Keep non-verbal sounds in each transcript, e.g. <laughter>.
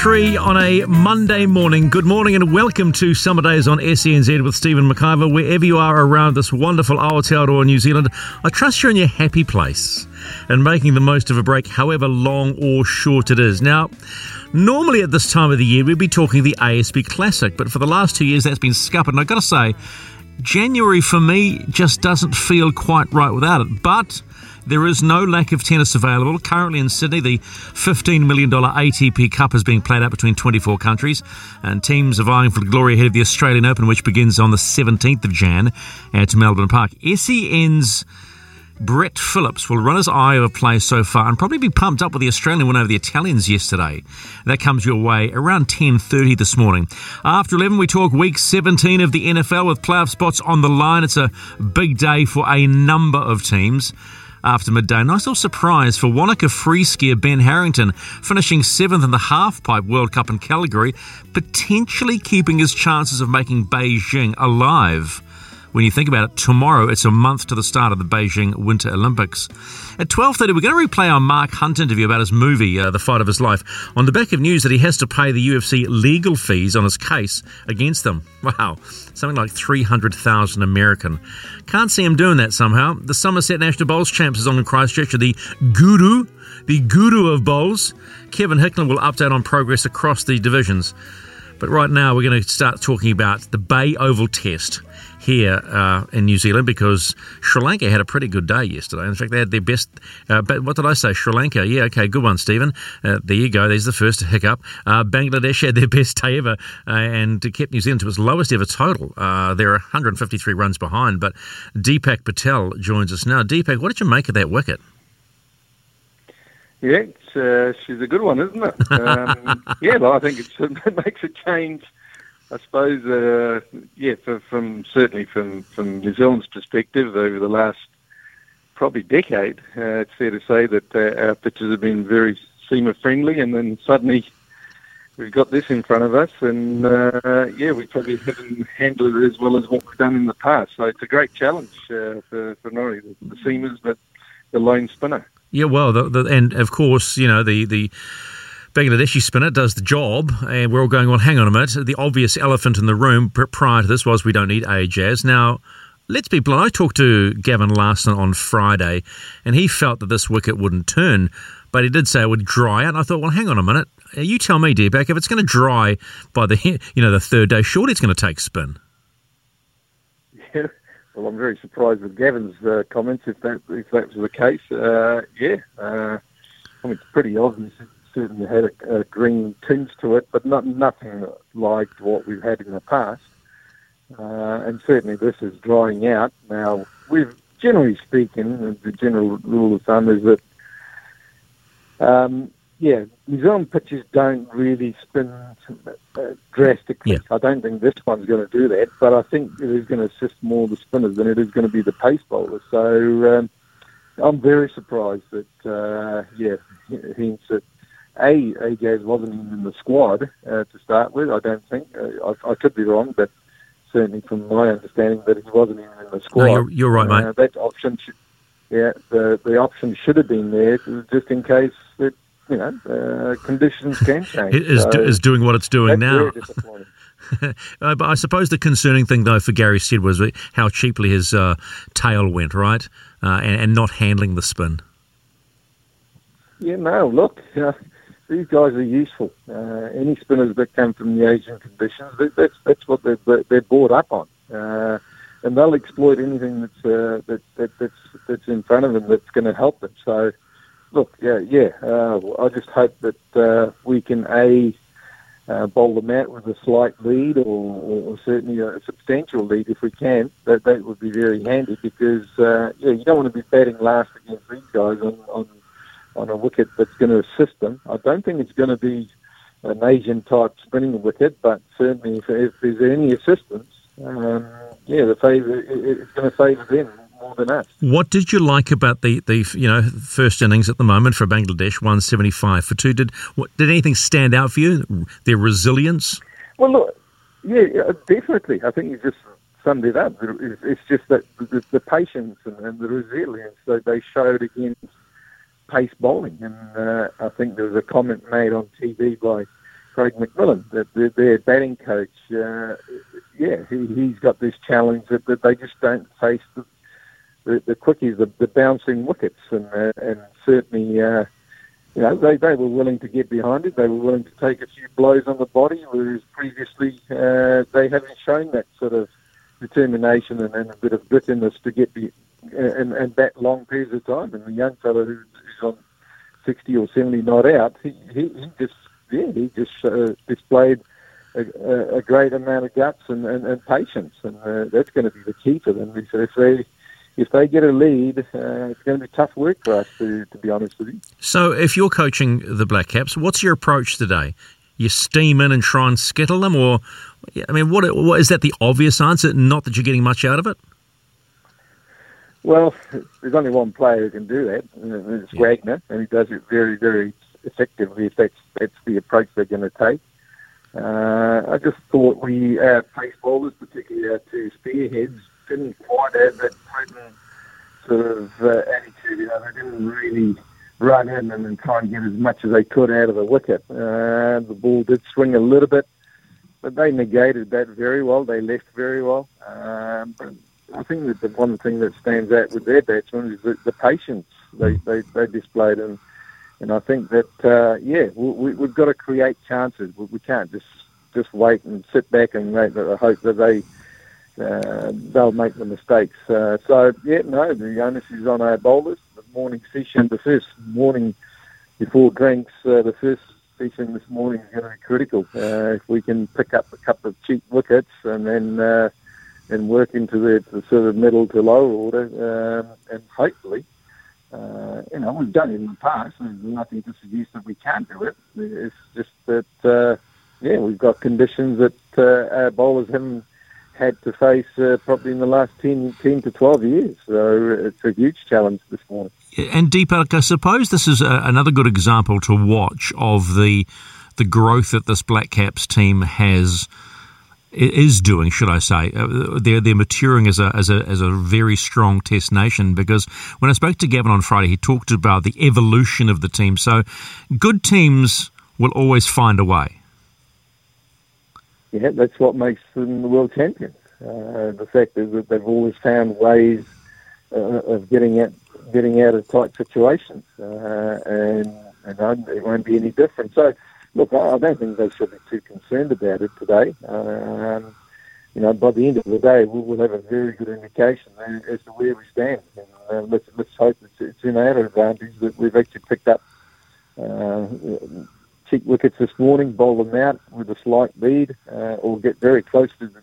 10.03 on a Monday morning. Good morning and welcome to Summer Days on SENZ with Stephen McIver. Wherever you are around this wonderful Aotearoa, New Zealand, I trust you're in your happy place and making the most of a break, however long or short it is. Now, normally at this time of the year, we'd be talking the ASB Classic, but for the last two years, that's been scuppered. And I've got to say, January for me just doesn't feel quite right without it. But there is no lack of tennis available. Currently in Sydney, the $15 million ATP Cup is being played out between 24 countries, and teams are vying for the glory ahead of the Australian Open, which begins on the 17th of Jan at Melbourne Park. SEN's Brett Phillips will run his eye over play so far and probably be pumped up with the Australian win over the Italians yesterday. That comes your way around 10.30 this morning. After 11, we talk week 17 of the NFL with playoff spots on the line. It's a big day for a number of teams. After midday, nice little surprise for Wanaka free skier Ben Harrington, finishing seventh in the halfpipe World Cup in Calgary, potentially keeping his chances of making Beijing alive. When you think about it, tomorrow it's a month to the start of the Beijing Winter Olympics. At 12.30, we're going to replay our Mark Hunt interview about his movie, uh, The Fight of His Life, on the back of news that he has to pay the UFC legal fees on his case against them. <laughs> Wow, something like 300,000 American. Can't see him doing that somehow. The Somerset National Bowls champs is on in Christchurch, the guru, the guru of bowls. Kevin Hickler will update on progress across the divisions. But right now, we're going to start talking about the Bay Oval Test here uh, in New Zealand because Sri Lanka had a pretty good day yesterday. In fact, they had their best. Uh, but what did I say? Sri Lanka. Yeah, okay, good one, Stephen. Uh, there you go. There's the first hiccup. Uh, Bangladesh had their <laughs> best day ever uh, and kept New Zealand to its lowest ever total. Uh, they're 153 runs behind. But Deepak Patel joins us now. Deepak, what did you make of that wicket? Yeah, it's, uh, she's a good one, isn't it? <laughs> Um, yeah, well, I think it's, <laughs> it makes a change. I suppose, uh, yeah, for, from certainly from from New Zealand's perspective over the last probably decade, uh, it's fair to say that uh, our pitches have been very seamer friendly, and then suddenly we've got this in front of us, and uh, yeah, we probably haven't handled it as well as what we've done in the past. So it's a great challenge uh, for for not only the, seamers but the lone spinner. Yeah, well, the, the, and of course, you know the the Bangladeshi spinner does the job, and we're all going, well, hang on a minute. The obvious elephant in the room prior to this was we don't need Ajaz. Now, let's be blunt. I talked to Gavin Larsen on Friday, and he felt that this wicket wouldn't turn, but he did say it would dry out. And I thought, well, hang on a minute. You tell me, Deepak, if it's going to dry by the <laughs> you know the third day, surely it's going to take spin. Yeah. Well, I'm very surprised with Gavin's uh, comments. If that if that was the case, uh, yeah, uh, I mean it's pretty obvious. Certainly had a, a green tinge to it, but not nothing like what we've had in the past. Uh, and certainly this is drying out now. We've generally speaking, the general rule of thumb is that um, yeah, New Zealand pitches don't really spin uh, drastically. Yeah. I don't think this one's going to do that, but I think it is going to assist more the spinners than it is going to be the pace bowlers. So um, I'm very surprised that, uh, yeah, hence that A, AJ wasn't even in the squad uh, to start with, I don't think. Uh, I, I could be wrong, but certainly from my understanding that he wasn't even in the squad. you're- you're right, mate. Uh, that option yeah, the, the option should have been there just in case that, you know, uh, conditions can <laughs> change. It is, So is doing what it's doing now. <laughs> Uh, but I suppose the concerning thing, though, for Gary Stead was how cheaply his uh, tail went, right? Uh, and, and not handling the spin. Yeah, no, look, uh, these guys are useful. Uh, any spinners that come from the Asian conditions, that, that's that's what they're, they're- brought up on, uh, and they'll exploit anything that's uh, that, that that's that's in front of them that's going to help them. So, look, yeah, yeah, uh, I just hope that uh, we can a uh, bowl them out with a slight lead or, or certainly a substantial lead if we can. That that would be very handy because yeah, you don't want to be batting last against these guys on, on on a wicket that's going to assist them. I don't think it's going to be an Asian type spinning wicket, but certainly if, if there's any assistance, um, yeah, the favour it, it's going to favour them more than us. What did you like about the, the you know first innings at the moment for Bangladesh, one seventy five for two? Did what, did anything stand out for you? Their resilience. Well, look, yeah, definitely. I think you just summed it up. It's, it's just that the, the patience and, and the resilience that they showed against pace bowling. And uh, I think there was a comment made on TV by Craig McMillan that their, their batting coach, uh, yeah, he, he's got this challenge that, that they just don't face the, the, the quickies, the, the bouncing wickets, and uh, and certainly. Uh, you know, they, they were willing to get behind it. They were willing to take a few blows on the body, whereas previously uh, they haven't shown that sort of determination and, and a bit of bitterness to get be, and, and bat long periods of time. And the young fellow who's on 60 or 70 not out, he, he, he just, yeah, he just uh, displayed a, a, great amount of guts and, and, and patience. And uh, that's going to be the key for them. If if they, if they get a lead, uh, it's going to be tough work for us, to, to be honest with you. So, if you're coaching the Black Caps, what's your approach today? You steam in and try and skittle them, or I mean, what, what is that the obvious answer? Not that you're getting much out of it. Well, there's only one player who can do that, and it's Yeah. Wagner, and he does it very, very effectively if that's, that's the approach they're going to take. Uh, I just thought we, our pace bowlers, particularly our two spearheads, didn't quite have that potent sort of uh, attitude. You know, they didn't really run in and then try and get as much as they could out of the wicket. Uh, the ball did swing a little bit, but they negated that very well. They left very well. Um, I think that the one thing that stands out with their batsmen is the, the patience they, they, they displayed. And, and I think that, uh, yeah, we, we, we've got to create chances. We, can't just just wait and sit back and wait, uh, hope that they uh, they'll make the mistakes. Uh, so, yeah, no, the onus is on our bowlers. The morning session, the first morning before drinks, uh, the first session this morning is going to be critical. Uh, if we can pick up a couple of cheap wickets and then uh, and work into the, the sort of middle to lower order, um, and hopefully, uh, you know, we've done it in the past. There's nothing to suggest that we can't do it. It's just that, uh, yeah, we've got conditions that uh, our bowlers haven't had to face uh, probably in the last 10, 10 to 12 years. So it's a huge challenge this morning. And Deepak, I suppose this is a, another good example to watch of the the growth that this Black Caps team has is doing, should I say? Uh, they're they're maturing as a as a as a very strong Test nation. Because when I spoke to Gavin on Friday, he talked about the evolution of the team. So, good teams will always find a way. Yeah, that's what makes them the world champions. Uh, the fact is that they've always found ways uh, of getting out getting out of tight situations, uh, and and it won't be any different. So, look, I don't think they should be too concerned about it today. Um, you know, by the end of the day, we'll, we'll have a very good indication as to where we stand. And, uh, let's let's hope it's, it's in our advantage that we've actually picked up uh, cheap wickets this morning, bowl them out with a slight lead, uh, or get very close to the,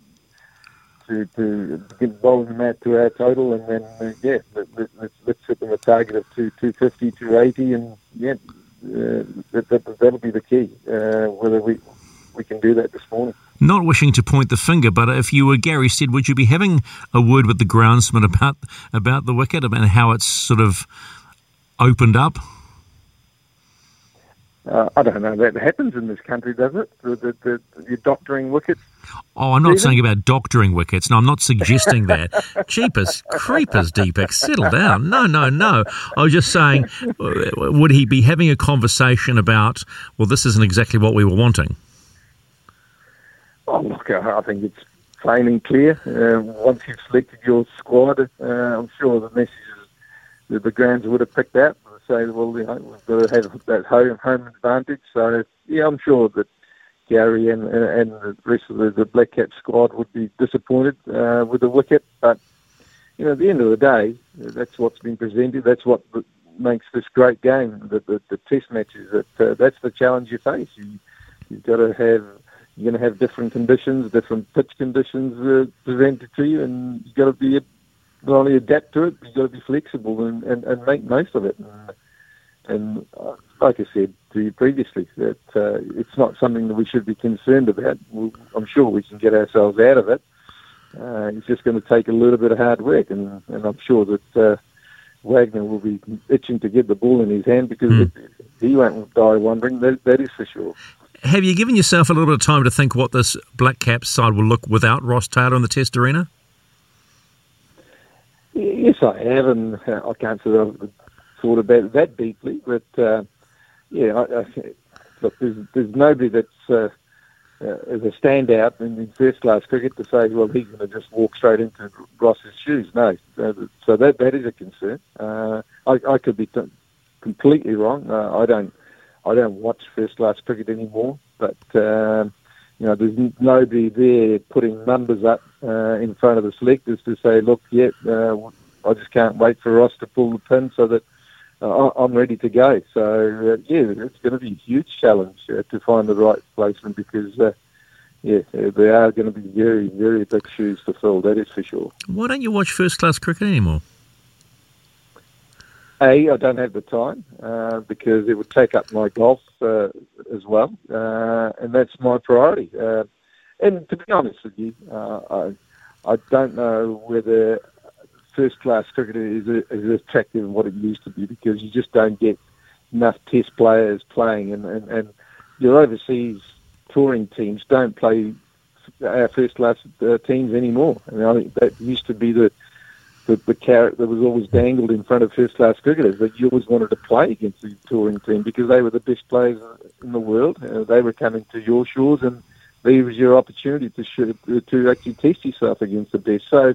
to to get bowling them out to our total, and then uh, yeah, let, let, let's let's set them a target of two two fifty, two eighty, and yeah, uh, that, that, that'll be the key. Uh, whether we we can do that this morning. Not wishing to point the finger, but if you were Gary Stead, would you be having a word with the groundsman about about the wicket and how it's sort of opened up? Uh, I don't know. That happens in this country, does it? The, the, the, you're doctoring wickets. Oh, I'm not saying about doctoring wickets. No, I'm not suggesting that. <laughs> Jeepers, creepers, Deepak, settle down. No, no, no. I was just saying, uh, would he be having a conversation about, well, this isn't exactly what we were wanting? Oh, look, I think it's plain and clear. Uh, once you've selected your squad, uh, I'm sure the messages that the grounds would have picked out. Say, well, you know, we've got to have that home home advantage. So, yeah, I'm sure that Gary and and the rest of the, the Black Cap squad would be disappointed uh, with the wicket. But you know, at the end of the day, that's what's been presented. That's what makes this great game. The, the, the Test matches. That uh, that's the challenge you face. You, you've got to have you're going to have different conditions, different pitch conditions uh, presented to you, and you've got to be not only adapt to it, but you've got to be flexible and, and, and make most of it. And, and uh, like I said to you previously, that uh, it's not something that we should be concerned about. We'll, I'm sure we can get ourselves out of it. Uh, it's just going to take a little bit of hard work, and, and I'm sure that uh, Wagner will be itching to get the ball in his hand because Hmm. it, he won't die wondering. That, that is for sure. Have you given yourself a little bit of time to think what this Black Cap side will look without Ross Taylor in the Test arena? Yes, I have, and uh, I can't say I've thought about that deeply, but uh, yeah, I, I, look, there's, there's nobody that's uh, uh, as a standout in, in first class cricket to say, well, he's going to just walk straight into Ross's shoes. No, so that that is a concern. Uh, I, I could be t- completely wrong. Uh, I don't I don't watch first class cricket anymore, but. Um, you know, there's nobody there putting numbers up uh, in front of the selectors to say, look, yeah, uh, I just can't wait for Ross to pull the pin so that uh, I'm ready to go. So, uh, yeah, it's going to be a huge challenge uh, to find the right placement because, uh, yeah, they are going to be very, very big shoes to fill, that is for sure. Why don't you watch first class cricket anymore? A, I don't have the time uh, because it would take up my golf uh, as well, uh, and that's my priority. Uh, and to be honest with you, uh, I, I don't know whether first class cricket is, as attractive as what it used to be because you just don't get enough test players playing, and, and, and your overseas touring teams don't play our first class uh, teams anymore. I mean, I think that used to be the the, the carrot that was always dangled in front of first class cricketers that you always wanted to play against the touring team because they were the best players in the world. Uh, they were coming to your shores, and there was your opportunity to to actually test yourself against the best. So,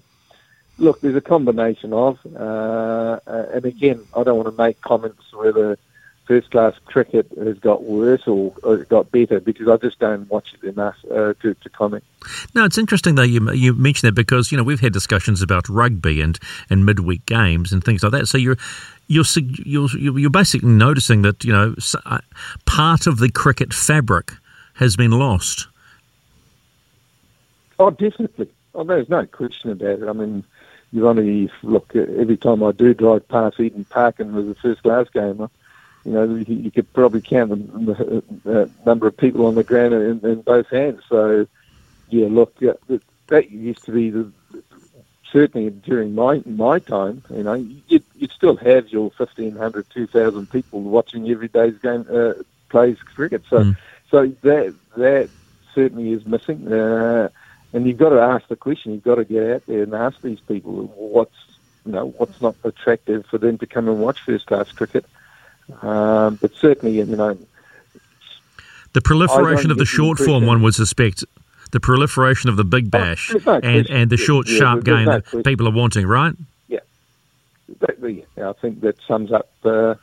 look, there's a combination of, uh, uh, and again, I don't want to make comments whether first class cricket has got worse or, or got better because I just don't watch it enough uh, to, to comment. No, it's interesting though you you mentioned that because you know we've had discussions about rugby and, and midweek games and things like that. So you're you're you're you're basically noticing that you know uh, part of the cricket fabric has been lost. Oh, definitely. Oh, there's no question about it. I mean, you only look every time I do drive past Eden Park and there's a first class game. You know, you, you could probably count the, the uh, number of people on the ground in, in both hands. So, yeah, look, uh, that- that used to be the certainly during my my time. You know, you'd, you'd still have your 1,500, 2,000 people watching every day's game uh, plays cricket. So, Mm. so that that certainly is missing. Uh, and you've got to ask the question. You've got to get out there and ask these people what's you know what's not attractive for them to come and watch first class cricket. Um, but certainly, you know, The proliferation of the short form, one would suspect. The proliferation of the big bash there's no and, and the short, Yeah, sharp game no that people are wanting, right? that, yeah, I think that sums up, uh,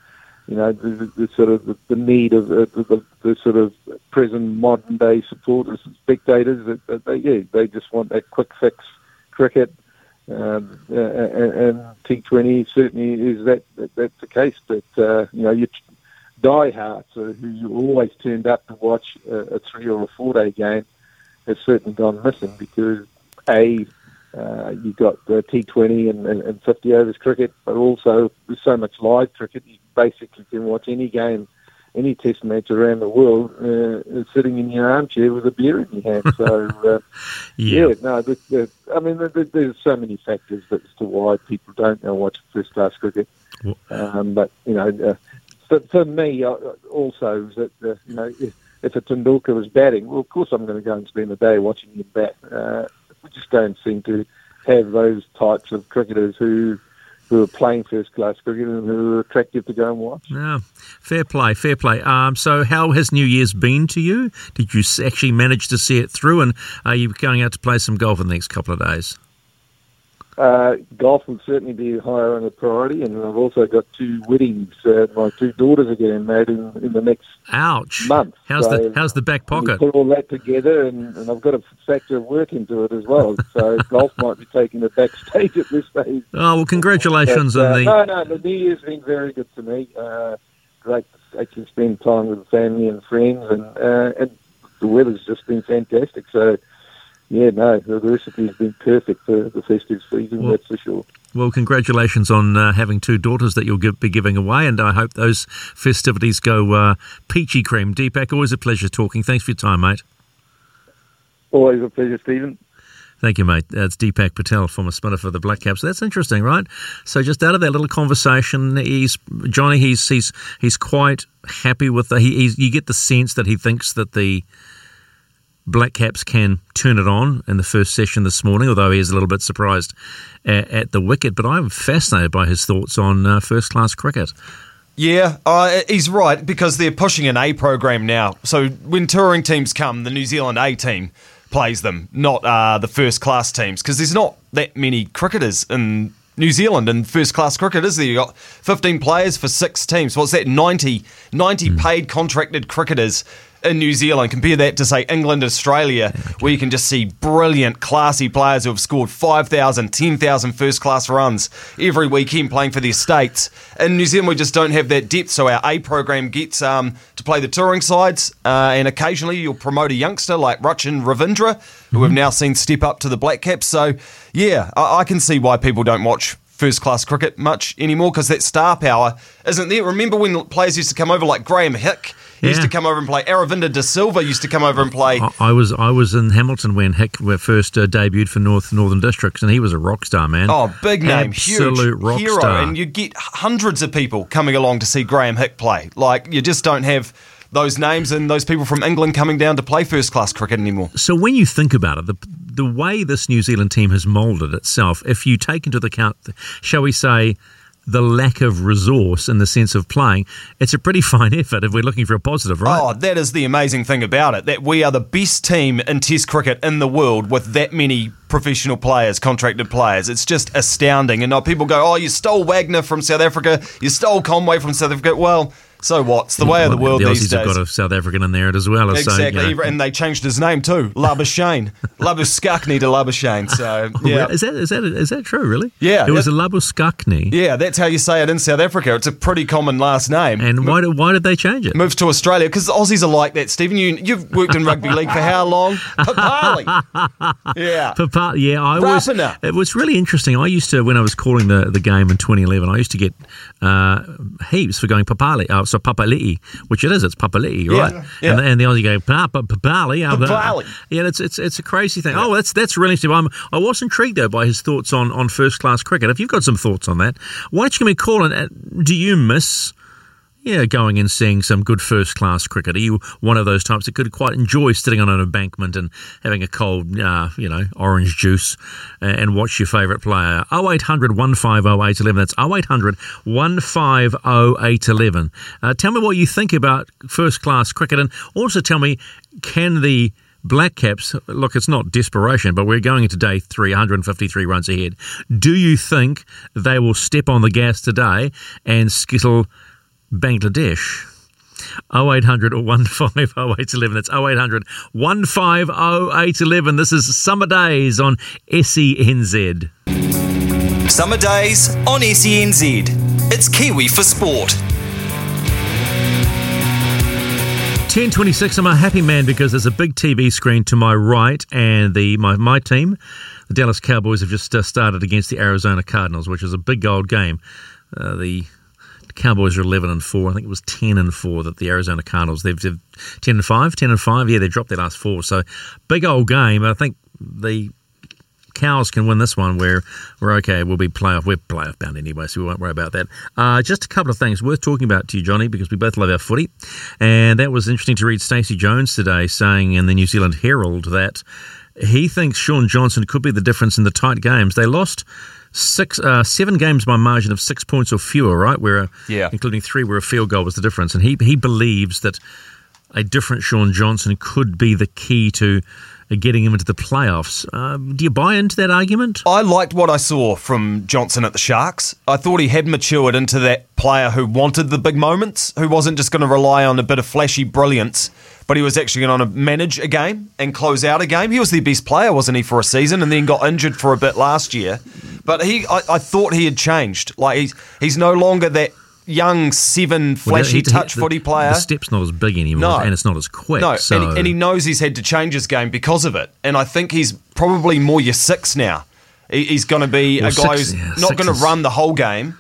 you know, the, the, the sort of the, need of uh, the, the, the sort of present modern day supporters and spectators. That, that they, yeah, they just want that quick fix cricket. Um, uh, and, and T20 certainly is that, that that's the case. But uh, you know, your diehards uh, who you always turned up to watch a, a three or a four day game has certainly gone missing because a uh, you've got uh, T20 and, and, and 50 overs cricket, but also there's so much live cricket. You basically can watch any game any test match around the world, uh, sitting in your armchair with a beer in your hand. So, <laughs> uh, Yeah. yeah, no, the, the, I mean, the, the, there's so many factors as to why people don't now watch first class cricket. Um, but you know, uh, for, for me, uh, also is that uh, you know, if, if a Tendulkar was batting, well, of course I'm going to go and spend the day watching him bat. Uh, we just don't seem to have those types of cricketers who who are playing first class cricket and who are attractive to go and watch. No, fair play, fair play. Um, so, how has New Year's been to you? Did you actually manage to see it through? And are you going out to play some golf in the next couple of days? Uh, golf will certainly be higher on the priority, and I've also got two weddings. Uh, my two daughters are getting married in, in the next Ouch! month. How's So the How's the back pocket? put all that together, and, and I've got a factor of work into it as well. <laughs> So golf might be taking the back stage at this stage. Oh well, congratulations But, uh, on the. No, no, the New Year's been very good to me. Uh, great to actually spend time with family and friends, and uh, and the weather's just been fantastic. So, yeah, no, the recipe has been perfect for the festive season, Well- that's for sure. Well, congratulations on uh, having two daughters that you'll give, be giving away, and I hope those festivities go uh, peachy cream. Deepak, always a pleasure talking. Thanks for your time, mate. Always a pleasure, Stephen. Thank you, mate. That's Deepak Patel, former spinner for the Black Caps. That's interesting, right? So just out of that little conversation, he's Johnny. He's he's he's quite happy with the. He, he's, you get the sense that he thinks that the Black Caps can turn it on in the first session this morning, although he is a little bit surprised at, at the wicket. But I'm fascinated by his thoughts on uh, first class cricket. Yeah, uh, he's right because they're pushing an A program now. So when touring teams come, the New Zealand A team plays them, not uh, the first class teams, because there's not that many cricketers in New Zealand in first class cricket, is there? You got 15 players for six teams. What's that? 90, 90 paid contracted cricketers in New Zealand. Compare that to say England, Australia, where you can just see brilliant, classy players who have scored 5,000, 10,000 first class runs every weekend playing for their states. In New Zealand, we just don't have that depth, so our A program gets um, to play the touring sides, uh, and occasionally you'll promote a youngster like Rachin Ravindra, who we've now seen step up to the Black Caps. So, yeah, I, I can see why people don't watch first class cricket much anymore because that star power isn't there. Remember when players used to come over like Graeme Hick? He used to come over and play. Aravinda De Silva used to come over and play. I, I was I was in Hamilton when Hick first uh, debuted for North Northern Districts, and he was a rock star, man. Oh, big name, absolute huge rock hero, star. and you get hundreds of people coming along to see Graeme Hick play. Like you just don't have those names and those people from England coming down to play first class cricket anymore. So when you think about it, the the way this New Zealand team has moulded itself, if you take into account, shall we say, the lack of resource in the sense of playing, it's a pretty <laughs> fine effort if we're looking for a positive, right? Oh, that is the amazing thing about it. That we are the best team in Test cricket in the world with that many professional players, contracted players. It's just astounding. And now people go, "Oh, you stole Wagner from South Africa. You stole Conway from South Africa." Well, so what's the way of the world the these Aussies have days. got a South African in there as well. Exactly, you know. and they changed his name too, Labuschagne, <laughs> Labuskakny to Labuschagne. So <laughs> yeah, Is that is that is that true? Really? Yeah, It was it- a Labuskakny. yeah, that's how you say it in South Africa. It's a pretty common last name. And why did why did they change it? Moved to Australia because the Aussies are like that. Stephen, you you've worked in rugby league for how long? <laughs> Papali. Yeah. Papa, yeah, I was. Rapiner. It was really interesting. I used to, when I was calling the, the game in 2011, I used to get uh, heaps for going Papali, uh, so Papali'i, which it is. It's Papali'i, right? yeah. And, and the Aussie go Papa Papali. uh, Papali. Yeah, it's it's it's a crazy thing. Oh, that's that's really interesting. I'm, I was intrigued though by his thoughts on on first class cricket. If you've got some thoughts on that, why don't you give me a call? And uh, do you miss? Yeah, going and seeing some good first class cricket. Are you one of those types that could quite enjoy sitting on an embankment and having a cold, uh, you know, orange juice and watch your favourite player? 0800 150 811. That's 0800 150 811. Uh, Tell me what you think about first class cricket and also tell me can the Black Caps, look, it's not desperation, but we're going into day 353 runs ahead. Do you think they will step on the gas today and skittle Bangladesh. 0800 or 150 0811. That's 0800 150 0811. This is Summer Days on SENZ. Summer days on SENZ. It's Kiwi for Sport. 1026, I'm a happy man because there's a big TV screen to my right, and the my, my team, the Dallas Cowboys, have just uh, started against the Arizona Cardinals, which is a big old game. Uh, the Cowboys are 11 and 4. I think it was 10 and 4 that the Arizona Cardinals, they've, they've 10 and 5, 10 and 5. Yeah, they dropped their last four. So big old game. I think the Cows can win this one where we're okay, we'll be playoff, we're playoff bound anyway, so we won't worry about that. Uh, just a couple of things worth talking about to you, Johnny, because we both love our footy. And that was interesting to read Stacey Jones today saying in the New Zealand Herald that he thinks Shaun Johnson could be the difference in the tight games. They lost six, uh, seven games by margin of six points or fewer, right? Where, a, Yeah. including three where a field goal was the difference. And he he believes that a different Shaun Johnson could be the key to uh, getting him into the playoffs. Um, do you buy into that argument? I liked what I saw from Johnson at the Sharks. I thought he had matured into that player who wanted the big moments, who wasn't just going to rely on a bit of flashy brilliance, but he was actually going to manage a game and close out a game. He was the best player, wasn't he, for a season, and then got injured for a bit last year. But he, I, I thought he had changed. Like he's he's no longer that young seven Well, flashy he- he- touch the- footy player. The step's not as big anymore, No. and it's not as quick. No, so and, he, and he knows he's had to change his game because of it. And I think he's probably more your six now. He- He's going to be Well, a guy six- who's yeah, not going to run the whole game.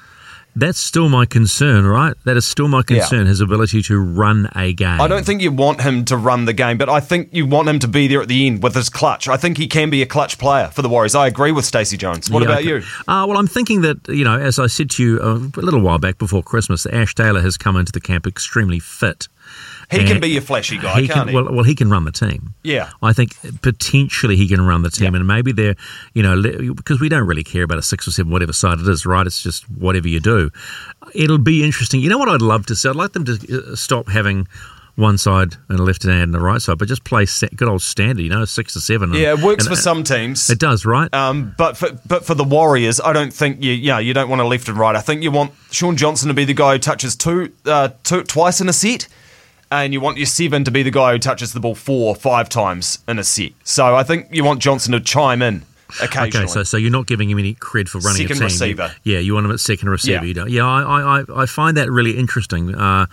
That's still my concern, right? That is still my Yeah. concern. His ability to run a game. I don't think you want him to run the game, but I think you want him to be there at the end with his clutch. I think he can be a clutch player for the Warriors. I agree with Stacey Jones. What Yeah, about okay. you? Uh, well, I'm thinking that, you know, as I said to you uh, a little while back before Christmas, Ash Taylor has come into the camp extremely fit. He can be your flashy guy, he can't can, he? Well, well, he can run the team. Yeah. I think potentially he can run the team, and maybe they're, you know, because we don't really care about a six or seven, whatever side it is, right? It's just whatever you do. It'll be interesting. You know what I'd love to see? I'd like them to uh, stop having one side and a left hand and a right side, but just play good old standard, you know, six to seven. yeah, it works And- for some teams. It does, right? Um, but for but for the Warriors, I don't think you yeah you don't want a left and right. I think you want Shaun Johnson to be the guy who touches two uh, two twice in a set, and you want your seven to be the guy who touches the ball four or five times in a set. So I think you want Johnson to chime in occasionally. Okay, so so you're not giving him any cred for running Second a team. receiver. You- yeah, you want him at second receiver. Yeah. You don't. Yeah, I, I, I- I find that really interesting. Uh,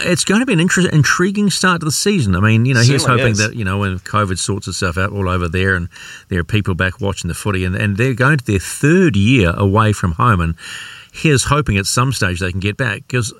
it's going to be an inter- intriguing start to the season. I mean, you know, he's hoping is. that you know when COVID sorts itself out all over there, and there are people back watching the footy, and, and they're going to their third year away from home, and here's hoping at some stage they can get back because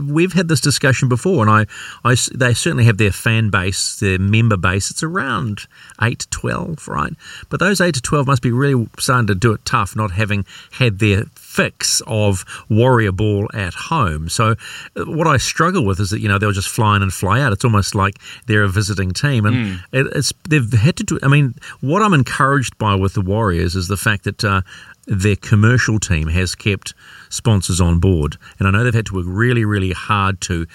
we've had this discussion before, and I, I they certainly have their fan base, their member base. It's around eight to twelve, right? But those eight to twelve must be really starting to do it tough, not having had their fix of warrior ball at home. So uh, what I struggle with is that you know they'll just fly in and fly out. It's almost like they're a visiting team, and it, it's they've had to do. I mean, what I'm encouraged by with the Warriors is the fact that. Uh, their commercial team has kept sponsors on board, and I know they've had to work really, really hard to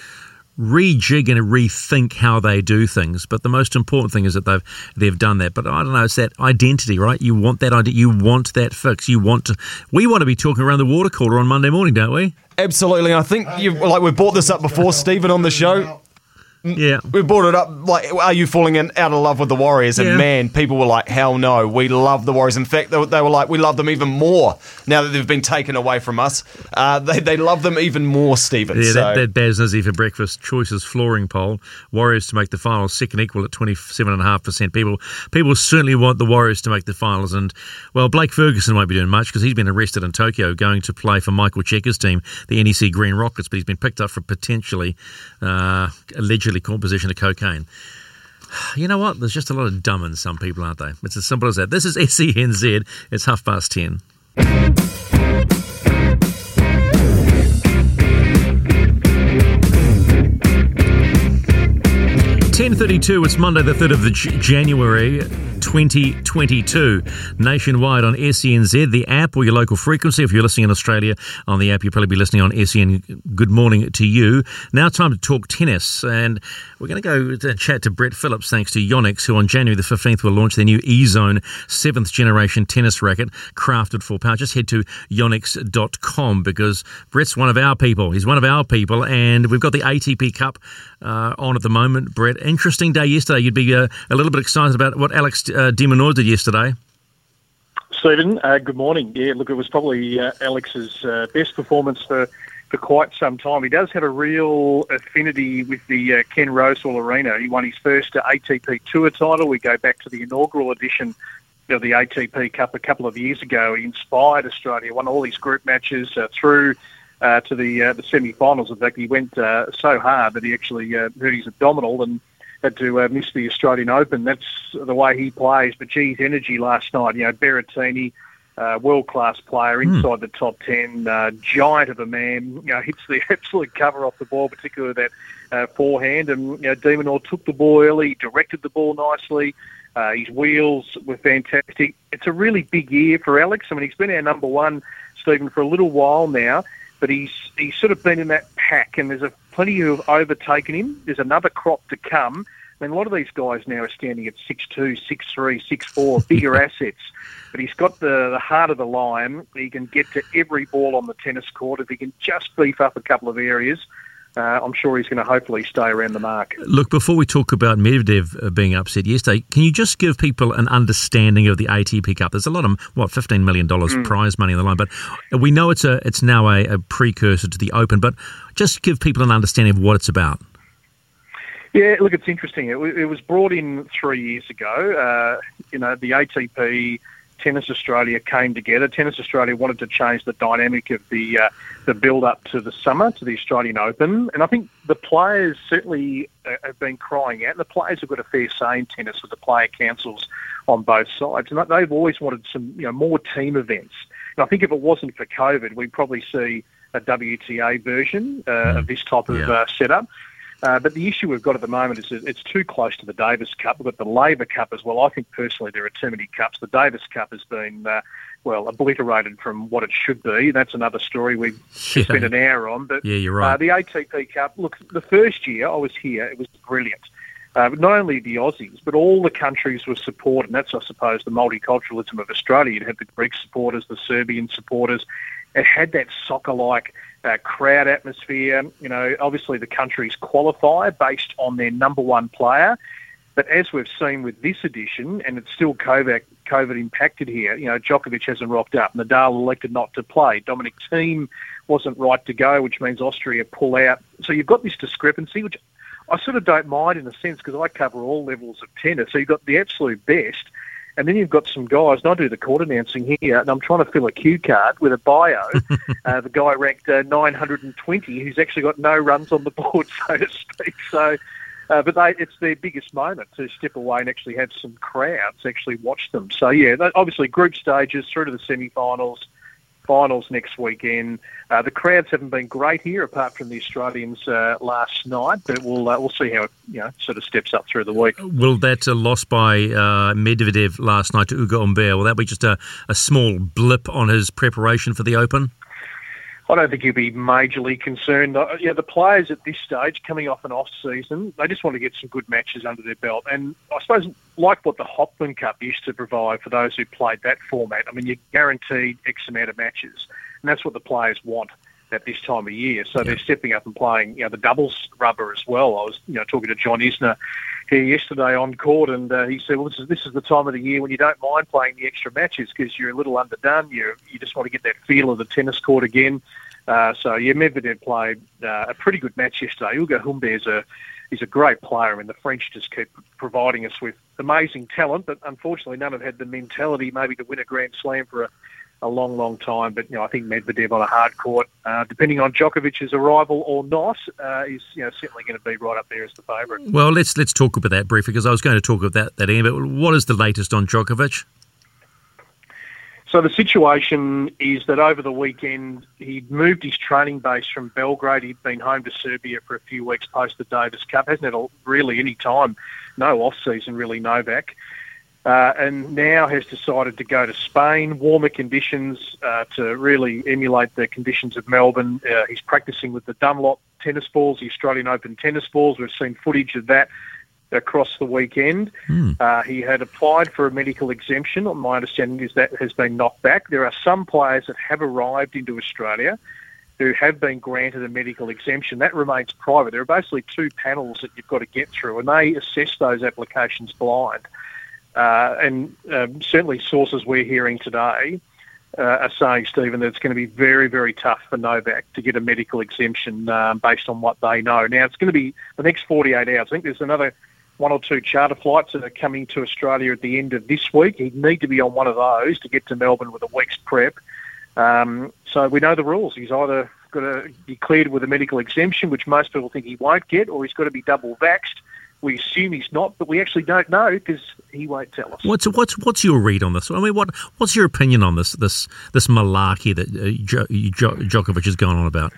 rejig and rethink how they do things. But the most important thing is that they've they've done that. But I don't know, it's that identity, right? You want that idea, you want that fix, you want to. We want to be talking around the water cooler on Monday morning, don't we? Absolutely, I think you like we've brought this up before, Stephen, on the show. Yeah. We brought it up like, are you falling in, out of love with the Warriors? And Yeah. man, people were like, hell no, we love the Warriors. In fact, they, were- they were like, we love them even more now that they've been taken away from us. Uh, they, they love them even more, Stephen. Yeah, so, that, that Baz Nizzy for breakfast choices flooring poll. Warriors to make the finals, second equal at twenty seven and a half percent. People people certainly want the Warriors to make the finals, and well, Blake Ferguson won't be doing much because he's been arrested in Tokyo, going to play for Michael Cheika's team, the NEC Green Rockets, but he's been picked up for potentially, uh, allegedly possession of cocaine. <sighs> You know what? There's just a lot of dumb in some people, aren't they? It's as simple as that. This is SENZ. It's half past ten. Ten thirty-two. It's Monday, the third of the J- January, twenty twenty-two. Nationwide on SENZ, the app or your local frequency. If you're listening in Australia on the app, you'll probably be listening on SEN. Good morning to you. Now, time to talk tennis, and we're going to go to chat to Brett Phillips, thanks to Yonex, who on January the fifteenth will launch their new E-Zone seventh generation tennis racket, crafted for power. Just head to yonex.com because Brett's one of our people. He's one of our people, and we've got the ATP Cup uh, on at the moment. Brett, interesting day yesterday. You'd be uh, a little bit excited about what Alex uh, de Minaur did yesterday. Stephen, uh, good morning. Yeah, look, it was probably uh, Alex's uh, best performance for, for quite some time. He does have a real affinity with the uh, Ken Rosewall Arena. He won his first ATP Tour title. We go back to the inaugural edition of the ATP Cup a couple of years ago. He inspired Australia, won all these group matches through uh, to the uh, the semi-finals. In fact, he went uh, so hard that he actually uh, hurt his abdominal and had to uh, miss the Australian Open. That's the way he plays. But geez, energy last night. You know, Berrettini, uh, world-class player inside the top ten, uh, giant of a man. You know, <laughs> hits the <laughs> absolute cover off the ball, particularly that uh, forehand. And you know, de Minaur took the ball early, directed the ball nicely. Uh, his wheels were fantastic. It's a really big year for Alex. I mean, he's been our number one, Stephen, for a little while now. But he's he's sort of been in that pack, and there's a plenty who have overtaken him. There's another crop to come. I mean, a lot of these guys now are standing at 6'2", 6'3", 6'4", bigger assets. But he's got the, the heart of the lion. He can get to every ball on the tennis court. If he can just beef up a couple of areas, uh, I'm sure he's going to hopefully stay around the mark. Look, before we talk about Medvedev uh, being upset yesterday, can you just give people an understanding of the ATP Cup? There's a lot of what, $15 million prize money on the line, but we know it's a it's now a, a precursor to the Open. But just give people an understanding of what it's about. Yeah, look, it's interesting. It, it was brought in three years ago. Uh, you know, the ATP, Tennis Australia came together. Tennis Australia wanted to change the dynamic of the uh, the build up to the summer to the Australian Open, and I think the players certainly uh, have been crying out. The players have got a fair say in tennis with the player councils on both sides, and they've always wanted some you know more team events. And I think if it wasn't for COVID, we'd probably see a WTA version uh, of this type of Yeah. uh, setup. Uh, but the issue we've got at the moment is that it's too close to the Davis Cup. We've got the Laver Cup as well. I think personally there are too many cups. The Davis Cup has been, uh, well, obliterated from what it should be. That's another story we <laughs> Yeah. spent an hour on. But Yeah, you're right. uh, the ATP Cup, look, the first year I was here, it was brilliant. Uh, not only the Aussies, but all the countries were supported. And that's, I suppose, the multiculturalism of Australia. You'd have the Greek supporters, the Serbian supporters. It had that soccer-like uh, crowd atmosphere. You know, obviously the countries qualify based on their number one player. But as we've seen with this edition, and it's still COVID, COVID impacted here, you know, Djokovic hasn't rocked up. Nadal elected not to play. Dominic Thiem wasn't right to go, which means Austria pull out. So you've got this discrepancy, which I sort of don't mind in a sense because I cover all levels of tennis. So you've got the absolute best, and then you've got some guys, and I do the court announcing here, and I'm trying to fill a cue card with a bio. <laughs> uh, the guy ranked uh, 920, who's actually got no runs on the board, <laughs> so to speak. So, uh, but they, it's their biggest moment to step away and actually have some crowds actually watch them. So, yeah, obviously group stages through to the semi-finals, finals next weekend. Uh, the crowds haven't been great here, apart from the Australians uh, last night, but we'll uh, we'll see how it you know sort of steps up through the week. Will that uh, loss by uh, Medvedev last night to Ugo Humbert, will that be just a, a small blip on his preparation for the Open? I don't think you'd be majorly concerned. Uh, yeah, the players at this stage, coming off an off season, they just want to get some good matches under their belt. And I suppose, like what the Hopman Cup used to provide for those who played that format, I mean, you're guaranteed X amount of matches, and that's what the players want at this time of year. So they're stepping up and playing, you know, the doubles rubber as well. I was, you know, talking to John Isner here yesterday on court, and uh, he said, "Well, this is this is the time of the year when you don't mind playing the extra matches because you're a little underdone. You you just want to get that feel of the tennis court again." Uh, so yeah, Medvedev played uh, a pretty good match yesterday. Ugo Humbert's a he's a great player. Mean, the French just keep providing us with amazing talent, but unfortunately, none have had the mentality maybe to win a Grand Slam for a, a long, long time. But you know, I think Medvedev on a hard court, uh, depending on Djokovic's arrival or not, uh, is you know certainly going to be right up there as the favourite. Well, let's let's talk about that briefly because I was going to talk about that that end. But what is the latest on Djokovic? So the situation is that over the weekend he'd moved his training base from Belgrade. He'd been home to Serbia for a few weeks post the Davis Cup. Hasn't had really any time, no off season really, Novak. Uh, and now has decided to go to Spain, warmer conditions uh, to really emulate the conditions of Melbourne. Uh, he's practicing with the Dunlop tennis balls, the Australian Open tennis balls. We've seen footage of that across the weekend. Uh, he had applied for a medical exemption. My understanding is that has been knocked back. There are some players that have arrived into Australia who have been granted a medical exemption. That remains private. There are basically two panels that you've got to get through, and they assess those applications blind. Uh, and um, certainly sources we're hearing today uh, are saying, Stephen, that it's going to be very, very tough for Novak to get a medical exemption um, based on what they know. Now, it's going to be the next 48 hours. I think there's another one or two charter flights that are coming to Australia at the end of this week. He'd need to be on one of those to get to Melbourne with a week's prep. Um, so we know the rules. He's either got to be cleared with a medical exemption, which most people think he won't get, or he's got to be double vaxxed. We assume he's not, but we actually don't know because he won't tell us. What's what's what's your read on this? I mean, what what's your opinion on this this this malarkey that uh, jo- jo- Djokovic has gone on about?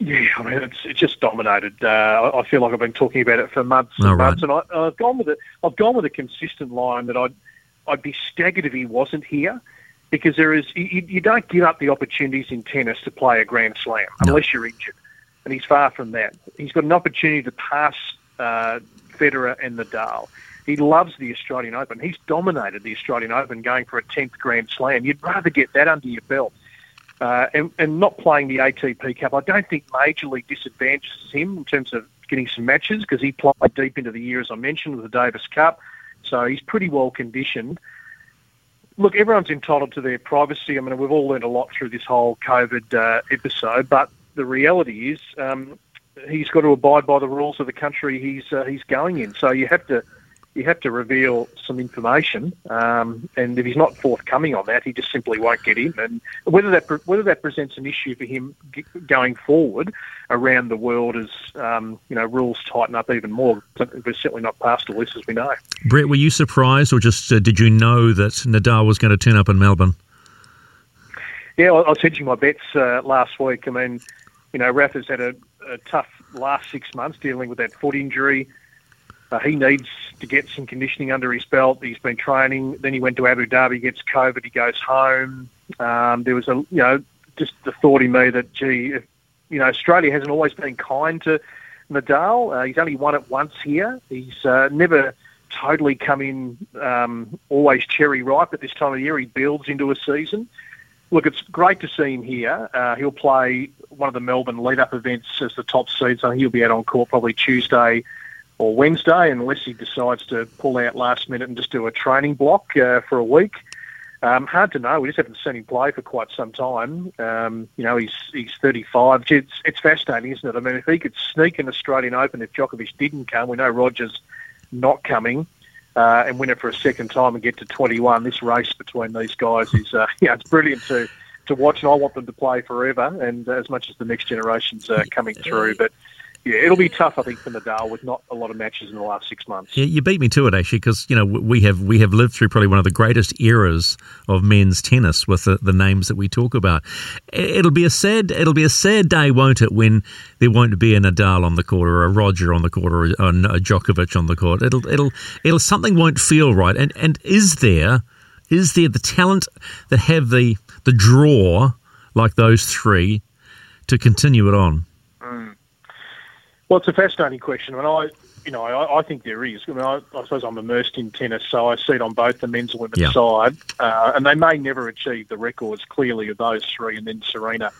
Yeah, I mean, it's, it's just dominated. Uh, I feel like I've been talking about it for months and Oh, right. months, and I, I've gone with it. I've gone with a consistent line that I'd I'd be staggered if he wasn't here, because there is you, you don't give up the opportunities in tennis to play a Grand Slam unless you're injured, and he's far from that. He's got an opportunity to pass uh, Federer and Nadal. He loves the Australian Open. He's dominated the Australian Open, going for a tenth Grand Slam. You'd rather get that under your belt. Uh, and, and not playing the ATP Cup, I don't think majorly disadvantages him in terms of getting some matches because he played deep into the year, as I mentioned, with the Davis Cup. So he's pretty well conditioned. Look, everyone's entitled to their privacy. I mean, we've all learned a lot through this whole COVID uh, episode, but the reality is um, he's got to abide by the rules of the country he's uh, he's going in. So you have to you have to reveal some information, um, and if he's not forthcoming on that, he just simply won't get in. And whether that whether that presents an issue for him g- going forward around the world as um, you know rules tighten up even more, we're certainly not past all this as we know. Brett, were you surprised, or just uh, did you know that Nadal was going to turn up in Melbourne? Yeah, I I was hedging my bets uh, last week. I mean, you know, Rafa's had a, a tough last six months dealing with that foot injury. Uh, he needs to get some conditioning under his belt. He's been training. Then he went to Abu Dhabi, gets COVID. He goes home. Um, there was a, you know, just the thought in me that, gee, if, you know, Australia hasn't always been kind to Nadal. Uh, he's only won it once here. He's uh, never totally come in um, always cherry ripe at this time of year. He builds into a season. Look, it's great to see him here. Uh, he'll play one of the Melbourne lead-up events as the top seed, so he'll be out on court probably Tuesday or Wednesday, unless he decides to pull out last minute and just do a training block uh, for a week. Um, hard to know. We just haven't seen him play for quite some time. Um, you know, he's he's 35. It's, it's fascinating, isn't it? I mean, if he could sneak an Australian Open, if Djokovic didn't come, we know Rogers not coming, uh, and win it for a second time and get to 21. This race between these guys is, uh, <laughs> yeah, it's brilliant to to watch, and I want them to play forever, and uh, as much as the next generation's uh, coming through. But yeah, it'll be tough, I think, for Nadal with not a lot of matches in the last six months. Yeah, you beat me to it actually, because you know we have we have lived through probably one of the greatest eras of men's tennis with the, the names that we talk about. It'll be a sad it'll be a sad day, won't it, when there won't be a Nadal on the court or a Roger on the court or a, a Djokovic on the court. It'll it'll it'll something won't feel right. And and is there is there the talent that have the the draw like those three to continue it on? Well, it's a fascinating question. I mean, I, you know, I, I think there is. I mean, I, I suppose I'm immersed in tennis, so I see it on both the men's and women's Yeah. side, uh, and they may never achieve the records clearly of those three, and then Serena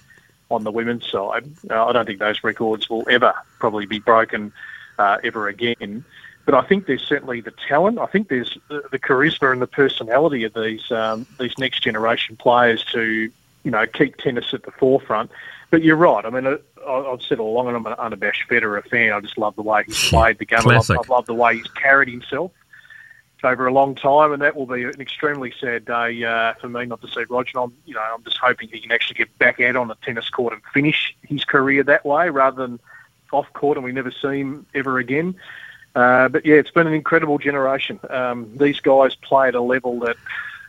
on the women's side. Uh, I don't think those records will ever probably be broken uh, ever again. But I think there's certainly the talent. I think there's the, the charisma and the personality of these um, these next generation players to you know keep tennis at the forefront. But you're right. I mean, I, I've said all along, and I'm an unabashed Federer fan. I just love the way he's played the game. I love. I love the way he's carried himself over a long time, and that will be an extremely sad day uh, for me not to see Roger. I'm, you know, I'm just hoping he can actually get back out on the tennis court and finish his career that way, rather than off court, and we never see him ever again. Uh, but yeah, it's been an incredible generation. Um, these guys play at a level that,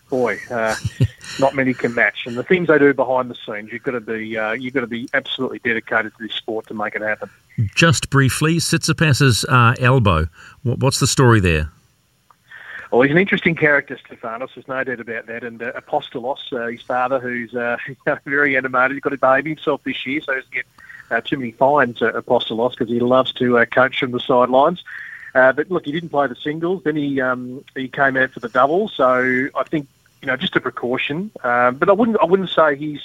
boy, uh, <laughs> not many can match. And the things they do behind the scenes, you've got to be uh, you've got to be absolutely dedicated to this sport to make it happen. Just briefly, Tsitsipas's uh, elbow. What, what's the story there? Well, he's an interesting character, Stefanos. There's no doubt about that. And uh, Apostolos, uh, his father, who's uh, <laughs> very animated, he's got a baby himself this year, so he doesn't get uh, too many fines, uh, Apostolos, because he loves to uh, coach from the sidelines. Uh, but look, he didn't play the singles. Then he um, he came out for the doubles. So I think you know just a precaution. Um, but I wouldn't I wouldn't say he's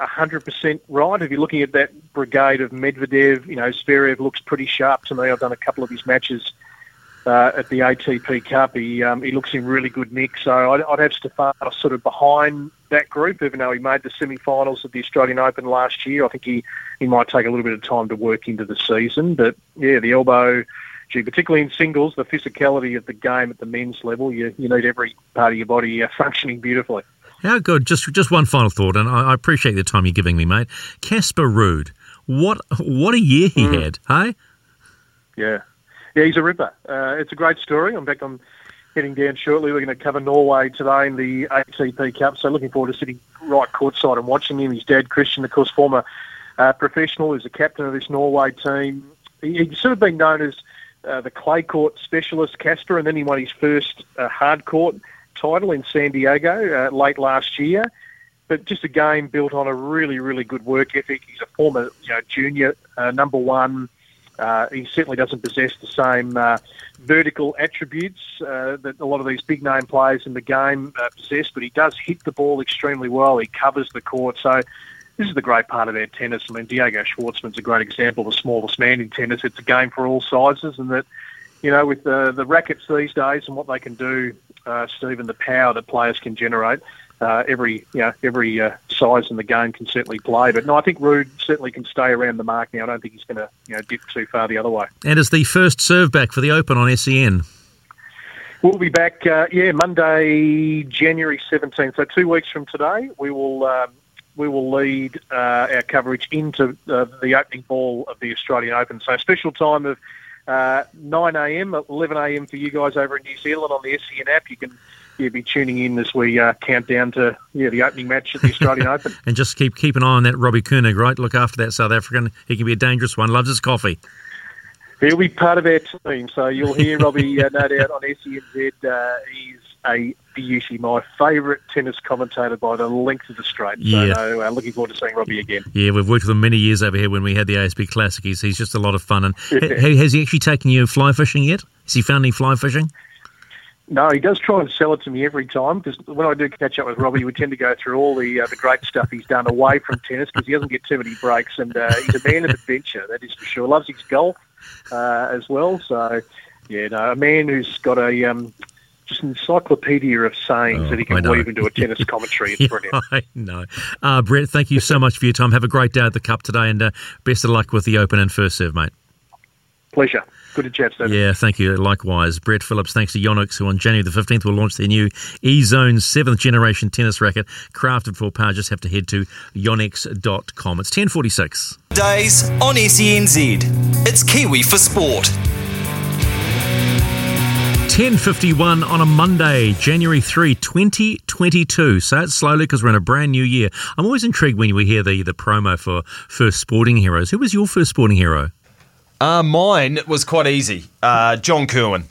hundred percent right. If you're looking at that brigade of Medvedev, you know Zverev looks pretty sharp to me. I've done a couple of his matches uh, at the ATP Cup. He um, he looks in really good nick. So I'd, I'd have Stefanos sort of behind that group, even though he made the semi-finals of the Australian Open last year. I think he, he might take a little bit of time to work into the season. But yeah, the elbow, gee, particularly in singles, the physicality of the game at the men's level, you, you need every part of your body uh, functioning beautifully. How good. Just just one final thought, and I, I appreciate the time you're giving me, mate. Casper Ruud, what what a year he Mm. had, hey? Yeah, yeah, he's a ripper. Uh, it's a great story. In fact, I'm heading down shortly. We're going to cover Norway today in the ATP Cup. So looking forward to sitting right courtside and watching him. His dad, Christian, of course, former uh, professional, is the captain of this Norway team. He, he's sort of been known as uh, the clay court specialist, Casper, and then he won his first uh, hard court title in San Diego uh, late last year. But just a game built on a really, really good work ethic. He's a former, you know, junior uh, number one. Uh, he certainly doesn't possess the same vertical attributes that a lot of these big name players in the game possess, but he does hit the ball extremely well. He covers the court. So this is the great part of our tennis. I mean, Diego Schwartzman's a great example of the smallest man in tennis. It's a game for all sizes, and that, you know, with the, the rackets these days and what they can do, uh, Stephen, the power that players can generate, uh, every you know every uh, size in the game can certainly play. But no, I think Ruud certainly can stay around the mark now. I don't think he's going to you know dip too far the other way. And is the first serve back for the Open on SEN. We'll be back, uh, yeah, Monday, January 17th. So two weeks from today, we will um, we will lead uh, our coverage into uh, the opening ball of the Australian Open. So special time of uh, 9 a.m., 11 a.m. for you guys over in New Zealand on the SEN app. You can yeah, be tuning in as we uh, count down to yeah the opening match at the Australian <laughs> Open. And just keep keep an eye on that Robbie Koenig, right? Look after that South African. He can be a dangerous one. Loves his coffee. He'll be part of our team, so you'll hear Robbie uh, no doubt on SENZ. Uh, he's a beauty, my favourite tennis commentator by the length of the straight. So Yeah. no, uh, looking forward to seeing Robbie again. Yeah, we've worked with him many years over here when we had the ASB Classic. He's, he's just a lot of fun. And ha- has he actually taken you fly fishing yet? Has he found any fly fishing? No, he does try and sell it to me every time because when I do catch up with Robbie, we tend to go through all the uh, the great stuff he's done away from tennis because he doesn't get too many breaks, and uh, he's a man of adventure, that is for sure. Loves his golf uh, as well. So, yeah, no, a man who's got a um, just an encyclopedia of sayings Oh, that he can know. weave into a tennis <laughs> commentary. It's brilliant. <laughs> I know. Uh, Brett, thank you so much for your time. Have a great day at the Cup today and uh, best of luck with the Open and first serve, mate. Pleasure. Good to chat, Stephen. Yeah, thank you. Likewise. Brett Phillips, thanks to Yonex, who on January the 15th will launch their new E-Zone 7th generation tennis racket, crafted for power. Just have to head to yonex.com. It's 1046. Days on SENZ. It's Kiwi for Sport. 1051 on a Monday, January 3, 2022. Say it slowly because we're in a brand new year. I'm always intrigued when we hear the, the promo for First Sporting Heroes. Who was your first sporting hero? Uh, mine was quite easy. Uh, John Kirwan.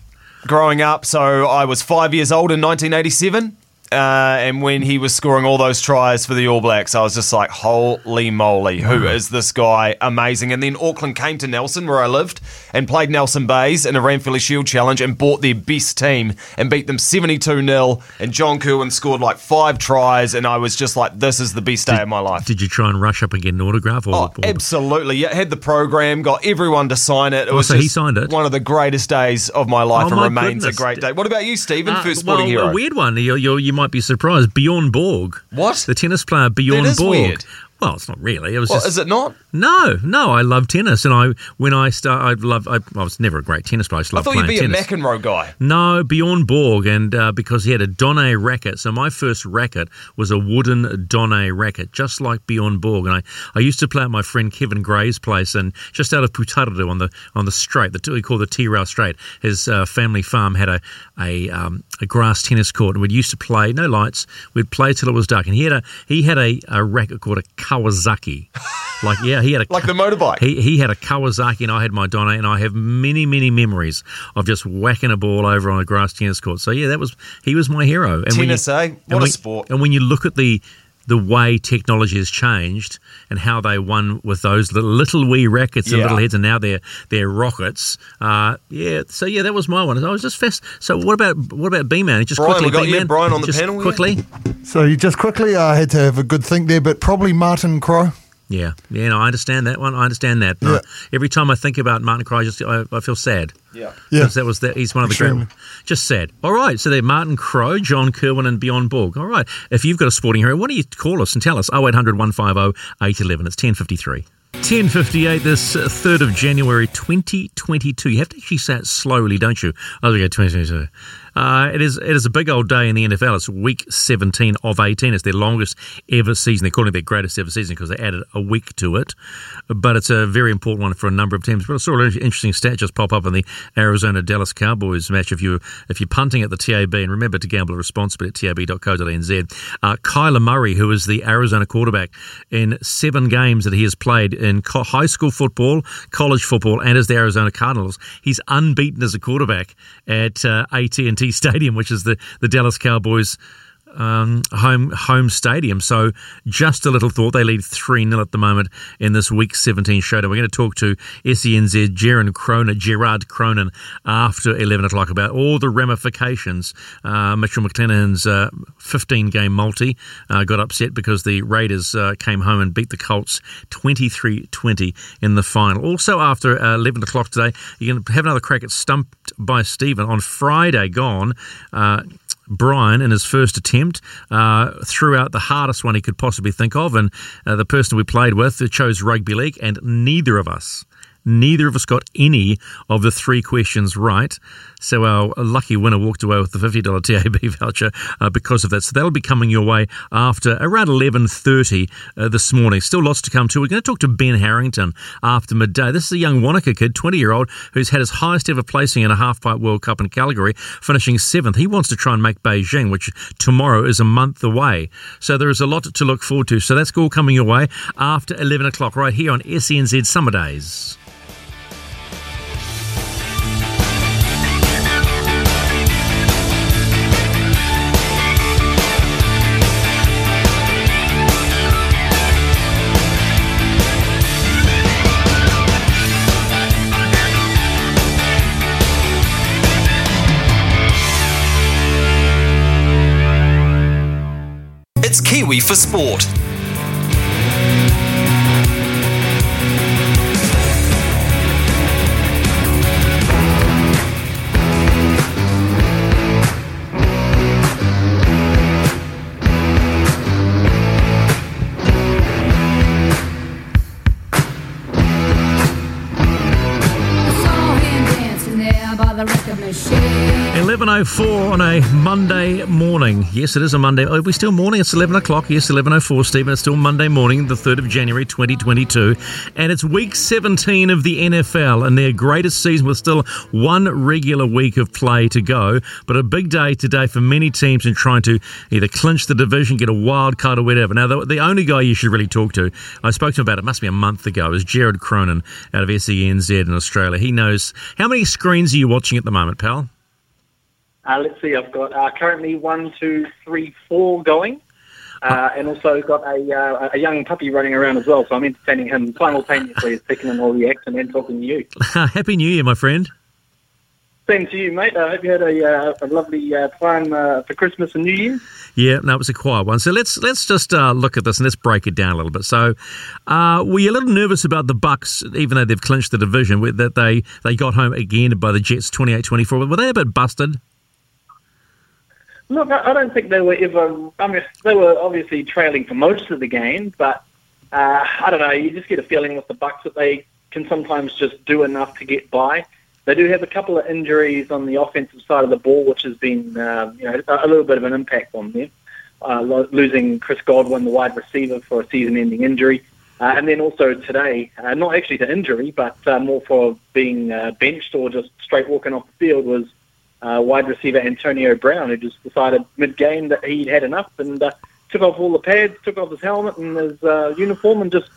Growing up, so I was five years old in 1987. Uh, and when he was scoring all those tries for the All Blacks, I was just like, holy moly, who is this guy? Amazing. And then Auckland came to Nelson, where I lived, and played Nelson Bays in a Ranfurly Shield Challenge and bought their best team and beat them 72 0. And John Kirwan scored like five tries, and I was just like, this is the best day of my life. Did you try and rush up and get an autograph? Or, Oh, or- absolutely. Yeah, had the program, got everyone to sign it. It Oh, was so he signed it? one of the greatest days of my life Oh, and my remains goodness. a great day. What about you, Stephen? Uh, First well, hero. a weird one. You, you, you might be surprised. Bjorn Borg. What? The tennis player Bjorn Borg. weird. Well, it's not really. It was Well, just. is it not? No, no. I love tennis, and I when I start, I love. I, I was never a great tennis player. I just I thought you'd be tennis. a McEnroe guy. No, Bjorn Borg, and uh, because he had a Donnay racket. So my first racket was a wooden Donnay racket, just like Bjorn Borg. And I, I used to play at my friend Kevin Gray's place, and just out of Putaruru on the on the straight, the we call the T-Rail Straight. His uh, family farm had a a, um, a grass tennis court, and we used to play. No lights. We'd play till it was dark. And he had a he had a, a racket called a Kawasaki. <laughs> Like yeah, he had a Like the motorbike. he, he had a Kawasaki and I had my Donnay, and I have many, many memories of just whacking a ball over on a grass tennis court. So yeah, that was he was my hero. And when Tennis, you, eh? and What a when- sport. And when you look at the the way technology has changed and how they won with those little, little wee rackets and Yeah. little heads, and now they're they're rockets. Uh, yeah, so yeah, that was my one. I was just fast. So what about what about B man? Just Brian, quickly, we got you, B-Man. Brian, on the Just panel, yeah. quickly. So you just quickly, I had to have a good think there, but probably Martin Crowe. Yeah, yeah, no, I understand that one. I understand that. No, Yeah. every time I think about Martin Crowe, I just I, I feel sad. Yeah. Yeah. Because that was the, he's one of the Extremely. great. Just sad. All right, so they're Martin Crowe, John Kirwan, and Bjorn Borg. All right, if you've got a sporting hero, why don't you call us and tell us? 0800 150 811. It's 1053. 1058, this uh, 3rd of January 2022. You have to actually say it slowly, don't you? Oh, we go 2022. Uh, it is it is a big old day in the NFL. It's week 17 of 18. It's their longest ever season. They're calling it their greatest ever season because they added a week to it. But it's a very important one for a number of teams. But I saw an interesting stat just pop up in the Arizona Dallas Cowboys match. If you if you're punting at the TAB, and remember to gamble responsibly at tab.co.nz. Uh, Kyler Murray, who is the Arizona quarterback in seven games that he has played in co- high school football, college football, and as the Arizona Cardinals, he's unbeaten as a quarterback at uh, AT&T Stadium, which is the the Dallas Cowboys um, home home stadium. So just a little thought. They lead 3 0 at the moment in this Week 17 showdown. We're going to talk to SENZ Jaron Cronin, Gerard Cronin after 11 o'clock about all the ramifications. Uh, Mitchell McClanahan's uh, 15 game multi uh, got upset because the Raiders uh, came home and beat the Colts 23 20 in the final. Also, after uh, 11 o'clock today, you're going to have another crack at Stumped by Stephen on Friday gone. Brian, in his first attempt, uh, threw out the hardest one he could possibly think of, and uh, the person we played with chose rugby league, and neither of us. Neither of us got any of the three questions right. So our lucky winner walked away with the $50 TAB <laughs> voucher uh, because of that. So that'll be coming your way after around 11.30 uh, this morning. Still lots to come to. We're going to talk to Ben Harrington after midday. This is a young Wanaka kid, 20-year-old, who's had his highest ever placing in a half-pipe World Cup in Calgary, finishing seventh. He wants to try and make Beijing, which tomorrow is a month away. So there is a lot to look forward to. So that's all coming your way after 11 o'clock right here on SENZ Summer Days. Kiwi for Sport. 11.04 on a Monday morning. Yes, it is a Monday. Oh, are we still morning? It's 11 o'clock. Yes, 11.04, Stephen. It's still Monday morning, the 3rd of January 2022. And it's week 17 of the NFL and their greatest season with still one regular week of play to go. But a big day today for many teams in trying to either clinch the division, get a wild card or whatever. Now, the, the only guy you should really talk to, I spoke to him about it, must be a month ago, is Jared Cronin out of SENZ in Australia. He knows. How many screens are you watching at the moment, pal? Uh, let's see, I've got uh, currently one, two, three, four going. Uh, and also got a, uh, a young puppy running around as well, so I'm entertaining him simultaneously as picking in all the acts and then talking to you. <laughs> Happy New Year, my friend. Same to you, mate. I hope you had a, uh, a lovely uh, time uh, for Christmas and New Year. Yeah, no, it was a quiet one. So let's let's just uh, look at this and let's break it down a little bit. So, uh, were you a little nervous about the Bucks, even though they've clinched the division, that they they got home again by the Jets 28-24? Were they a bit busted? Look, I don't think they were ever. I mean, they were obviously trailing for most of the game, but uh, I don't know. You just get a feeling with the Bucks that they can sometimes just do enough to get by. They do have a couple of injuries on the offensive side of the ball, which has been uh, you know a little bit of an impact on them. Uh, lo- losing Chris Godwin, the wide receiver, for a season-ending injury, uh, and then also today, uh, not actually to injury, but uh, more for being uh, benched or just straight walking off the field, was uh, wide receiver Antonio Brown, who just decided mid-game that he'd had enough and uh, took off all the pads, took off his helmet and his uh, uniform, and just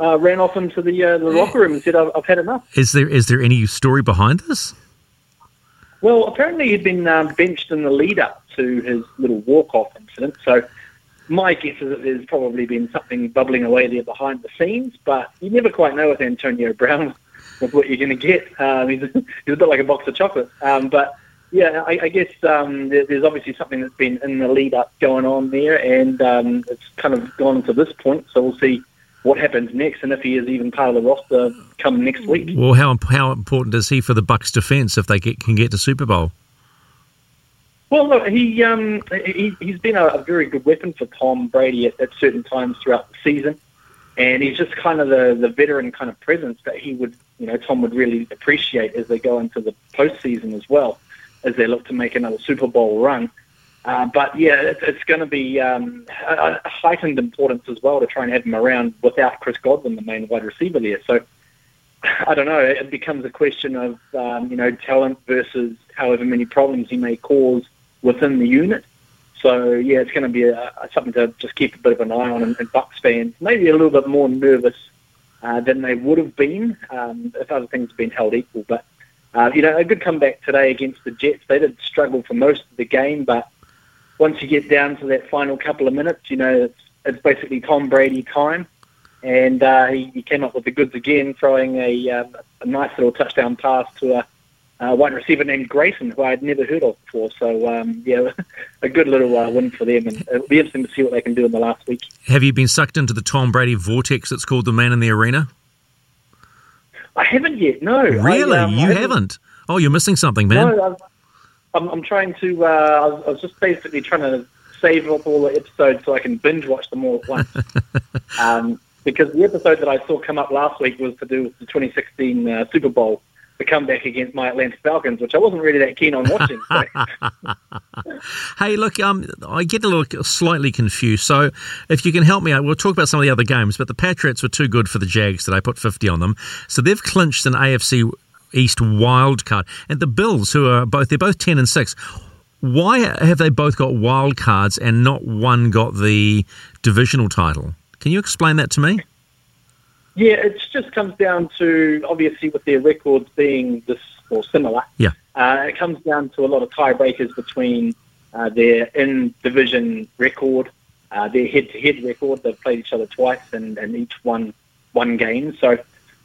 uh, ran off into the uh, the locker room and said, "I've, I've had enough." Is there is there any story behind this? Well, apparently he'd been um, benched in the lead-up to his little walk-off incident, so my guess is that there's probably been something bubbling away there behind the scenes, but you never quite know with Antonio Brown <laughs> with what you're going to get. Um, he's, <laughs> he's a bit like a box of chocolates, um, but yeah, I, I guess um, there, there's obviously something that's been in the lead up going on there, and um, it's kind of gone to this point. So we'll see what happens next, and if he is even part of the roster come next week. Well, how how important is he for the Bucks' defense if they get, can get to Super Bowl? Well, look, he um, he he's been a, a very good weapon for Tom Brady at, at certain times throughout the season, and he's just kind of the the veteran kind of presence that he would, you know, Tom would really appreciate as they go into the postseason as well. As they look to make another Super Bowl run. Uh, but yeah, it's, it's going to be um, a, heightened importance as well to try and have him around without Chris Godwin, the main wide receiver there. So I don't know. It becomes a question of um, you know talent versus however many problems he may cause within the unit. So yeah, it's going to be a, something to just keep a bit of an eye on. And, and Bucks fans maybe a little bit more nervous uh, than they would have been um, if other things had been held equal. But uh, you know, a good comeback today against the Jets. They did struggle for most of the game, but once you get down to that final couple of minutes, you know, it's, it's basically Tom Brady time. And uh, he, he came up with the goods again, throwing a, um, a nice little touchdown pass to a, a wide receiver named Grayson, who I'd never heard of before. So, um, yeah, <laughs> a good little uh, win for them. And it'll be interesting to see what they can do in the last week. Have you been sucked into the Tom Brady vortex that's called the man in the arena? I haven't yet, no. Really? I, um, you I haven't? Oh, you're missing something, man. No, I'm, I'm, I'm trying to. Uh, I, was, I was just basically trying to save up all the episodes so I can binge watch them all at once. <laughs> um, because the episode that I saw come up last week was to do with the 2016 uh, Super Bowl, the comeback against my Atlanta Falcons, which I wasn't really that keen on watching. <laughs> Hey, look, um, I get a little slightly confused. So, if you can help me we'll talk about some of the other games. But the Patriots were too good for the Jags that I Put fifty on them, so they've clinched an AFC East wild card. And the Bills, who are both they're both ten and six. Why have they both got wild cards and not one got the divisional title? Can you explain that to me? Yeah, it just comes down to obviously with their records being this or similar. Yeah. Uh, it comes down to a lot of tiebreakers between uh, their in division record, uh, their head to head record. They've played each other twice and, and each won one game. So,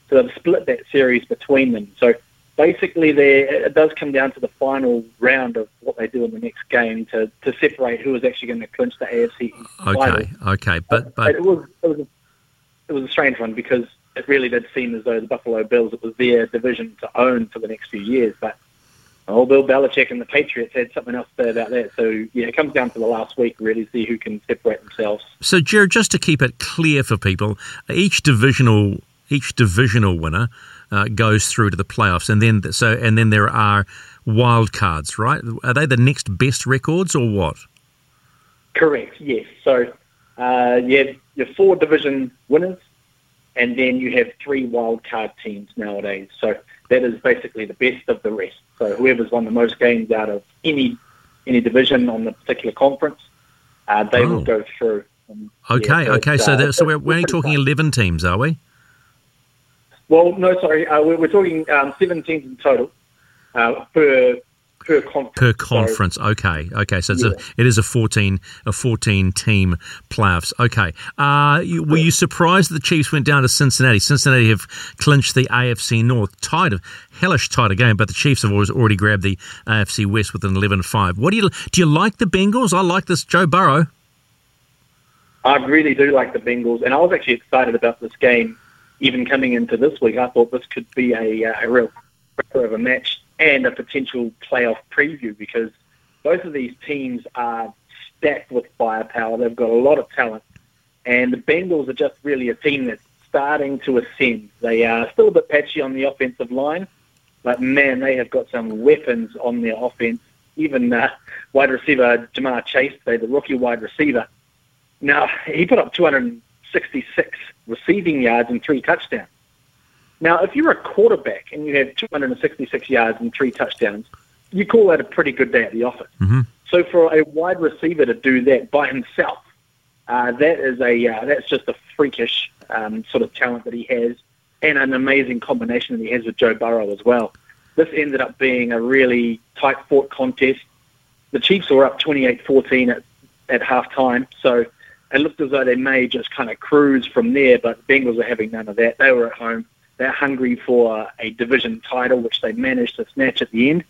so they've split that series between them. So basically, it does come down to the final round of what they do in the next game to, to separate who is actually going to clinch the AFC title. Okay, okay, but but it was it was a, it was a strange one because it really did seem as though the Buffalo Bills it was their division to own for the next few years, but old Bill Belichick and the Patriots had something else to say about that. So yeah, it comes down to the last week really to see who can separate themselves. So, Jared, just to keep it clear for people, each divisional each divisional winner uh, goes through to the playoffs, and then so and then there are wild cards, right? Are they the next best records or what? Correct. Yes. So uh, have your four division winners, and then you have three wild card teams nowadays. So that is basically the best of the rest. So whoever's won the most games out of any any division on the particular conference, uh, they Oh. will go through. And, Okay, yeah, so okay. So uh, there, so we're, we're only talking fun. eleven teams, are we? Well, no, sorry, uh, we're, we're talking um, seven teams in total uh, per per conference. Per So- conference, okay, okay. So it's Yeah. a, it is a fourteen a fourteen team playoffs. Okay. Uh, you, were you surprised that the Chiefs went down to Cincinnati? Cincinnati have clinched the AFC North, tied of hellish tight again, but the Chiefs have always already grabbed the AFC West with an 11-5. What do you do? You like the Bengals? I like this Joe Burrow. I really do like the Bengals, and I was actually excited about this game. Even coming into this week, I thought this could be a, uh, a real of a match and a potential playoff preview because both of these teams are stacked with firepower. They've got a lot of talent, and the Bengals are just really a team that's starting to ascend. They are still a bit patchy on the offensive line, but man, they have got some weapons on their offense. Even uh, wide receiver Ja'Marr Chase, they the rookie wide receiver. Now, he put up 266 receiving yards and three touchdowns. Now, if you're a quarterback and you have 266 yards and three touchdowns, you call that a pretty good day at the office. Mm-hmm. So for a wide receiver to do that by himself, uh, that is a uh, that's just a freakish um, sort of talent that he has, and an amazing combination that he has with Joe Burrow as well. This ended up being a really tight fought contest. The Chiefs were up 28-14 at at halftime, so it looked as though they may just kind of cruise from there. But the Bengals are having none of that. They were at home. They're hungry for a division title, which they managed to snatch at the end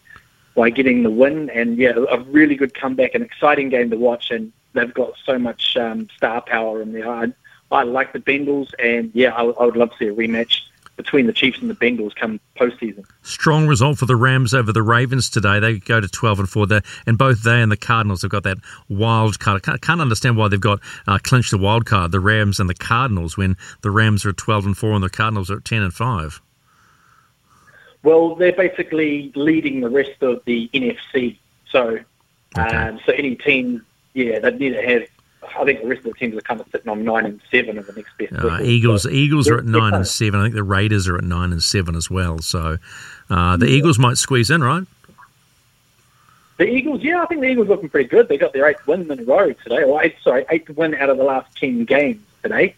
by getting the win. And yeah, a really good comeback, an exciting game to watch. And they've got so much um, star power in there. I, I like the Bengals, and yeah, I, I would love to see a rematch between the Chiefs and the Bengals come postseason. Strong result for the Rams over the Ravens today. They go to 12 and 4 there, and both they and the Cardinals have got that wild card. I can't, can't understand why they've got uh, clinched the wild card, the Rams and the Cardinals, when the Rams are at 12 and 4 and the Cardinals are at 10 and 5. Well, they're basically leading the rest of the NFC. So, um, so any team, yeah, they'd need to have. I think the rest of the teams are kind of sitting on nine and seven of the next best. Uh, record. Eagles So Eagles are at nine and seven. I think the Raiders are at nine and seven as well. So uh, the Eagles might squeeze in, right? The Eagles, yeah, I think the Eagles looking pretty good. They got their eighth win in a row today. Or eight, sorry, eighth win out of the last ten games today.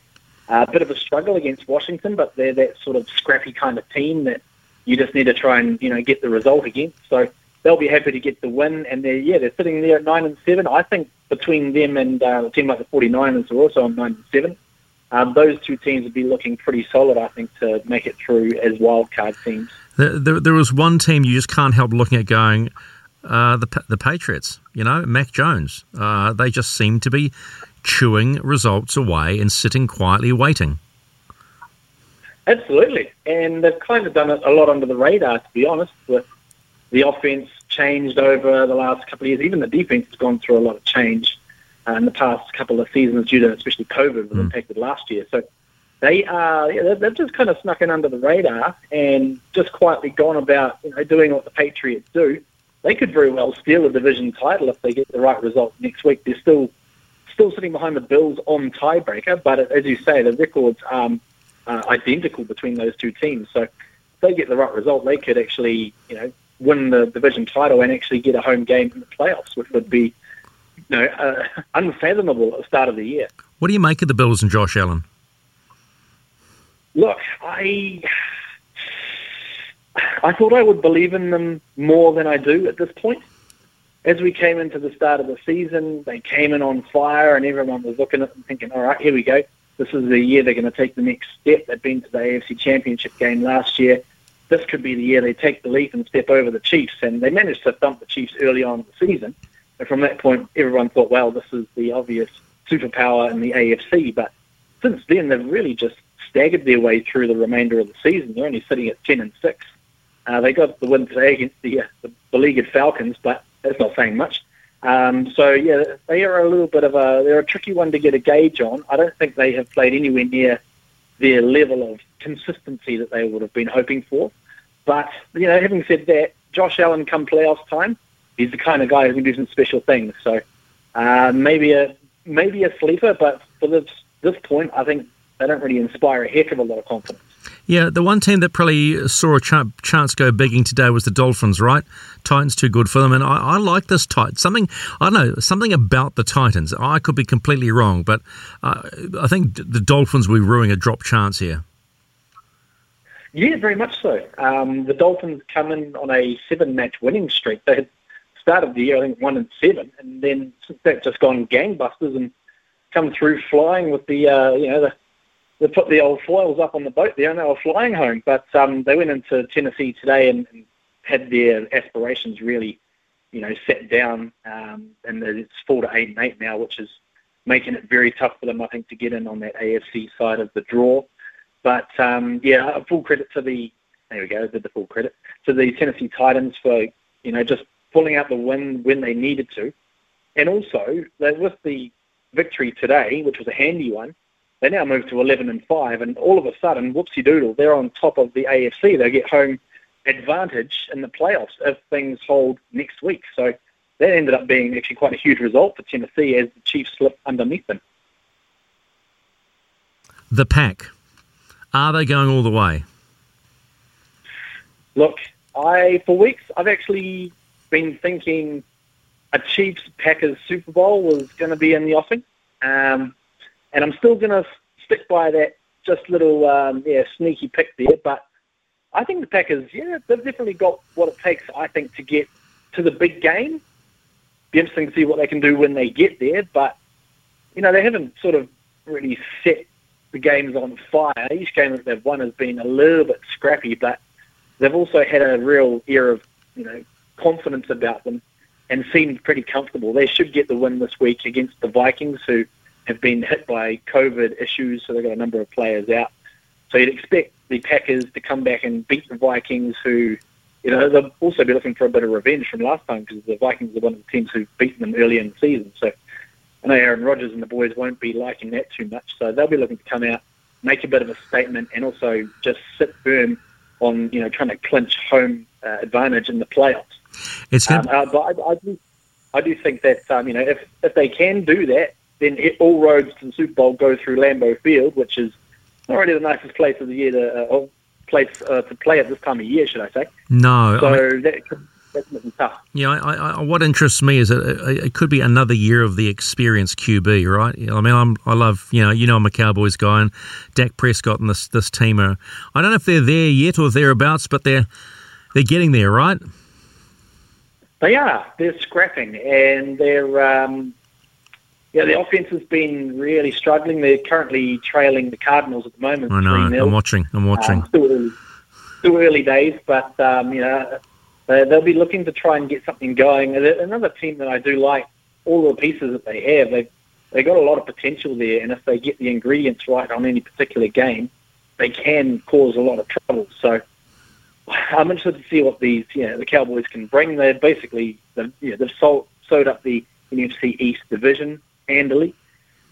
A bit of a struggle against Washington, but they're that sort of scrappy kind of team that you just need to try and you know get the result against. So they'll be happy to get the win, and they're yeah they're sitting there at nine and seven. I think between them and uh, a team like the 49ers who are also on nine and seven, um, those two teams would be looking pretty solid. I think to make it through as wild card teams. There, there, there was one team you just can't help looking at going, uh, the the Patriots. You know, Mac Jones. Uh, they just seem to be chewing results away and sitting quietly waiting. Absolutely, and they've kind of done it a lot under the radar, to be honest. With the offense changed over the last couple of years, even the defense has gone through a lot of change uh, in the past couple of seasons due to especially COVID was impacted last year. So they are, yeah, they've- just kind of snuck in under the radar and just quietly gone about, you know, doing what the Patriots do. They could very well steal a division title if they get the right result next week. They're still still sitting behind the Bills on tiebreaker, but as you say, the records um, are identical between those two teams. So if they get the right result, they could actually, you know, win the division title and actually get a home game in the playoffs, which would be, you know, uh, <laughs> unfathomable at the start of the year. What do you make of the Bills and Josh Allen? Look, I I thought I would believe in them more than I do at this point. As we came into the start of the season, they came in on fire, and everyone was looking at them thinking, "All right, here we go. This is the year they're going to take the next step." They've been to the AFC Championship game last year. This could be the year they take the leap and step over the Chiefs, and they managed to thump the Chiefs early on in the season. And from that point, everyone thought, "Well, this is the obvious superpower in the AFC." But since then, they've really just staggered their way through the remainder of the season. They're only sitting at ten and six. Uh, they got the win today against the uh, the beleaguered Falcons, but that's not saying much. Um, so yeah, they are a little bit of a they're a tricky one to get a gauge on. I don't think they have played anywhere near their level of consistency that they would have been hoping for. But you know, having said that, Josh Allen come playoffs time, he's the kind of guy who can do some special things. So uh, maybe a maybe a sleeper, but for this this point, I think they don't really inspire a heck of a lot of confidence. Yeah, the one team that probably saw a ch- chance go begging today was the Dolphins, right? Titans too good for them, and I, I like this Titan. Something I don't know, something about the Titans. I could be completely wrong, but uh, I think the Dolphins will be ruining a drop chance here. Yeah, very much so. Um, the Dolphins come in on a seven-match winning streak. They had started the year, I think, one and seven, and then since that just gone gangbusters and come through flying with the, uh, you know, the they put the old foils up on the boat there and they were flying home. But um, they went into Tennessee today and, and had their aspirations really, you know, set down. Um, and it's four to eight and eight now, which is making it very tough for them, I think, to get in on that AFC side of the draw. But um, yeah, full credit to the there we go, did the full credit to the Tennessee Titans for you know just pulling out the win when they needed to, and also with the victory today, which was a handy one, they now move to 11 and five, and all of a sudden, whoopsie doodle, they're on top of the AFC. They get home advantage in the playoffs if things hold next week. So that ended up being actually quite a huge result for Tennessee as the Chiefs slipped underneath them. The pack. Are they going all the way? Look, I for weeks I've actually been thinking a Chiefs Packers Super Bowl was going to be in the offing, um, and I'm still going to stick by that just little um, yeah sneaky pick there. But I think the Packers, yeah, they've definitely got what it takes. I think to get to the big game. Be interesting to see what they can do when they get there, but you know they haven't sort of really set the games on fire. Each game that they've won has been a little bit scrappy, but they've also had a real air of you know confidence about them and seemed pretty comfortable. They should get the win this week against the Vikings, who have been hit by COVID issues, so they've got a number of players out. So you'd expect the Packers to come back and beat the Vikings, who you know they'll also be looking for a bit of revenge from last time because the Vikings are one of the teams who've beaten them early in the season. So I know Aaron Rodgers and the boys won't be liking that too much, so they'll be looking to come out, make a bit of a statement, and also just sit firm on you know trying to clinch home uh, advantage in the playoffs. It's Um, uh, but I, I do, I do think that um, you know if if they can do that, then it, all roads to the Super Bowl go through Lambeau Field, which is not really the nicest place of the year to uh, place uh, to play at this time of year, should I say? no. So I mean, that could definitely be tough. Yeah, I, I, what interests me is that it, it could be another year of the experienced QB, right? I mean, I'm, I love, you know, you know, I'm a Cowboys guy, and Dak Prescott and this this team are. I don't know if they're there yet or thereabouts, but they're they're getting there, right? They are. They're scrapping, and they're um, yeah. The offense has been really struggling. They're currently trailing the Cardinals at the moment. I know. 3-0. I'm watching. I'm watching. Um, still, early, still early days, but um, you know they, they'll be looking to try and get something going. Another team that I do like, all the pieces that they have, they've they got a lot of potential there, and if they get the ingredients right on any particular game, they can cause a lot of trouble. So. I'm interested to see what these, you know, the Cowboys can bring. They're basically, they've, you know, they've sold, sewed up the NFC East division handily,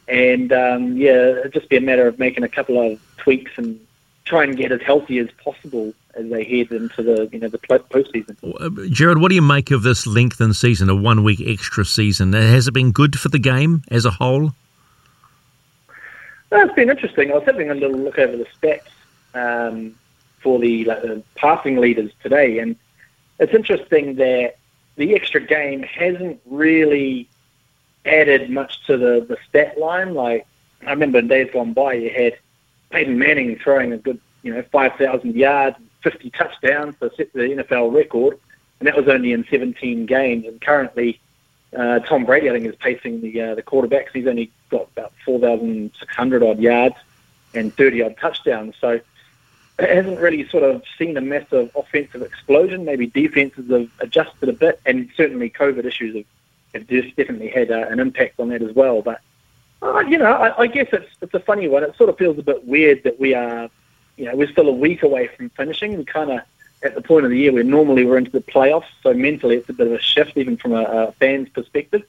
and um, yeah, it'd just be a matter of making a couple of tweaks and try and get as healthy as possible as they head into the, you know, the postseason. Uh, Jared, what do you make of this lengthened season, a one week extra season? Has it been good for the game as a whole? Well, it's been interesting. I was having a little look over the stats um, for the, like, the passing leaders today, and it's interesting that the extra game hasn't really added much to the, the stat line. Like I remember in days gone by, you had Peyton Manning throwing a good, you know, 5,000 yards, 50 touchdowns to set the NFL record, and that was only in 17 games. And currently, uh, Tom Brady, I think, is pacing the uh, the quarterbacks. He's only got about 4,600 odd yards and 30 odd touchdowns. So it hasn't really sort of seen a massive offensive explosion. Maybe defenses have adjusted a bit, and certainly COVID issues have, have just definitely had uh, an impact on that as well. But uh, you know, I, I guess it's it's a funny one. It sort of feels a bit weird that we are, you know, we're still a week away from finishing. We kind of at the point of the year where normally we're into the playoffs, so mentally it's a bit of a shift, even from a, a fan's perspective.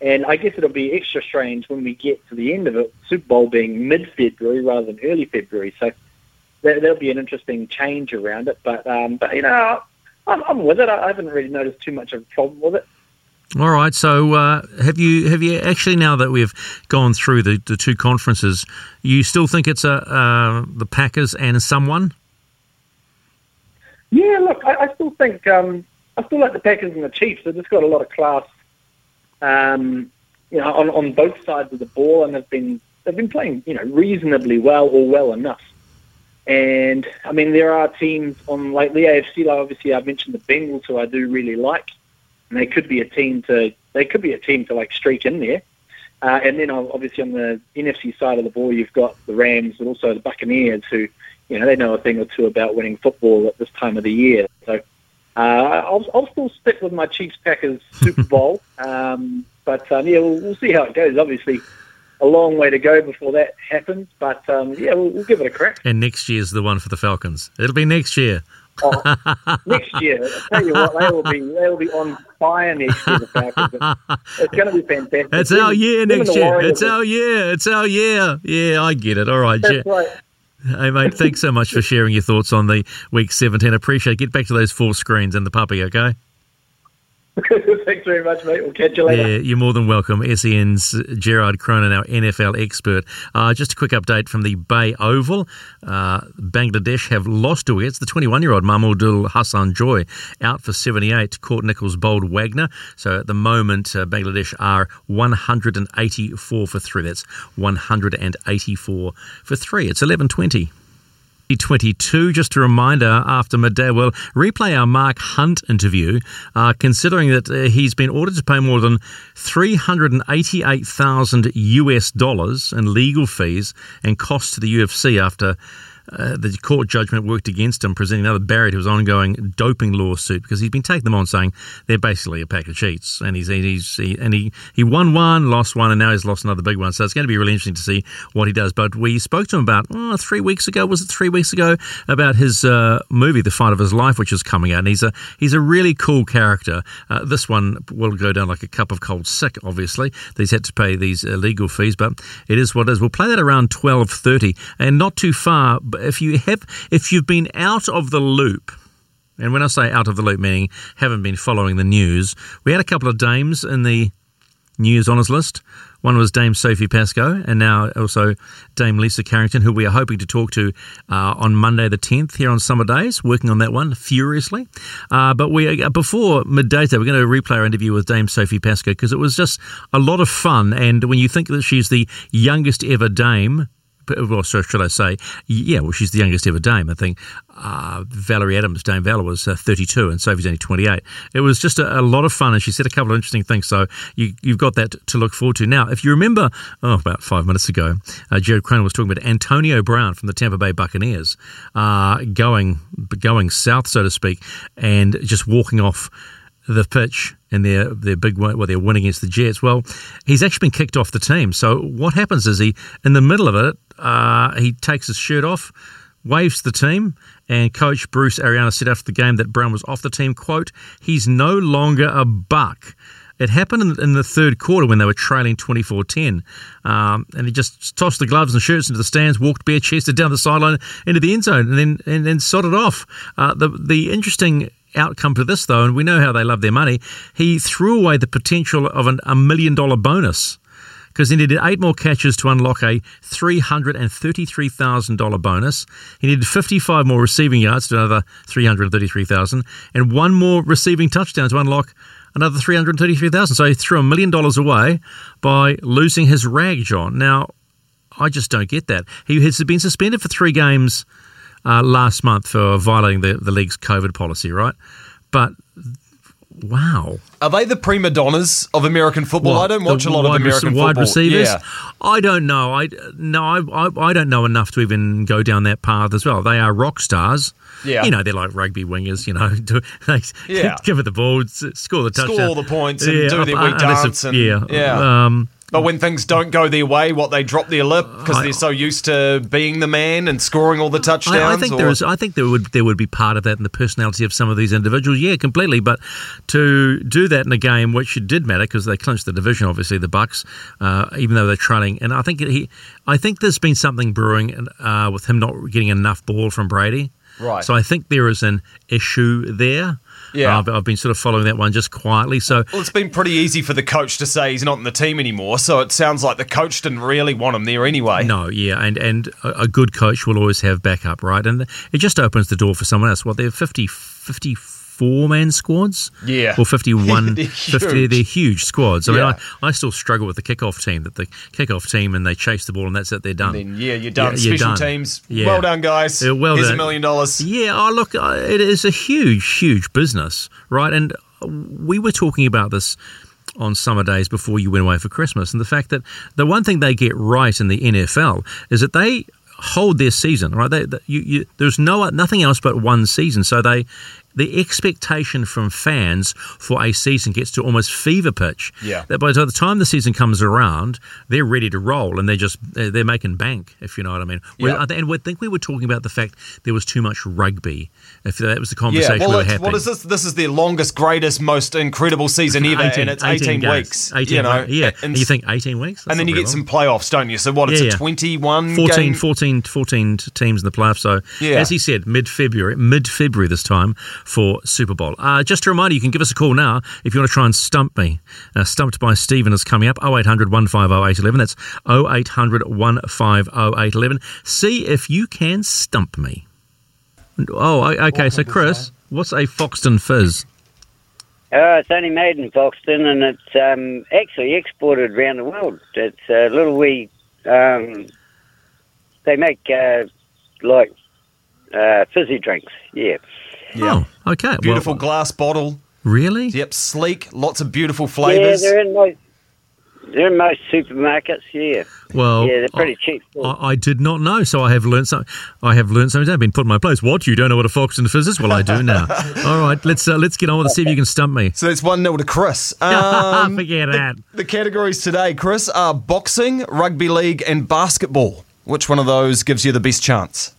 And I guess it'll be extra strange when we get to the end of it, Super Bowl being mid-February rather than early February. So there, there'll be an interesting change around it. But um, but you know, I'm, I'm with it. I haven't really noticed too much of a problem with it. All right. So, uh, have you have you actually now that we've gone through the, the two conferences, you still think it's a uh, the Packers and someone? Yeah, look, I, I still think um, I still like the Packers and the Chiefs. They've just got a lot of class, um, you know, on, on both sides of the ball, and they've been they've been playing, you know, reasonably well or well enough. And I mean, there are teams on like the AFC. Like obviously, I mentioned the Bengals, who I do really like, and they could be a team to they could be a team to like streak in there. Uh, and then obviously on the NFC side of the ball, you've got the Rams, but also the Buccaneers, who you know they know a thing or two about winning football at this time of the year. So uh, I'll, I'll still stick with my Chiefs Packers <laughs> Super Bowl, um, but um, yeah, we'll, we'll see how it goes. Obviously, a long way to go before that happens, but um, yeah, we'll, we'll give it a crack. And next year's the one for the Falcons. It'll be next year. Oh, next year, I tell you what, they will be they will be on fire next year. It's going to be fantastic. It's our year next year. It's our year. It's our year. Yeah, I get it. All right, That's Ja- right. Hey, mate, thanks so much for sharing your thoughts on the week 17. Appreciate it. Get back to those four screens and the puppy, okay? <laughs> Thanks very much, mate. We'll catch you later. Yeah, you're more than welcome. SEN's Gerard Cronin, our NFL expert. Uh, just a quick update from the Bay Oval. Uh, Bangladesh have lost to against the 21 year old Mahmudul Hasan Joy, out for 78. Caught Nicholls bowled Wagner. So at the moment, uh, Bangladesh are 184 for three. That's 184 for three. It's 1120. 22. Just a reminder after midday, we'll replay our Mark Hunt interview, uh, considering that uh, he's been ordered to pay more than 388,000 US dollars in legal fees and costs to the UFC after. Uh, the court judgment worked against him, presenting another barrier to his ongoing doping lawsuit because he's been taking them on, saying they're basically a pack of cheats, and he's, he's he, and he he won one, lost one, and now he's lost another big one. So it's going to be really interesting to see what he does. But we spoke to him about oh, three weeks ago. Was it three weeks ago about his uh, movie, The Fight of His Life, which is coming out, and he's a he's a really cool character. Uh, this one will go down like a cup of cold sick, obviously. He's had to pay these legal fees, but it is what it is. We'll play that around twelve thirty, and not too far but if you have, if you've been out of the loop, and when I say out of the loop, meaning haven't been following the news, we had a couple of dames in the news honours list. One was Dame Sophie Pascoe, and now also Dame Lisa Carrington, who we are hoping to talk to uh, on Monday the 10th here on Summer Days, working on that one furiously. Uh, but we uh, before midday, we're going to replay our interview with Dame Sophie Pascoe because it was just a lot of fun. And when you think that she's the youngest ever Dame, well, so should I say? Yeah, well, she's the youngest ever dame. I think uh, Valerie Adams, Dame Vala, was uh, 32 and Sophie's only 28. It was just a, a, lot of fun, and she said a couple of interesting things. So you, have got that to look forward to. Now, if you remember, oh, about five minutes ago, uh, Jared Cronin was talking about Antonio Brown from the Tampa Bay Buccaneers uh, going going south, so to speak, and just walking off the pitch in their their big well they're winning against the Jets. Well, he's actually been kicked off the team. So what happens is he in the middle of it uh, he takes his shirt off, waves the team, and coach Bruce Arians said after the game that Brown was off the team. "Quote: He's no longer a buck." It happened in, the third quarter when they were trailing 24 10. Um, and he just tossed the gloves and shirts into the stands, walked bare chested down the sideline into the end zone, and then and then sodded off. Uh, the, the interesting outcome to this, though, and we know how they love their money, he threw away the potential of an, a million dollar bonus because he needed eight more catches to unlock a $333,000 bonus. He needed 55 more receiving yards to another 333,000 and one more receiving touchdown to unlock another 333,000. So he threw a million dollars away by losing his rag, John. Now, I just don't get that. He has been suspended for three games uh, last month for violating the, the league's COVID policy, right? But wow. Are they the prima donnas of American football? What, I don't watch a lot of American rec- wide receivers. Yeah. I don't know. I no, I, I I don't know enough to even go down that path as well. They are rock stars. Yeah. you know they're like rugby wingers. You know, <laughs> do- they Yeah. <laughs> give it the ball, score the touchdown. Score all the points and do their wee unless dance and- yeah, yeah. Um, But when things don't go their way, what they drop their lip because they're so used to being the man and scoring all the touchdowns. I, I think or- there is. I think there would there would be part of that in the personality of some of these individuals. Yeah, completely. But to do that in a game which it did matter because they clinched the division, obviously the Bucks, uh, even though they're trailing. And I think he, I think there's been something brewing uh, with him not getting enough ball from Brady. Right. So I think there is an issue there. Yeah. I've, I've been sort of following that one just quietly. So Well, it's been pretty easy for the coach to say he's not in the team anymore, so it sounds like the coach didn't really want him there anyway. No, yeah, and and a, good coach will always have backup, right? And it just opens the door for someone else. Well, they're 50, 54 man squads, Yeah. or 51, <laughs> They're 50, huge. they're huge squads. I mean, I, I still struggle with the kickoff team. That the kickoff team and they chase the ball and that's it. They're done. Then, yeah, you're done. Yeah, you're Special done. teams. Yeah. Well done, guys. Yeah, well Here's a million dollars. Yeah, oh, look, it is a huge, huge business, right? And we were talking about this on summer days before you went away for Christmas, and the fact that the one thing they get right in the NFL is that they hold their season, right? They, they- you, you, there's no nothing else but one season, so they the expectation from fans for a season gets to almost fever pitch. Yeah. That by the time the season comes around, they're ready to roll and they're just they're making bank, if you know what I mean. Yeah. And we think we were talking about the fact there was too much rugby. If that was the conversation Yeah, we well, were having. what is this? This is their longest, greatest, most incredible season ever, and it's 18, games. weeks. 18 you know, yeah. and, you think 18 weeks? That's and then you get long. some playoffs, don't you? So what? It's Yeah, a yeah. 21 14, game. 14, 14 teams in the playoffs. So, Yeah. as he said, mid February, mid February this time for Super Bowl. Uh, just a reminder, you can give us a call now if you want to try and stump me. Uh, Stumped by Stephen is coming up 0800 150 811. That's 0800 150 811. See if you can stump me. Oh, okay. So, Chris, what's a Foxton Fizz? Oh, it's only made in Foxton, and it's um, actually exported around the world. It's a little wee. Um, they make uh, like uh, fizzy drinks. Yeah. Yeah. Oh, okay. Beautiful Well, glass bottle. really? Yep, sleek. Lots of beautiful flavors. Yeah, flavors. they're in most. They're in most supermarkets. Yeah. Well, yeah, they're pretty cheap. I, I did not know, so I have learned some. I have learned something. I've been put in my place. What? You don't know what a Foxton Fizz is? Well, I do now. <laughs> All right, let's uh, let's get on with it. See if you can stump me. so it's 1 0 to Chris. <laughs> Um, Forget that. the categories today, Chris, are boxing, rugby league, and basketball. Which one of those gives you the best chance?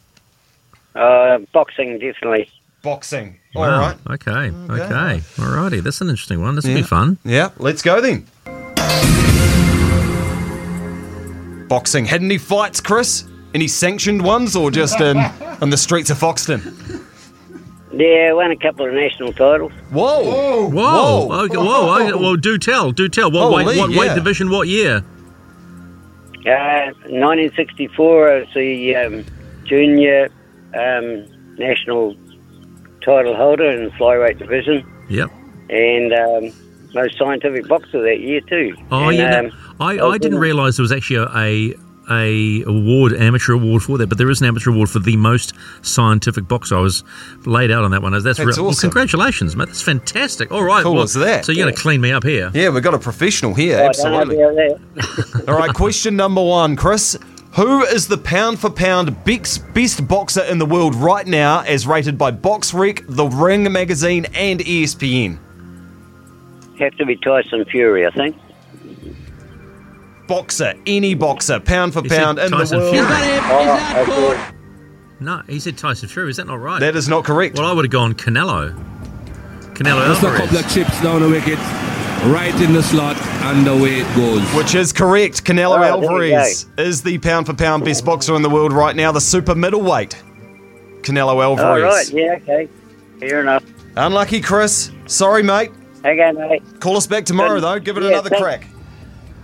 Uh, boxing, definitely. Boxing. All Wow. right. Okay. Okay. All righty. That's an interesting one. This will Yeah. be fun. Yeah, let's go then. Boxing. Had any fights, Chris? Any sanctioned ones or just in <laughs> on the streets of Foxton? Yeah, won a couple of national titles. Whoa! Whoa! Okay, whoa! okay, Well, do tell, do tell. What Holy, weight? What yeah. weight division? What year? Uh, 1964, I was the um, junior um, national title holder in the flyweight division, Yep. and um, most scientific boxer that year too. Oh and, yeah. um, I, I didn't realise there was actually a a award, amateur award for that, but there is an amateur award for the most scientific boxer. I was laid out on that one. That's, That's real- well, congratulations, mate. That's fantastic. All right, Cool well, as that. So you're going to clean me up here. Yeah, we've got a professional here, I absolutely. All right, question number one, Chris. Who is the pound for pound best, best boxer in the world right now, as rated by BoxRec, The Ring Magazine, and ESPN? Have to be Tyson Fury, I think. Boxer, any boxer, pound for he pound in the Tyson world. Fury. Oh. No, he said Tyson Fury. Is that not right? That is not correct. well, I would have gone Canelo. Canelo Just a Alvarez. couple of chips down the wicket, right in the slot, and away it goes. Which is correct. Canelo there you Alvarez is the pound for pound best boxer in the world right now, the super middleweight. Canelo All Alvarez. right, yeah, okay. Fair enough. Unlucky, Chris. Sorry, mate. Okay, mate. Call us back tomorrow, though. Give it Yeah, another thanks. crack.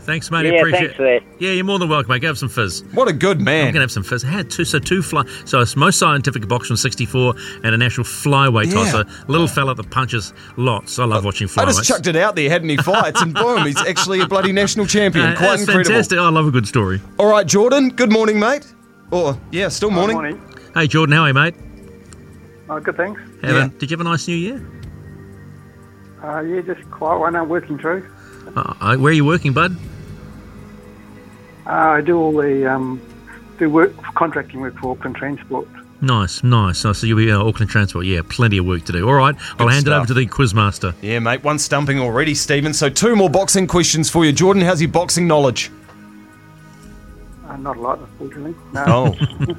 Thanks, mate. Yeah, appreciate thanks for that. Yeah, you're more than welcome, mate. Go have some fizz. What a good man. I'm going to have some fizz. I had two, so two fly. So it's most scientific boxer from 64 and a national flyweight Yeah. tosser. Little fella that punches lots. I love watching flyweights. I just chucked it out there, hadn't he fights, and <laughs> boom, he's actually a bloody national champion. Uh, Quite that's incredible. fantastic. I love a good story. All right, Jordan, good morning, mate. Or, yeah, still morning. Hey, Jordan, how are you, mate? Oh, good, thanks. Have a- Yeah. did you have a nice New Year? Uh, yeah, just quiet one. I'm working through. Uh, uh, where are you working, bud? Uh, I do all the um, do work contracting work for Auckland Transport. Nice, nice. nice. So you'll be uh, Auckland Transport. Yeah, plenty of work to do. All right, I'll hand it over to the quizmaster. Yeah, mate, one stumping already, Stephen. So two more boxing questions for you. Jordan, how's your boxing knowledge? Uh, not a lot, unfortunately. No. Oh,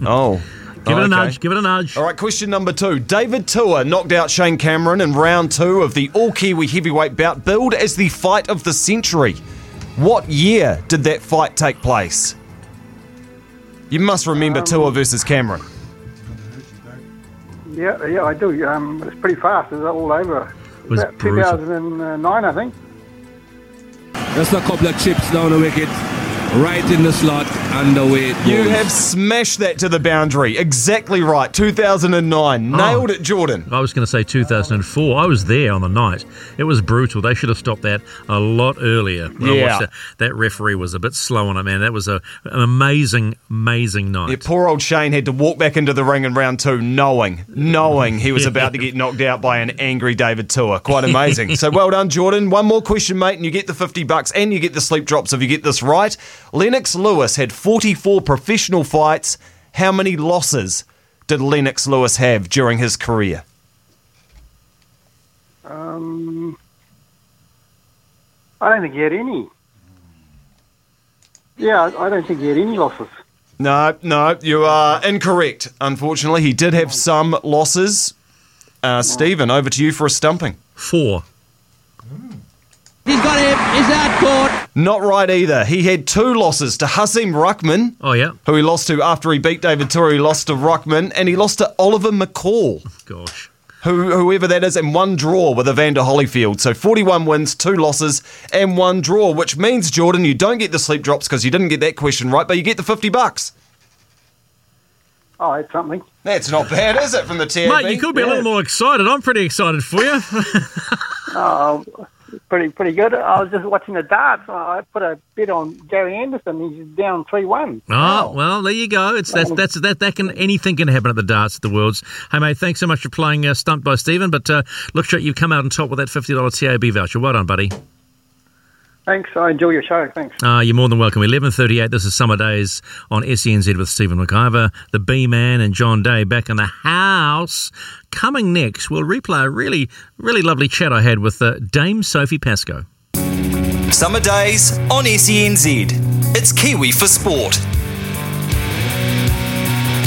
oh. <laughs> Give it a Okay. nudge. Give it a nudge. All right, question number two. David Tua knocked out Shane Cameron in round two of the All Kiwi heavyweight bout, billed as the fight of the century. What year did that fight take place? You must remember Um, Tua versus Cameron. Yeah, yeah, I do. Um, it's pretty fast. It's all over. was About brutal. 2009, I think. Just a couple of chips down the wicket, right in the slot, and away it. You have smashed that to the boundary. Exactly right. 2009. Nailed it, Jordan. I was going to say 2004. I was there on the night. It was brutal. They should have stopped that a lot earlier. When I Yeah. watched that, that referee was a bit slow on it, man. That was a, an amazing, amazing night. Yeah, poor old Shane had to walk back into the ring in round two knowing, knowing he was about to get knocked out by an angry David Tua. Quite amazing. <laughs> so well done, Jordan. One more question, mate, and you get the 50 bucks and you get the sleep drops if you get this right. Lennox Lewis had 44 professional fights. How many losses did Lennox Lewis have during his career? Um, I don't think he had any. Yeah, I I don't think he had any losses. No, no, you are incorrect. Unfortunately, he did have some losses. Uh, Stephen, over to you for a stumping. Four. He's got him. He's out court. Not right either. He had two losses to Hasim Rahman, Oh, yeah. who he lost to after he beat David Tua. He lost to Rahman, and he lost to Oliver McCall, Gosh. who, whoever that is, and one draw with Evander Holyfield. So 41 wins, two losses, and one draw, which means, Jordan, you don't get the sleep drops because you didn't get that question right, but you get the 50 bucks. Oh, it's something. That's not bad, is it, from the TAB? Mate, you could be a little more excited. I'm pretty excited for you. <laughs> Oh, pretty pretty good. I was just watching the darts. I put a bid on Gary Anderson. He's down three one. Oh well, there you go. It's that's that's that that can anything can happen at the darts at the worlds. Hey mate, thanks so much for playing uh, stumped by Stephen. But uh, looks like you've come out on top with that fifty dollar TAB voucher. Well done, buddy. Thanks. I enjoy your show. Thanks. Uh, you're more than welcome. Eleven thirty eight. This is Summer Days on SENZ with Stephen McIvor, the B Man, and John Day back in the house. Coming next, we'll replay a really really lovely chat I had with uh, Dame Sophie Pascoe. Summer days on SENZ. It's Kiwi for sport.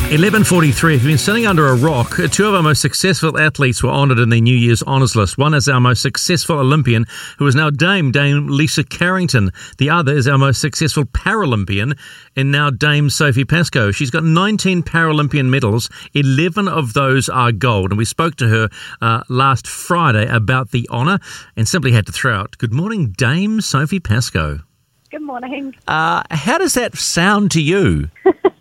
11.43, if you've been sitting under a rock, two of our most successful athletes were honoured in the New Year's Honours List. One is our most successful Olympian, who is now Dame, Dame Lisa Carrington. The other is our most successful Paralympian, and now Dame Sophie Pascoe. She's got 19 Paralympian medals, 11 of those are gold. And we spoke to her uh, last Friday about the honour and simply had to throw out, Good morning, Dame Sophie Pascoe. Good morning. Uh, how does that sound to you? <laughs>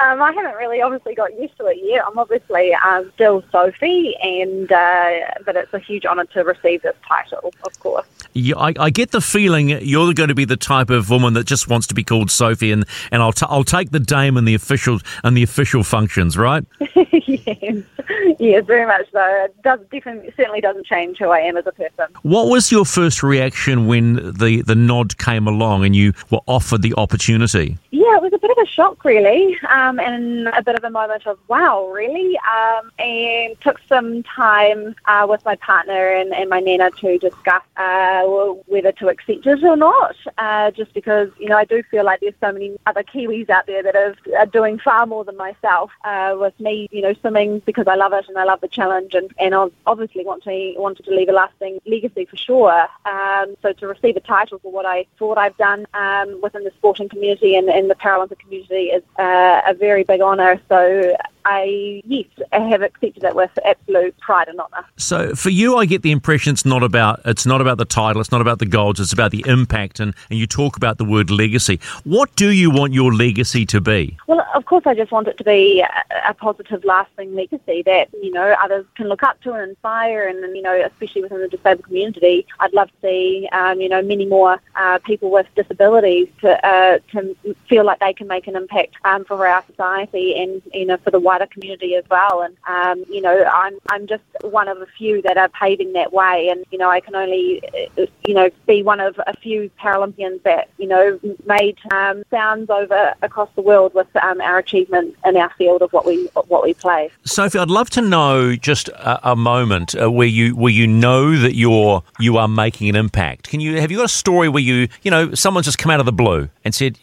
Um, I haven't really obviously got used to it yet. I'm obviously um, still Sophie, and uh, but it's a huge honour to receive this title, of course. You, I, I get the feeling you're going to be the type of woman that just wants to be called Sophie, and, and I'll, t- I'll take the dame and the official and the official functions, right? <laughs> yes, yes, very much so. It does definitely certainly doesn't change who I am as a person. What was your first reaction when the, the nod came along and you were offered the opportunity? Yeah, it was a bit of a shock, really, um, and a bit of a moment of wow, really, um, and took some time uh, with my partner and, and my nana to discuss uh, whether to accept it or not. Uh, just because you know, I do feel like there's so many other Kiwis out there that are, are doing far more than myself. Uh, with me, you know, swimming because I love it and I love the challenge, and and I obviously want to wanted to leave a lasting legacy for sure. Um, so to receive a title for what I for what I've done um, within the sporting community and, and the Paralympic community is uh, a very big honour. So I, yes, I have accepted it with absolute pride and honour. So for you, I get the impression it's not about it's not about the title, it's not about the golds, it's about the impact, and, and you talk about the word legacy. What do you want your legacy to be? Well, of course, I just want it to be a, a positive, lasting legacy that you know others can look up to and inspire, and you know, especially within the disabled community, I'd love to see um, you know many more uh, people with disabilities to uh, to feel like they can make an impact um, for our society and you know for the wider community as well. And um, you know, I'm I'm just one of a few that are paving that way, and you know, I can only uh, you know be one of a few Paralympians that you know made um, sounds over across the world with um, our achievement in our field of what we what we play. Sophie, I'd love to know just a, a moment uh, where you where you know that you're you are making an impact. Can you have you got a story where you you know someone's just come out of the blue and said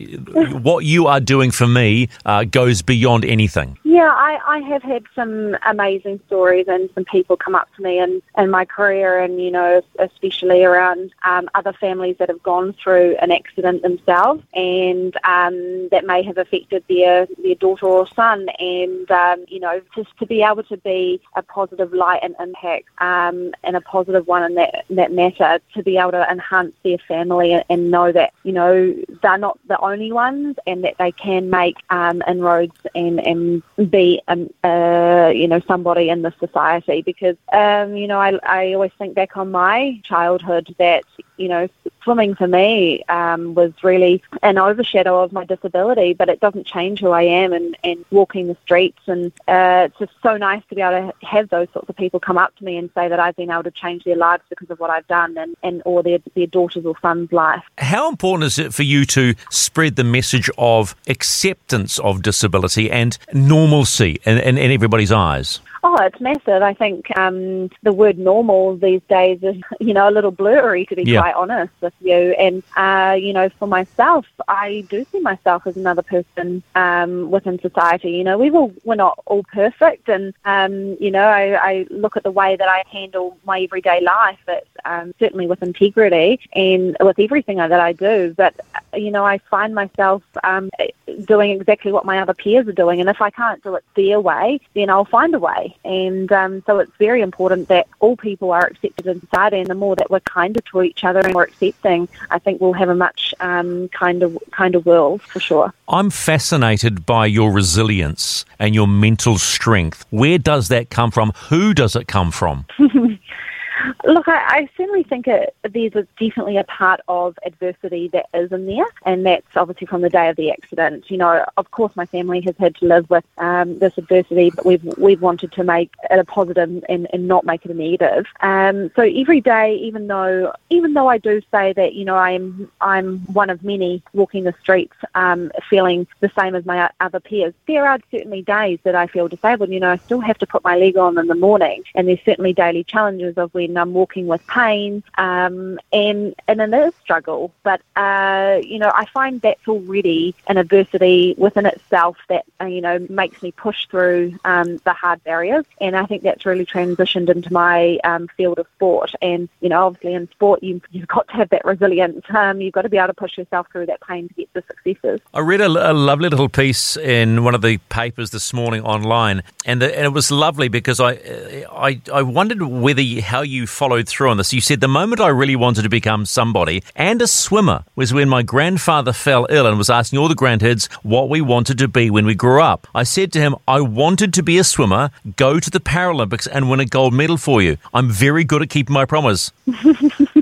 what you are doing for me uh, goes beyond anything? Yeah, I, I have had some amazing stories and some people come up to me in, in my career and, you know, especially around um, other families that have gone through an accident themselves and um, that may have affected their, their daughter or son. And, um, you know, just to be able to be a positive light and impact um, and a positive one in that, that matter, to be able to enhance their family and, and know that, you know, they're not the only ones and that they can make um, inroads and, and be, um, uh, you know, somebody in the society because, um, you know, I, I always think back on my childhood that, you know, swimming for me um, was really an overshadow of my disability, but it doesn't change who I am and, and walking the streets. And uh, it's just so nice to be able to have those sorts of people come up to me and say that I've been able to change their lives because of what I've done and, and or their, their daughter's or son's life. How important is it for you to spread the message of acceptance of disability and normalcy in, in, in everybody's eyes? Oh, it's massive. I think um, the word normal these days is, <laughs> you know, a little blurry, to be Yeah. quite honest with you. And, uh, you know, for myself, I do see myself as another person um, within society. You know, we will, we're not all perfect. And, um, you know, I, I look at the way that I handle my everyday life. It's um, certainly with integrity and with everything that I do. But, uh, you know, I find myself um, doing exactly what my other peers are doing. And if I can't do it their way, then I'll find a way. And um, so it's very important that all people are accepted in society. And the more that we're kinder to each other and more accepting, I think we'll have a much um, kinder, kinder world for sure. I'm fascinated by your resilience and your mental strength. Where does that come from? Who does it come from? <laughs> Look, I, I certainly think it, there's a, definitely a part of adversity that is in there, and that's obviously from the day of the accident. You know, of course, my family has had to live with um, this adversity, but we've we've wanted to make it a positive and, and not make it a negative. Um, so every day, even though even though I do say that you know I'm I'm one of many walking the streets, um, feeling the same as my other peers, there are certainly days that I feel disabled. You know, I still have to put my leg on in the morning, and there's certainly daily challenges of when I'm walking with pain, um, and and it is struggle. But uh, you know, I find that's already an adversity within itself that uh, you know makes me push through um, the hard barriers, and I think that's really transitioned into my um, field of sport. And you know, obviously in sport, you, you've got to have that resilience. Um, you've got to be able to push yourself through that pain to get the successes. I read a, a lovely little piece in one of the papers this morning online, and, the, and it was lovely because I, I I wondered whether you, how you followed through on this. You said the moment I really wanted to become somebody and a swimmer was when my grandfather fell ill and was asking all the grandkids what we wanted to be when we grew up. I said to him, I wanted to be a swimmer, go to the Paralympics, and win a gold medal for you. I'm very good at keeping my promise. <laughs>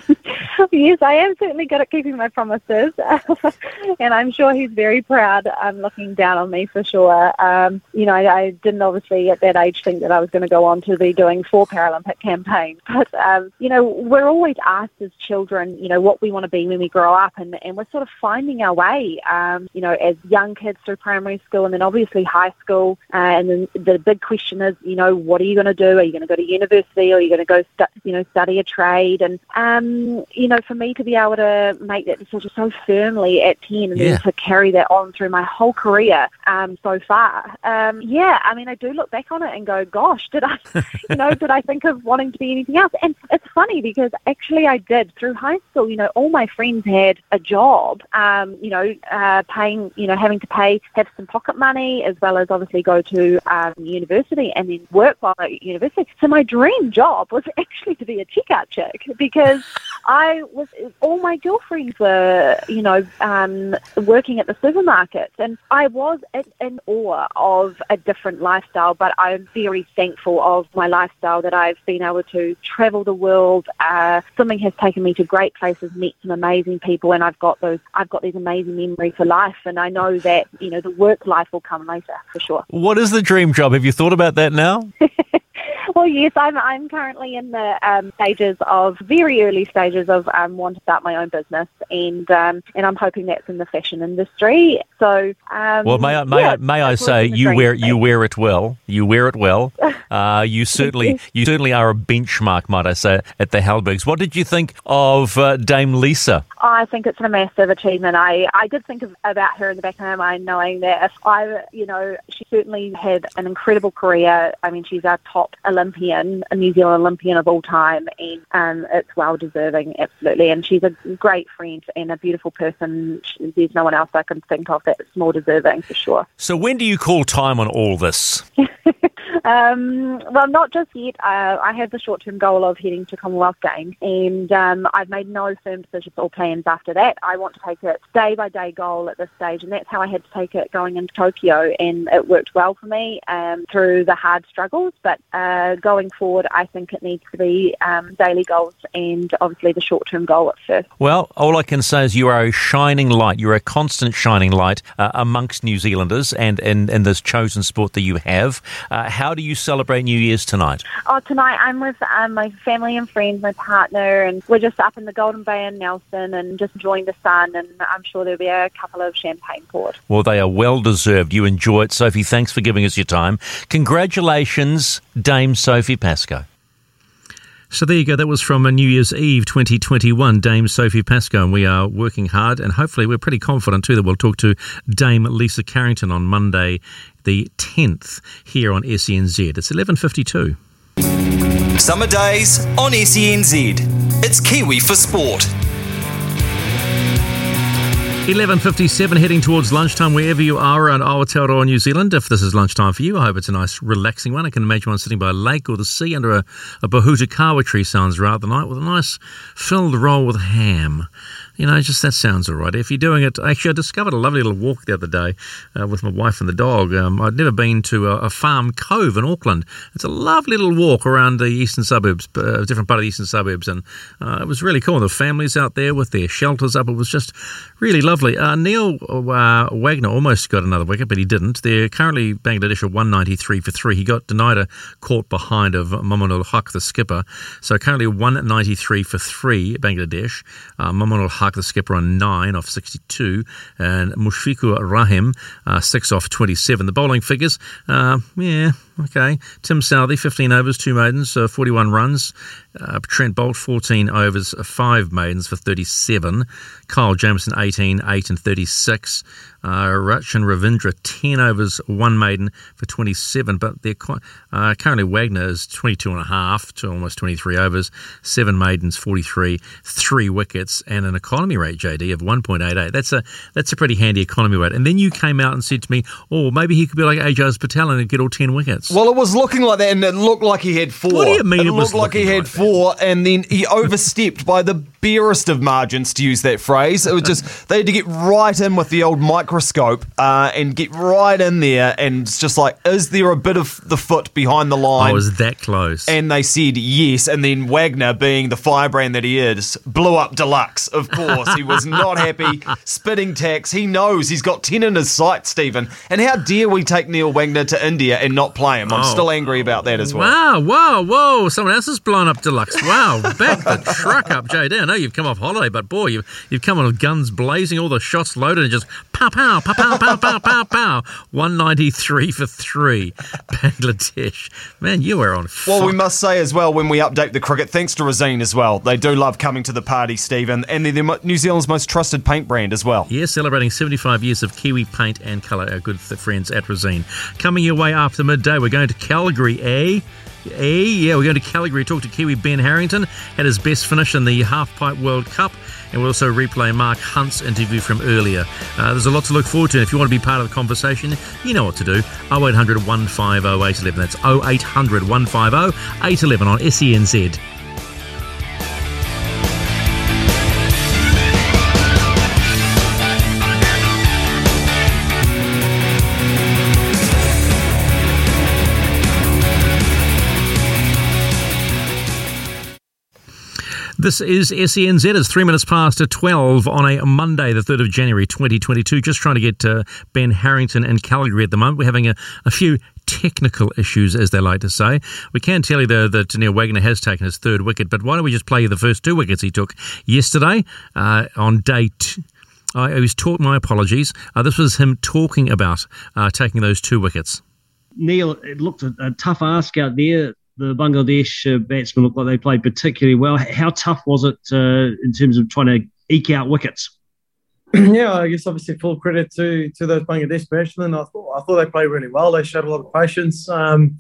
yes, I am certainly good at keeping my promises, <laughs> and I'm sure he's very proud. i um, looking down on me for sure. Um, you know, I, I didn't obviously at that age think that I was going to go on to be doing four Paralympic campaigns, <laughs> but um, you know, we're always asked as children, you know, what we want to be when we grow up, and, and we're sort of finding our way. Um, you know, as young kids through primary school, and then obviously high school, uh, and then the big question is, you know, what are you going to do? Are you going to go to university, or are you going to go, stu- you know, study a trade? And um, you know, for me to be able to make that decision so firmly at 10 and Yeah. then to carry that on through my whole career um, so far, um, yeah, I mean, I do look back on it and go, gosh, did I, <laughs> you know, did I think of wanting to be anything else? And it's funny because actually I did through high school, you know, all my friends had a job, um, you know, uh, paying, you know, having to pay, have some pocket money as well as obviously go to um, university and then work while at university. So my dream job was <laughs> actually to be a checkout chick because I was all my girlfriends were, you know, um, working at the supermarkets, and I was in, in awe of a different lifestyle. But I'm very thankful of my lifestyle that I've been able to travel the world. Uh, swimming has taken me to great places, met some amazing people, and I've got those. I've got these amazing memories for life, and I know that you know the work life will come later for sure. What is the dream job? Have you thought about that now? <laughs> Well, yes, I'm. I'm currently in the um, stages of very early stages of um, wanting to start my own business, and um, and I'm hoping that's in the fashion industry. So, um, Well, may I may yeah, I, may I say what's in the you wear you wear it well. You wear it well. <laughs> Uh, you certainly you certainly are a benchmark, might I say, at the Halbergs. What did you think of uh, Dame Lisa? I think it's a massive achievement. I, I did think of, about her in the back of my mind, knowing that if I, you know, she certainly had an incredible career. I mean, she's our top Olympian, a New Zealand Olympian of all time, and um, it's well deserving, absolutely. And she's a great friend and a beautiful person. There's no one else I can think of that's more deserving for sure. So when do you call time on all this? <laughs> Um, well, not just yet. Uh, I have the short-term goal of heading to Commonwealth Games, and um, I've made no firm decisions or plans after that. I want to take it day-by-day goal at this stage, and that's how I had to take it going into Tokyo, and it worked well for me um, through the hard struggles. But uh, going forward, I think it needs to be um, daily goals and obviously the short-term goal at first. Well, all I can say is you are a shining light. You're a constant shining light uh, amongst New Zealanders and in, in this chosen sport that you have. Uh, how do you celebrate New Year's tonight? Oh, tonight I'm with um, my family and friends, my partner, and we're just up in the Golden Bay in Nelson and just enjoying the sun. And I'm sure there'll be a couple of champagne poured. Well, they are well deserved. You enjoy it. Sophie, thanks for giving us your time. Congratulations, Dame Sophie Pascoe. So there you go. That was from a New Year's Eve 2021, Dame Sophie Pascoe. And we are working hard, and hopefully, we're pretty confident too that we'll talk to Dame Lisa Carrington on Monday, the 10th, here on SENZ. It's 11:52. Summer days on SENZ. It's Kiwi for Sport. 11.57, heading towards lunchtime wherever you are around Aotearoa, New Zealand. If this is lunchtime for you, I hope it's a nice, relaxing one. I can imagine one sitting by a lake or the sea under a, a pohutukawa tree sounds rather nice, with a nice filled roll with ham. You know, just that sounds all right. If you're doing it, actually, I discovered a lovely little walk the other day uh, with my wife and the dog. Um, I'd never been to a, a farm cove in Auckland. It's a lovely little walk around the eastern suburbs, uh, different part of the eastern suburbs, and uh, it was really cool. The families out there with their shelters up. It was just really lovely. Uh, Neil uh, Wagner almost got another wicket, but he didn't. They're currently Bangladesh at 193 for three. He got denied a caught behind of Mominul Haque, the skipper. So currently 193 for three, Bangladesh. Uh, Mominul Haque, the skipper, on 9 off 62, and Mushfiqur Rahim, uh, 6 off 27. The bowling figures, uh, yeah, okay. Tim Southee, 15 overs, 2 maidens, uh, 41 runs. Uh, Trent Boult, 14 overs, uh, 5 maidens for 37. Kyle Jamieson, 18, 8 and 36. Uh, Rachin Ravindra, 10 overs, 1 maiden for 27. But they're quite, uh, currently Wagner is 22 and a half to almost 23 overs, 7 maidens, 43, 3 wickets, and an economy rate, JD, of 1.88. That's a that's a pretty handy economy rate. And then you came out and said to me, oh, maybe he could be like Ajaz Patel and get all 10 wickets. Well, it was looking like that, and it looked like he had four. What do you mean It, it looked like he had four, and then he <laughs> overstepped by the barest of margins, to use that phrase. It was just <laughs> they had to get right in with the old microscope uh, and get right in there, and it's just like, is there a bit of the foot behind the line? I was that close. And they said yes, and then Wagner, being the firebrand that he is, blew up Deluxe. Of course, he was not happy. <laughs> Spitting tacks. He knows he's got ten in his sight, Stephen. And how dare we take Neil Wagner to India and not play him? I'm Oh. still angry about that as well. Wow, wow, whoa. Someone else has blown up Deluxe. Wow, <laughs> back the truck up, JD. I know you've come off holiday, but boy, you've, you've come on with guns blazing, all the shots loaded, and just pow, pow, pow, pow, pow, pow, pow, pow. <laughs> 193 for three. <laughs> Bangladesh. Man, you were on fire. Well, we must say as well when we update the cricket, thanks to Resene as well. They do love coming to the party, Stephen, and they're the New Zealand's most trusted paint brand as well. Yeah, celebrating 75 years of Kiwi paint and colour, our good friends at Resene. Coming your way after midday, we're going to Calgary, eh? Eh? Yeah, we're going to Calgary. Talk to Kiwi Ben Harrington. Had his best finish in the Half Pipe World Cup. And we'll also replay Mark Hunt's interview from earlier. Uh, there's a lot to look forward to. And if you want to be part of the conversation, you know what to do. 0800 150 811. That's 0800 150 811 on SENZ. This is SENZ. It's three minutes past 12 on a Monday, the 3rd of January 2022. Just trying to get uh, Ben Harrington and Calgary at the moment. We're having a, a few technical issues, as they like to say. We can tell you though, that Neil Wagner has taken his third wicket, but why don't we just play you the first two wickets he took yesterday uh, on day two. I was taught my apologies. Uh, this was him talking about uh, taking those two wickets. Neil, it looked a, a tough ask out there. The Bangladesh uh, batsmen looked like they played particularly well. How tough was it uh, in terms of trying to eke out wickets? <clears throat> yeah, I guess obviously full credit to to those Bangladesh batsmen. I thought I thought they played really well. They showed a lot of patience um,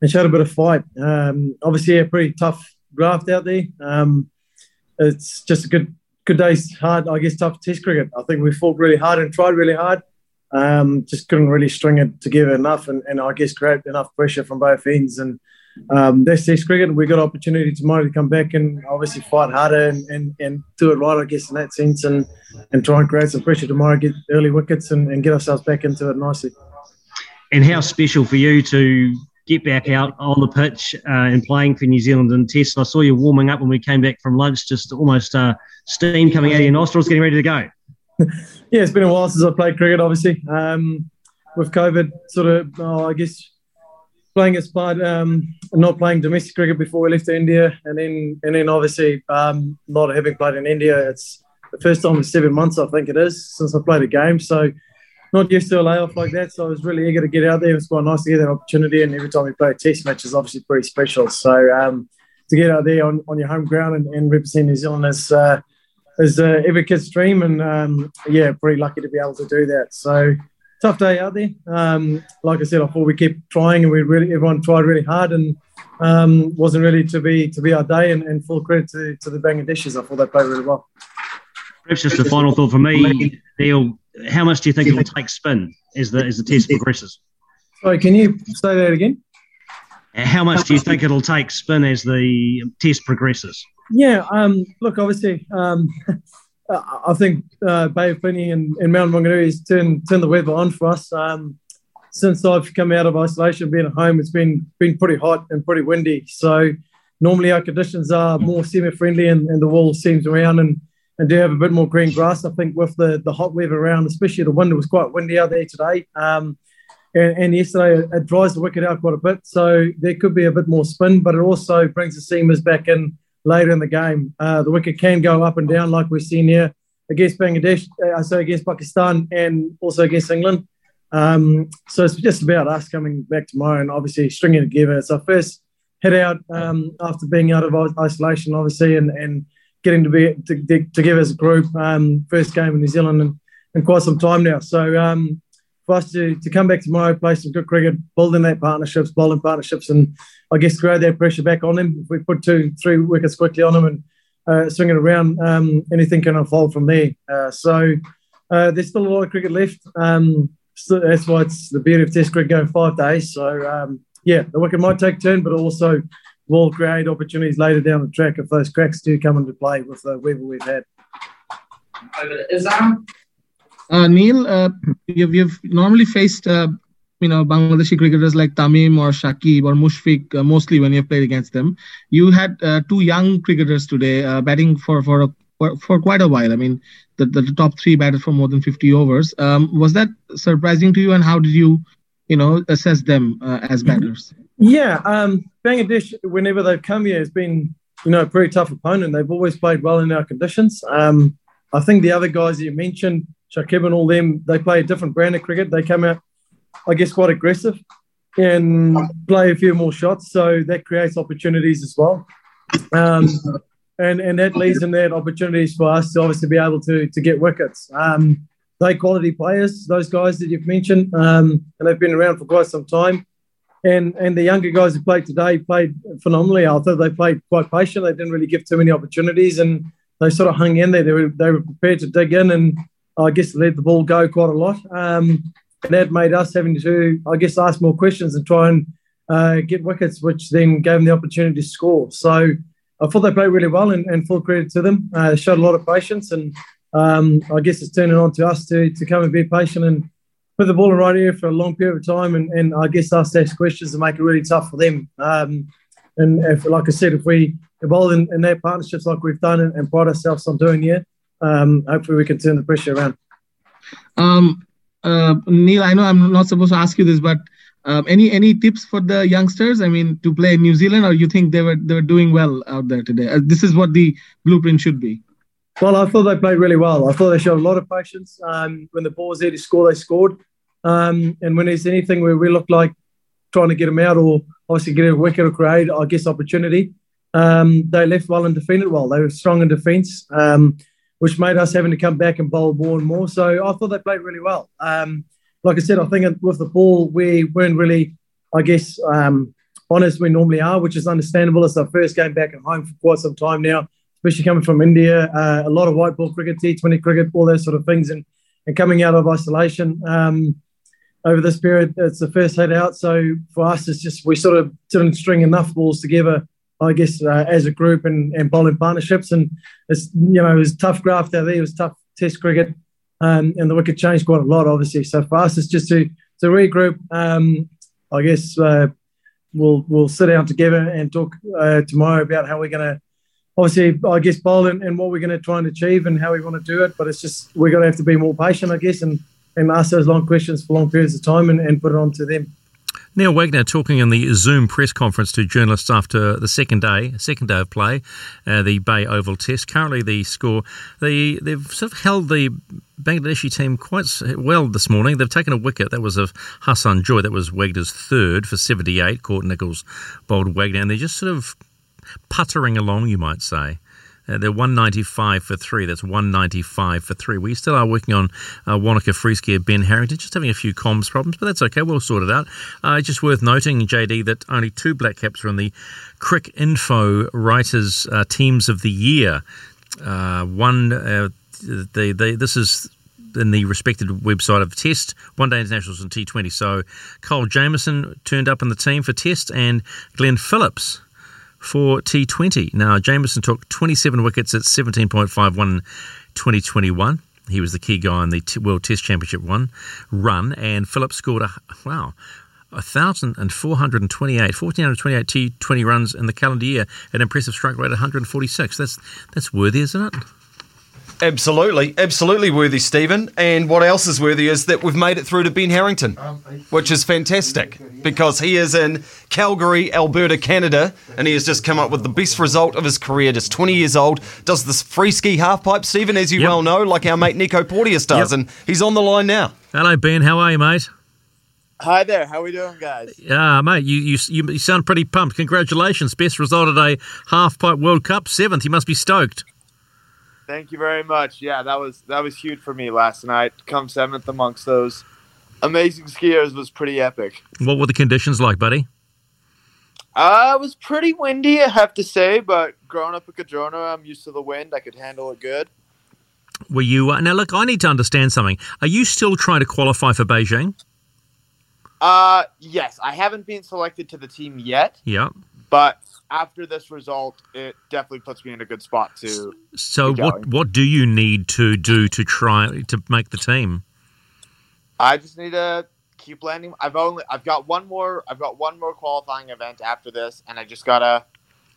and showed a bit of fight. Um, obviously, a pretty tough graft out there. Um, it's just a good good day's hard, I guess, tough Test cricket. I think we fought really hard and tried really hard. Um, just couldn't really string it together enough, and, and I guess create enough pressure from both ends. And um, that's Test cricket. We got opportunity tomorrow to come back and obviously fight harder and, and, and do it right, I guess, in that sense, and and try and create some pressure tomorrow, get early wickets, and, and get ourselves back into it nicely. And how special for you to get back out on the pitch uh, and playing for New Zealand in Test. I saw you warming up when we came back from lunch, just almost uh, steam coming out of your nostrils, getting ready to go. <laughs> yeah, it's been a while since I played cricket, obviously. Um, with COVID, sort of, oh, I guess, playing its part, um, not playing domestic cricket before we left to India, and then and then obviously um, not having played in India. It's the first time in seven months, I think it is, since I played a game. So not used to a layoff like that. So I was really eager to get out there. It was quite nice to get that opportunity. And every time we play a test match is obviously pretty special. So um, to get out there on, on your home ground and, and represent New Zealand is uh, is uh, every kid's dream. And um, yeah, pretty lucky to be able to do that. So tough day out there. Um, like I said, I thought we kept trying and we really everyone tried really hard and um, wasn't really to be to be our day. And, and full credit to, to the Bangladeshis. I thought they played really well. Perhaps just a final thought for me, Neil. How much do you think it will take spin as the as the test progresses? Sorry, can you say that again? How much do you think it'll take spin as the test progresses? Yeah, um, look, obviously, um, <laughs> I think uh, Bay of Plenty and, and Mount Maunganui has turned, turned the weather on for us. Um, since I've come out of isolation, being at home, it's been been pretty hot and pretty windy. So normally our conditions are more seam-friendly and, and the wall seems around and, and do have a bit more green grass. I think with the, the hot weather around, especially the wind, it was quite windy out there today. Um, and, and yesterday it dries the wicket out quite a bit. So there could be a bit more spin, but it also brings the seamers back in later in the game. Uh, the wicket can go up and down like we've seen here. against Bangladesh, uh, so against Pakistan, and also against England. Um, so it's just about us coming back tomorrow and obviously stringing together. It's our first head out um, after being out of isolation, obviously, and, and getting to be to, to, together as a group. Um, first game in New Zealand in, in quite some time now. So um, for us to, to come back tomorrow, play some good cricket, building that partnerships, bowling partnerships, and I guess throw that pressure back on him. If we put two, three wickets quickly on him and uh, swing it around, um, anything can unfold from there. Uh, so uh, there's still a lot of cricket left. Um, so that's why it's the beauty of Test cricket going five days. So um, yeah, the wicket might take turn, but also will create opportunities later down the track if those cracks do come into play with the weather we've had. Uh, Neil, uh, you've, you've normally faced, uh, you know, Bangladeshi cricketers like Tamim or Shakib or Mushfiq uh, mostly when you've played against them. You had uh, two young cricketers today uh, batting for for, a, for for quite a while. I mean, the, the, the top three batted for more than 50 overs. Um, was that surprising to you, and how did you, you know, assess them uh, as batters? Yeah, um, Bangladesh, whenever they've come here, has been you know a pretty tough opponent. They've always played well in our conditions. Um, I think the other guys you mentioned, Shakib and all them, they play a different brand of cricket. They come out, I guess, quite aggressive and play a few more shots. So that creates opportunities as well. Um, and, and that leads in that opportunities for us to obviously be able to, to get wickets. Um, they quality players, those guys that you've mentioned, um, and they've been around for quite some time. And and the younger guys who played today played phenomenally. I thought they played quite patient. They didn't really give too many opportunities, and they sort of hung in there. They were they were prepared to dig in, and I guess let the ball go quite a lot. Um, and that made us having to, I guess, ask more questions and try and uh, get wickets, which then gave them the opportunity to score. So I thought they played really well, and, and full credit to them. Uh, showed a lot of patience, and um, I guess it's turning on to us to to come and be patient and put the ball in right here for a long period of time, and, and I guess ask those questions to make it really tough for them. Um, and if, like I said, if we evolve in, in their partnerships like we've done and, and pride ourselves on doing here, um, hopefully we can turn the pressure around. Um, uh, Neil, I know I'm not supposed to ask you this, but um, any any tips for the youngsters? I mean, to play in New Zealand, or you think they were they were doing well out there today? Uh, this is what the blueprint should be. Well, I thought they played really well. I thought they showed a lot of patience. Um, when the ball was there to score, they scored. Um, and when there's anything where we look like trying to get them out or obviously get a wicket or create, I guess, opportunity, um, they left well and defended well. They were strong in defence, um, which made us having to come back and bowl more and more. So I thought they played really well. Um, like I said, I think with the ball, we weren't really, I guess, um, honest we normally are, which is understandable. It's our first game back at home for quite some time now, especially coming from India. Uh, a lot of white ball cricket, T20 cricket, all those sort of things, and, and coming out of isolation. Um, over this period, it's the first head out. So for us, it's just we sort of didn't string enough balls together, I guess, uh, as a group and, and bowling partnerships. And it's you know it was tough graft out there. It was tough Test cricket, um, and the wicket changed quite a lot, obviously. So for us, it's just to to regroup. Um, I guess uh, we'll we'll sit down together and talk uh, tomorrow about how we're going to. Obviously, I guess bowl and, and what we're going to try and achieve and how we want to do it. But it's just we're going to have to be more patient, I guess, and and ask those long questions for long periods of time and, and put it on to them. Neil Wagner talking in the Zoom press conference to journalists after the second day, second day of play, uh, the Bay Oval Test. Currently, the score, the, they've sort of held the Bangladeshi team quite well this morning. They've taken a wicket. That was of Hasan Joy. That was Wagner's third for 78. Caught Nicholls bowled Wagner. And they're just sort of puttering along, you might say. Uh, they're 195 for three. That's 195 for three. We still are working on uh, Wanaka Freeskier, Ben Harrington, just having a few comms problems, but that's okay. We'll sort it out. Uh, just worth noting, JD, that only two black caps are in the Cricinfo Writers uh, Teams of the Year. Uh, one, uh, they, they, this is in the respected website of Test, One Day Internationals and T20. So Kyle Jamieson turned up in the team for Test and Glenn Phillips for T20. Now, Jamieson took 27 wickets at 17.51 2021. He was the key guy in the World Test Championship one run, and Phillips scored a wow. 1,428, 1,428 T20 runs in the calendar year, an impressive strike rate of 146. That's that's worthy, isn't it? Absolutely, absolutely worthy, Stephen. And what else is worthy is that we've made it through to Ben Harrington, which is fantastic because he is in Calgary, Alberta, Canada, and he has just come up with the best result of his career. Just 20 years old, does this free ski half pipe, Stephen, as you well know, like our mate Nico Porteous does, Yep. and he's on the line now. Hello, Ben. How are you, mate? Hi there. How we doing, guys? Yeah, mate, you, you you you sound pretty pumped. Congratulations. Best result at a half pipe World Cup, seventh. You must be stoked. Thank you very much. Yeah, that was that was huge for me last night. Come seventh amongst those amazing skiers was pretty epic. What were the conditions like, buddy? Uh, it was pretty windy, I have to say, but growing up in Cardrona, I'm used to the wind. I could handle it good. Were you uh, now? Look, I need to understand something. Are you still trying to qualify for Beijing? Uh, yes, I haven't been selected to the team yet, Yeah. but after this result, it definitely puts me in a good spot to. So what what do you need to do to try to make the team? I just need to keep landing. I've only I've got one more I've got one more qualifying event after this, and I just gotta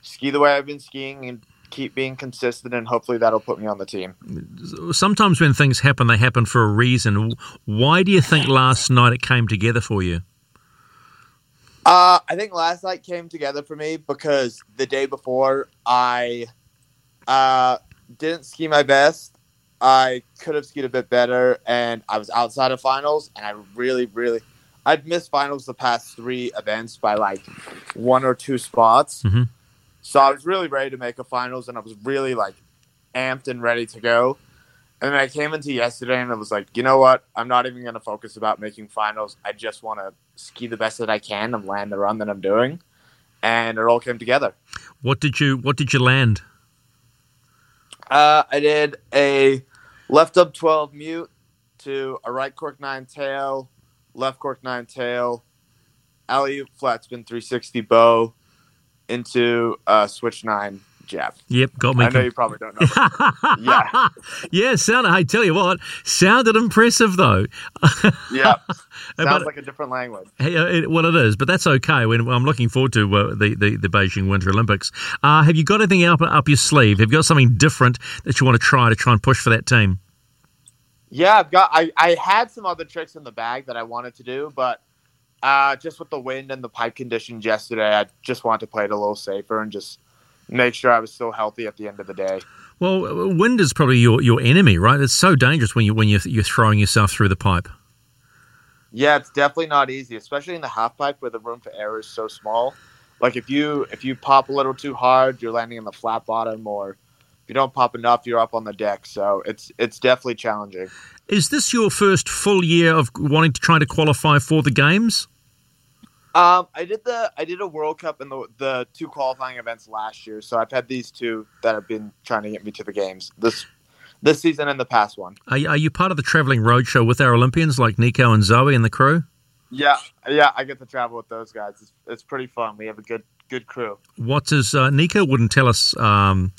ski the way I've been skiing and keep being consistent, and hopefully that'll put me on the team. Sometimes when things happen, they happen for a reason. Why do you think last night it came together for you? Uh, I think last night came together for me because the day before I uh, didn't ski my best. I could have skied a bit better, and I was outside of finals, and I really, really, I'd missed finals the past three events by like one or two spots. Mhm. So I was really ready to make a finals, and I was really like amped and ready to go. And then I came into yesterday, and I was like, you know what? I'm not even going to focus about making finals. I just want to ski the best that I can and land the run that I'm doing. And it all came together. What did you What did you land? Uh, I did a left up 12 mute to a right cork 9 tail, left cork 9 tail, alley flat spin 360 bow into a switch 9 jab. Yep, got me. I know you probably don't know. <laughs> yeah. yeah, sounded. Hey, tell you what, sounded impressive though. <laughs> Yeah. But- Sounds like a different language. Hey, uh, it, well, it is, but that's okay. When I'm looking forward to uh, the, the the Beijing Winter Olympics. Uh, have you got anything up up your sleeve? Have you got something different that you want to try to try and push for that team? Yeah, I've got. I, I had some other tricks in the bag that I wanted to do, but uh, just with the wind and the pipe conditions yesterday, I just wanted to play it a little safer and just make sure I was still healthy at the end of the day. Well, wind is probably your, your enemy, right? It's so dangerous when you when you're, you're throwing yourself through the pipe. Yeah, it's definitely not easy, especially in the half pipe where the room for error is so small. Like if you if you pop a little too hard, you're landing in the flat bottom, or if you don't pop enough, you're up on the deck. So it's it's definitely challenging. Is this your first full year of wanting to try to qualify for the games? Um, I did the I did a World Cup and the the two qualifying events last year, so I've had these two that have been trying to get me to the games this this season and the past one. Are you, are you part of the traveling roadshow with our Olympians like Nico and Zoe and the crew? Yeah, yeah, I get to travel with those guys. It's, it's pretty fun. We have a good good crew. What does uh, Nico wouldn't tell us um,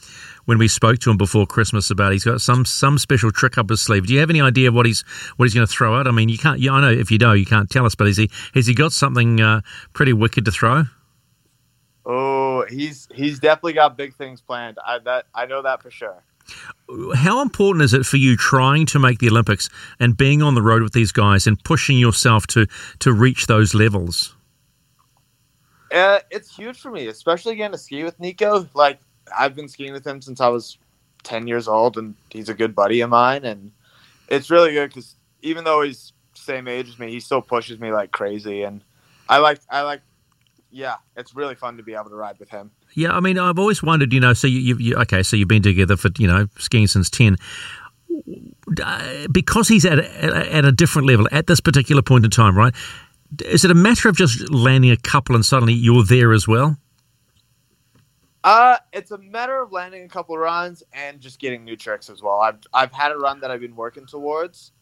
when we spoke to him before Christmas about? He's got some some special trick up his sleeve. Do you have any idea what he's what he's going to throw out? I mean, you can't. Yeah, I know if you know, you can't tell us. But has he has he got something uh, pretty wicked to throw? Oh, he's he's definitely got big things planned. I that I know that for sure. How important is it for you trying to make the Olympics and being on the road with these guys and pushing yourself to to reach those levels? Uh, it's huge for me, especially getting to ski with Nico. Like I've been skiing with him since I was ten years old, and he's a good buddy of mine. And it's really good because even though he's same age as me, he still pushes me like crazy. And I like, I like, yeah, it's really fun to be able to ride with him. Yeah, I mean, I've always wondered, you know, so you, you, you okay, so you've been together for, you know, skiing since 10. Uh, Because he's at a, at a different level at this particular point in time, right? Is it a matter of just landing a couple and suddenly you're there as well? Uh, it's a matter of landing a couple runs and just getting new tricks as well. I've I've had a run that I've been working towards,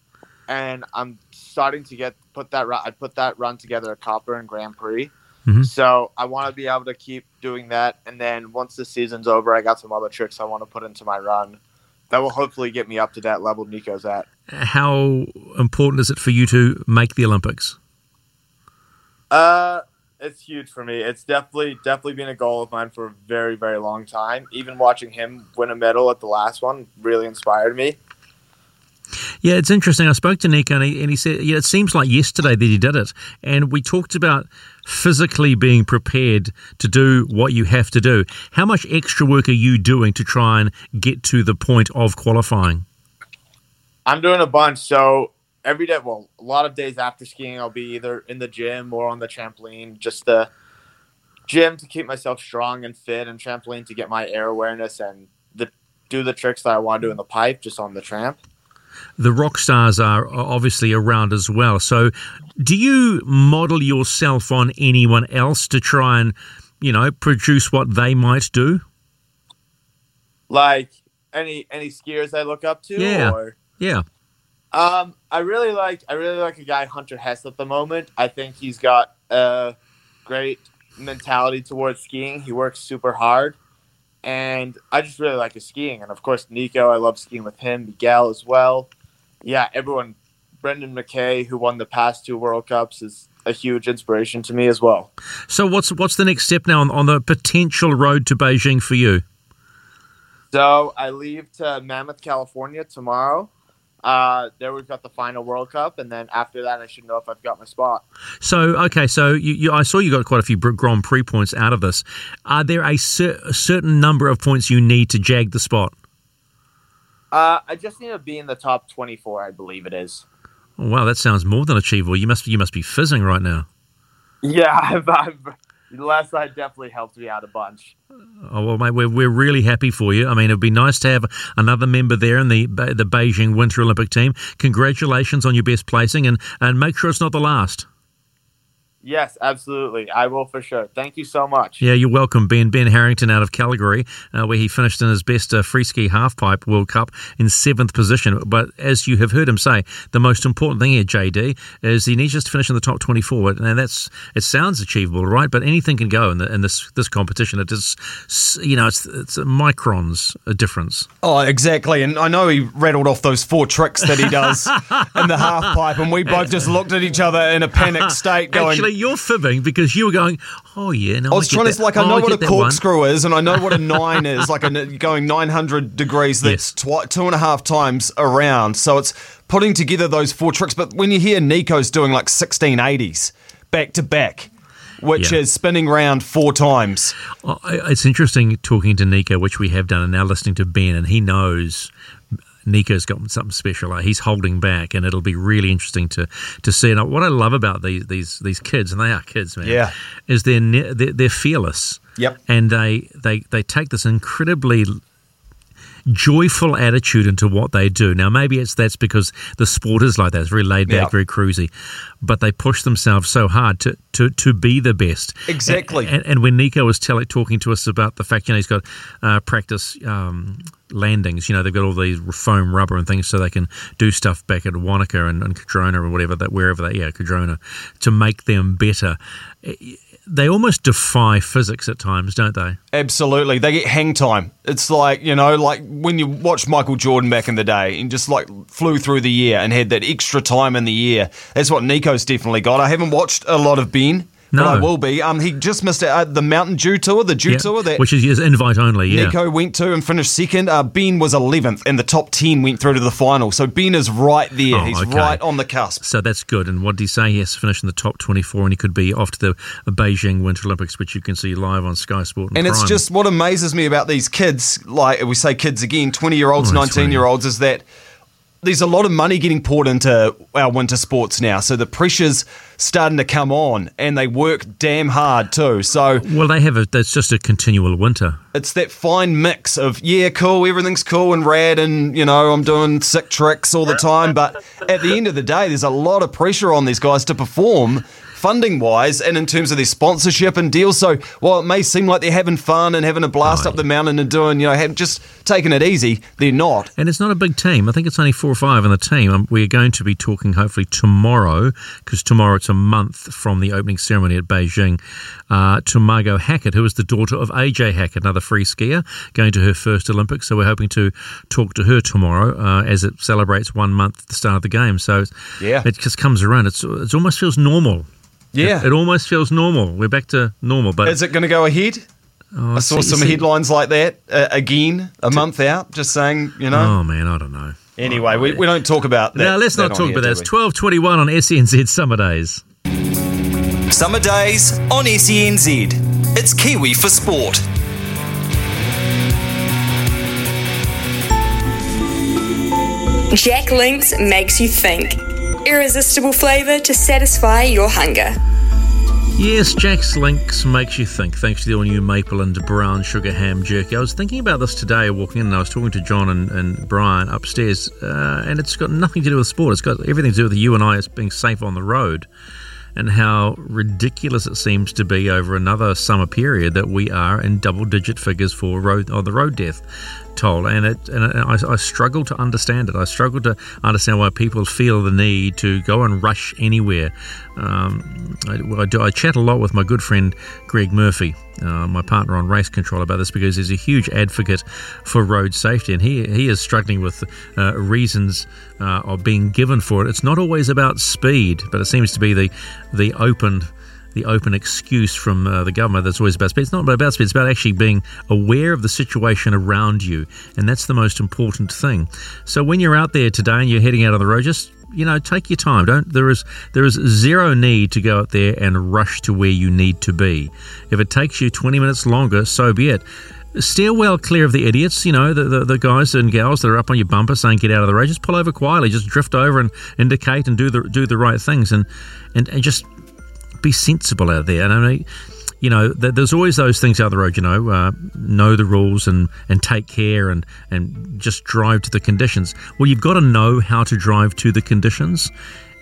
and I'm starting to get put that run. I put that run together at Copper and Grand Prix. Mhm. So I want to be able to keep doing that, and then once the season's over, I got some other tricks I want to put into my run that will hopefully get me up to that level Nico's at. How important is it for you to make the Olympics? Uh, it's huge for me. It's definitely definitely been a goal of mine for a very very long time. Even watching him win a medal at the last one really inspired me. Yeah, it's interesting. I spoke to Nick and he, and he said, yeah, it seems like yesterday that he did it. And we talked about physically being prepared to do what you have to do. How much extra work are you doing to try and get to the point of qualifying? I'm doing a bunch. So every day, well, a lot of days after skiing, I'll be either in the gym or on the trampoline. Just the gym to keep myself strong and fit, and trampoline to get my air awareness and the do the tricks that I want to do in the pipe, just on the tramp. The rock stars are obviously around as well. So, do you model yourself on anyone else to try and, you know, produce what they might do? Like any any skiers I look up to, Yeah. or Yeah. Um, I really like I really like a guy Hunter Hess at the moment. I think he's got a great mentality towards skiing. He works super hard, and I just really like his skiing. And of course, Nico, I love skiing with him. Miguel as well. Yeah, everyone. Brendan Mackay, who won the past two World Cups, is a huge inspiration to me as well. So, what's what's the next step now on, on the potential road to Beijing for you? So I leave to Mammoth, California tomorrow. Uh, there we've got the final World Cup, and then after that, I should know if I've got my spot. So, okay, so you, you, I saw you got quite a few Grand Prix points out of this. Are there a, cer- a certain number of points you need to jag the spot? Uh, I just need to be in the top 24, I believe it is. Oh, wow, that sounds more than achievable. You must you must be fizzing right now. Yeah, <laughs> I've, I've, last night definitely helped me out a bunch. Oh well, mate, we're, we're really happy for you. I mean, it'd be nice to have another member there in the the Beijing Winter Olympic team. Congratulations on your best placing, and and make sure it's not the last. Yes, absolutely. I will for sure. Thank you so much. Yeah, you're welcome, Ben. Ben Harrington out of Calgary, uh, where he finished in his best uh, free ski halfpipe World Cup in seventh position. But as you have heard him say, the most important thing here, JD, is he needs just to finish in the top 24. And that's it sounds achievable, right? But anything can go in, the, in this this competition. It is, you know, it's it's microns a difference. Oh, exactly. And I know he rattled off those four tricks that he does <laughs> in the halfpipe, and we both just looked at each other in a panicked state, going. Actually, you're fibbing because you were going, oh yeah. No, I was get trying to like I Oh, know what a get that one." corkscrew is, and I know what a <laughs> nine is, like a, going nine hundred degrees. That's twi- two and a half times around. So it's putting together those four tricks. But when you hear Nico's doing like sixteen eighties back to back, which Yeah. is spinning round four times. Oh, It's interesting talking to Nico, which we have done, and now listening to Ben, and he knows Nico's got something special. Like he's holding back, and it'll be really interesting to to see. And what I love about these these these kids, and they are kids, man, Yeah. is they're ne- they're, they're fearless. Yep. and they they they take this incredibly joyful attitude into what they do. Now, maybe it's that's because the sport is like that. It's very laid back, Yeah. very cruisy, but they push themselves so hard to to, to be the best. Exactly. And, and when Nico was telling, talking to us about the fact, you know, he's got uh, practice um, landings. You know, they've got all these foam rubber and things, so they can do stuff back at Wanaka and, and Cardrona or whatever that wherever they yeah Cardrona to make them better. Eh, they almost defy physics at times, don't they? Absolutely. They get hang time. It's like, you know, like when you watch Michael Jordan back in the day and just like flew through the year and had that extra time in the year. That's what Nico's definitely got. I haven't watched a lot of Ben, No. I will be. Um, he just missed out uh, the Mountain Dew Tour, the Dew Yeah, Tour that which is is invite only. Yeah. Nico went to and finished second. Uh, ben was 11th and the top 10 went through to the final. So Ben is right there. Oh, He's okay. right on the cusp. So that's good. And what did he say? He has to finish in the top 24 and he could be off to the Beijing Winter Olympics, which you can see live on Sky Sport. And, And it's just what amazes me about these kids, like we say kids again, 20 year olds, Oh, 19 year olds, is that there's a lot of money getting poured into our winter sports now. So the pressure's starting to come on and they work damn hard too. So Well, they have a, that's just a continual winter. it's that fine mix of, yeah, cool, everything's cool and rad and, you know, I'm doing sick tricks all the time. But at the end of the day, there's a lot of pressure on these guys to perform. Funding wise, and in terms of their sponsorship and deals. So, while it may seem like they're having fun and having a blast up the mountain and doing, you know, have, just taking it easy, they're not. And it's not a big team. I think it's only four or five in the team. Um, we're going to be talking hopefully tomorrow, because tomorrow it's a month from the opening ceremony at Beijing, uh, to Margaux Hackett, who is the daughter of AJ Hackett, another free skier, going to her first Olympics. So we're hoping to talk to her tomorrow uh, as it celebrates one month at the start of the game. So Yeah. it just comes around. It's it almost feels normal. Yeah. It, it almost feels normal. We're back to normal, but Is it going to go ahead? Oh, I saw see- some see- headlines like that uh, again a month out, just saying, you know. Oh man, I don't know. Anyway, we, we don't talk about that. now let's that not talk here, about that. It's twelve twenty-one on SENZ Summer Days. Summer days on SENZ. It's Kiwi for sport. Jack Links makes you think. Irresistible flavour to satisfy your hunger. Yes, Jack's Links makes you think, thanks to the all new maple and brown sugar ham jerky. I was thinking about this today walking in, and I was talking to John and, and Brian upstairs, uh, and it's got nothing to do with sport. It's got everything to do with you and I as being safe on the road, and how ridiculous it seems to be over another summer period that we are in double digit figures for road on the road death toll, and it and I, I struggle to understand it. I struggle to understand why people feel the need to go and rush anywhere. Um, I, I, do, I chat a lot with my good friend Greg Murphy, uh, my partner on race control, about this because he's a huge advocate for road safety, and he he is struggling with uh, reasons uh, of being given for it. It's not always about speed, but it seems to be the the open the open excuse from uh, the government that's always about speed. It's not about speed, it's about actually being aware of the situation around you, and that's the most important thing. So when you're out there today and you're heading out on the road, just you know, take your time. Don't there is there is zero need to go out there and rush to where you need to be. If it takes you 20 minutes longer, so be it. Steer well clear of the idiots, you know, the, the, the guys and gals that are up on your bumper saying get out of the road. Just pull over quietly, just drift over and indicate and do the do the right things and, and, and just be sensible out there. And I mean, you know, there's always those things out the road. You know, uh, know the rules and and take care and and just drive to the conditions. Well, you've got to know how to drive to the conditions.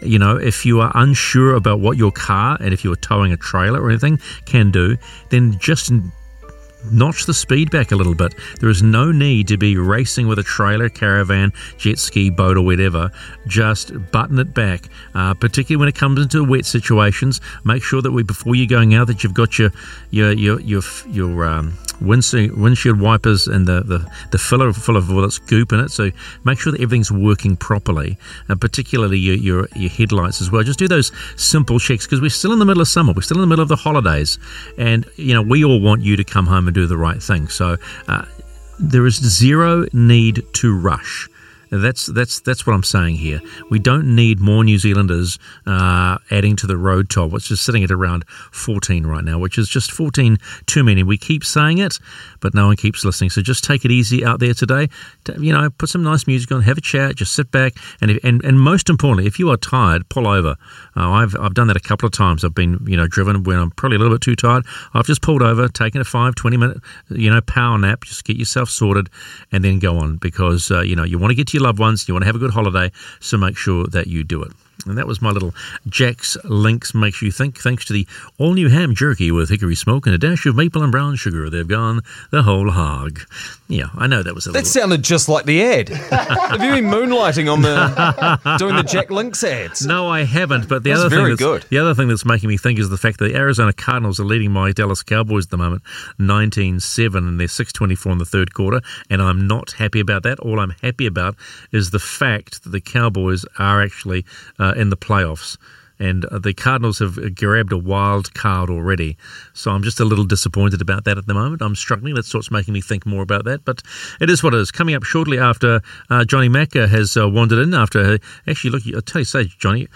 You know, if you are unsure about what your car and if you are towing a trailer or anything can do, then just notch the speed back a little bit. There is no need to be racing with a trailer, caravan, jet ski, boat, or whatever. Just button it back, uh, particularly when it comes into wet situations. Make sure that we, before you're going out, that you've got your your your your, your um, windshield, wipers and the, the, the filler full of all its goop in it. So make sure that everything's working properly, and particularly your, your, your headlights as well. Just do those simple checks because we're still in the middle of summer. We're still in the middle of the holidays, and you know we all want you to come home and do the right thing. So uh, there is zero need to rush. That's that's that's what I'm saying here. We don't need more New Zealanders uh, adding to the road toll, which is sitting at around 14 right now, which is just 14 too many. We keep saying it, but no one keeps listening. So just take it easy out there today. You know, put some nice music on, have a chat, just sit back, and if, and and most importantly, if you are tired, pull over. Uh, I've I've done that a couple of times. I've been you know driven when I'm probably a little bit too tired. I've just pulled over, taken a five 20 minute you know power nap, just get yourself sorted, and then go on because uh, you know you want to get to your loved ones, you want to have a good holiday, so make sure that you do it. And that was my little Jack's Links Makes You Think, thanks to the all new ham jerky with hickory smoke and a dash of maple and brown sugar. They've gone the whole hog. Yeah, I know that was a That little. sounded just like the ad. Have you been moonlighting on the doing the Jack Links ads? No, I haven't. But the That's other thing very that's, good. the other thing that's making me think is the fact that the Arizona Cardinals are leading my Dallas Cowboys at the moment, 19-7, and they're 6-24 in the third quarter, and I'm not happy about that. All I'm happy about is the fact that the Cowboys are actually uh, in the playoffs. And uh, the Cardinals have grabbed a wild card already. So I'm just a little disappointed about that at the moment. I'm struggling. That's what's making me think more about that. But it is what it is. Coming up shortly after uh, Johnny Macca has uh, wandered in, after actually, look, I'll tell you, say, Johnny,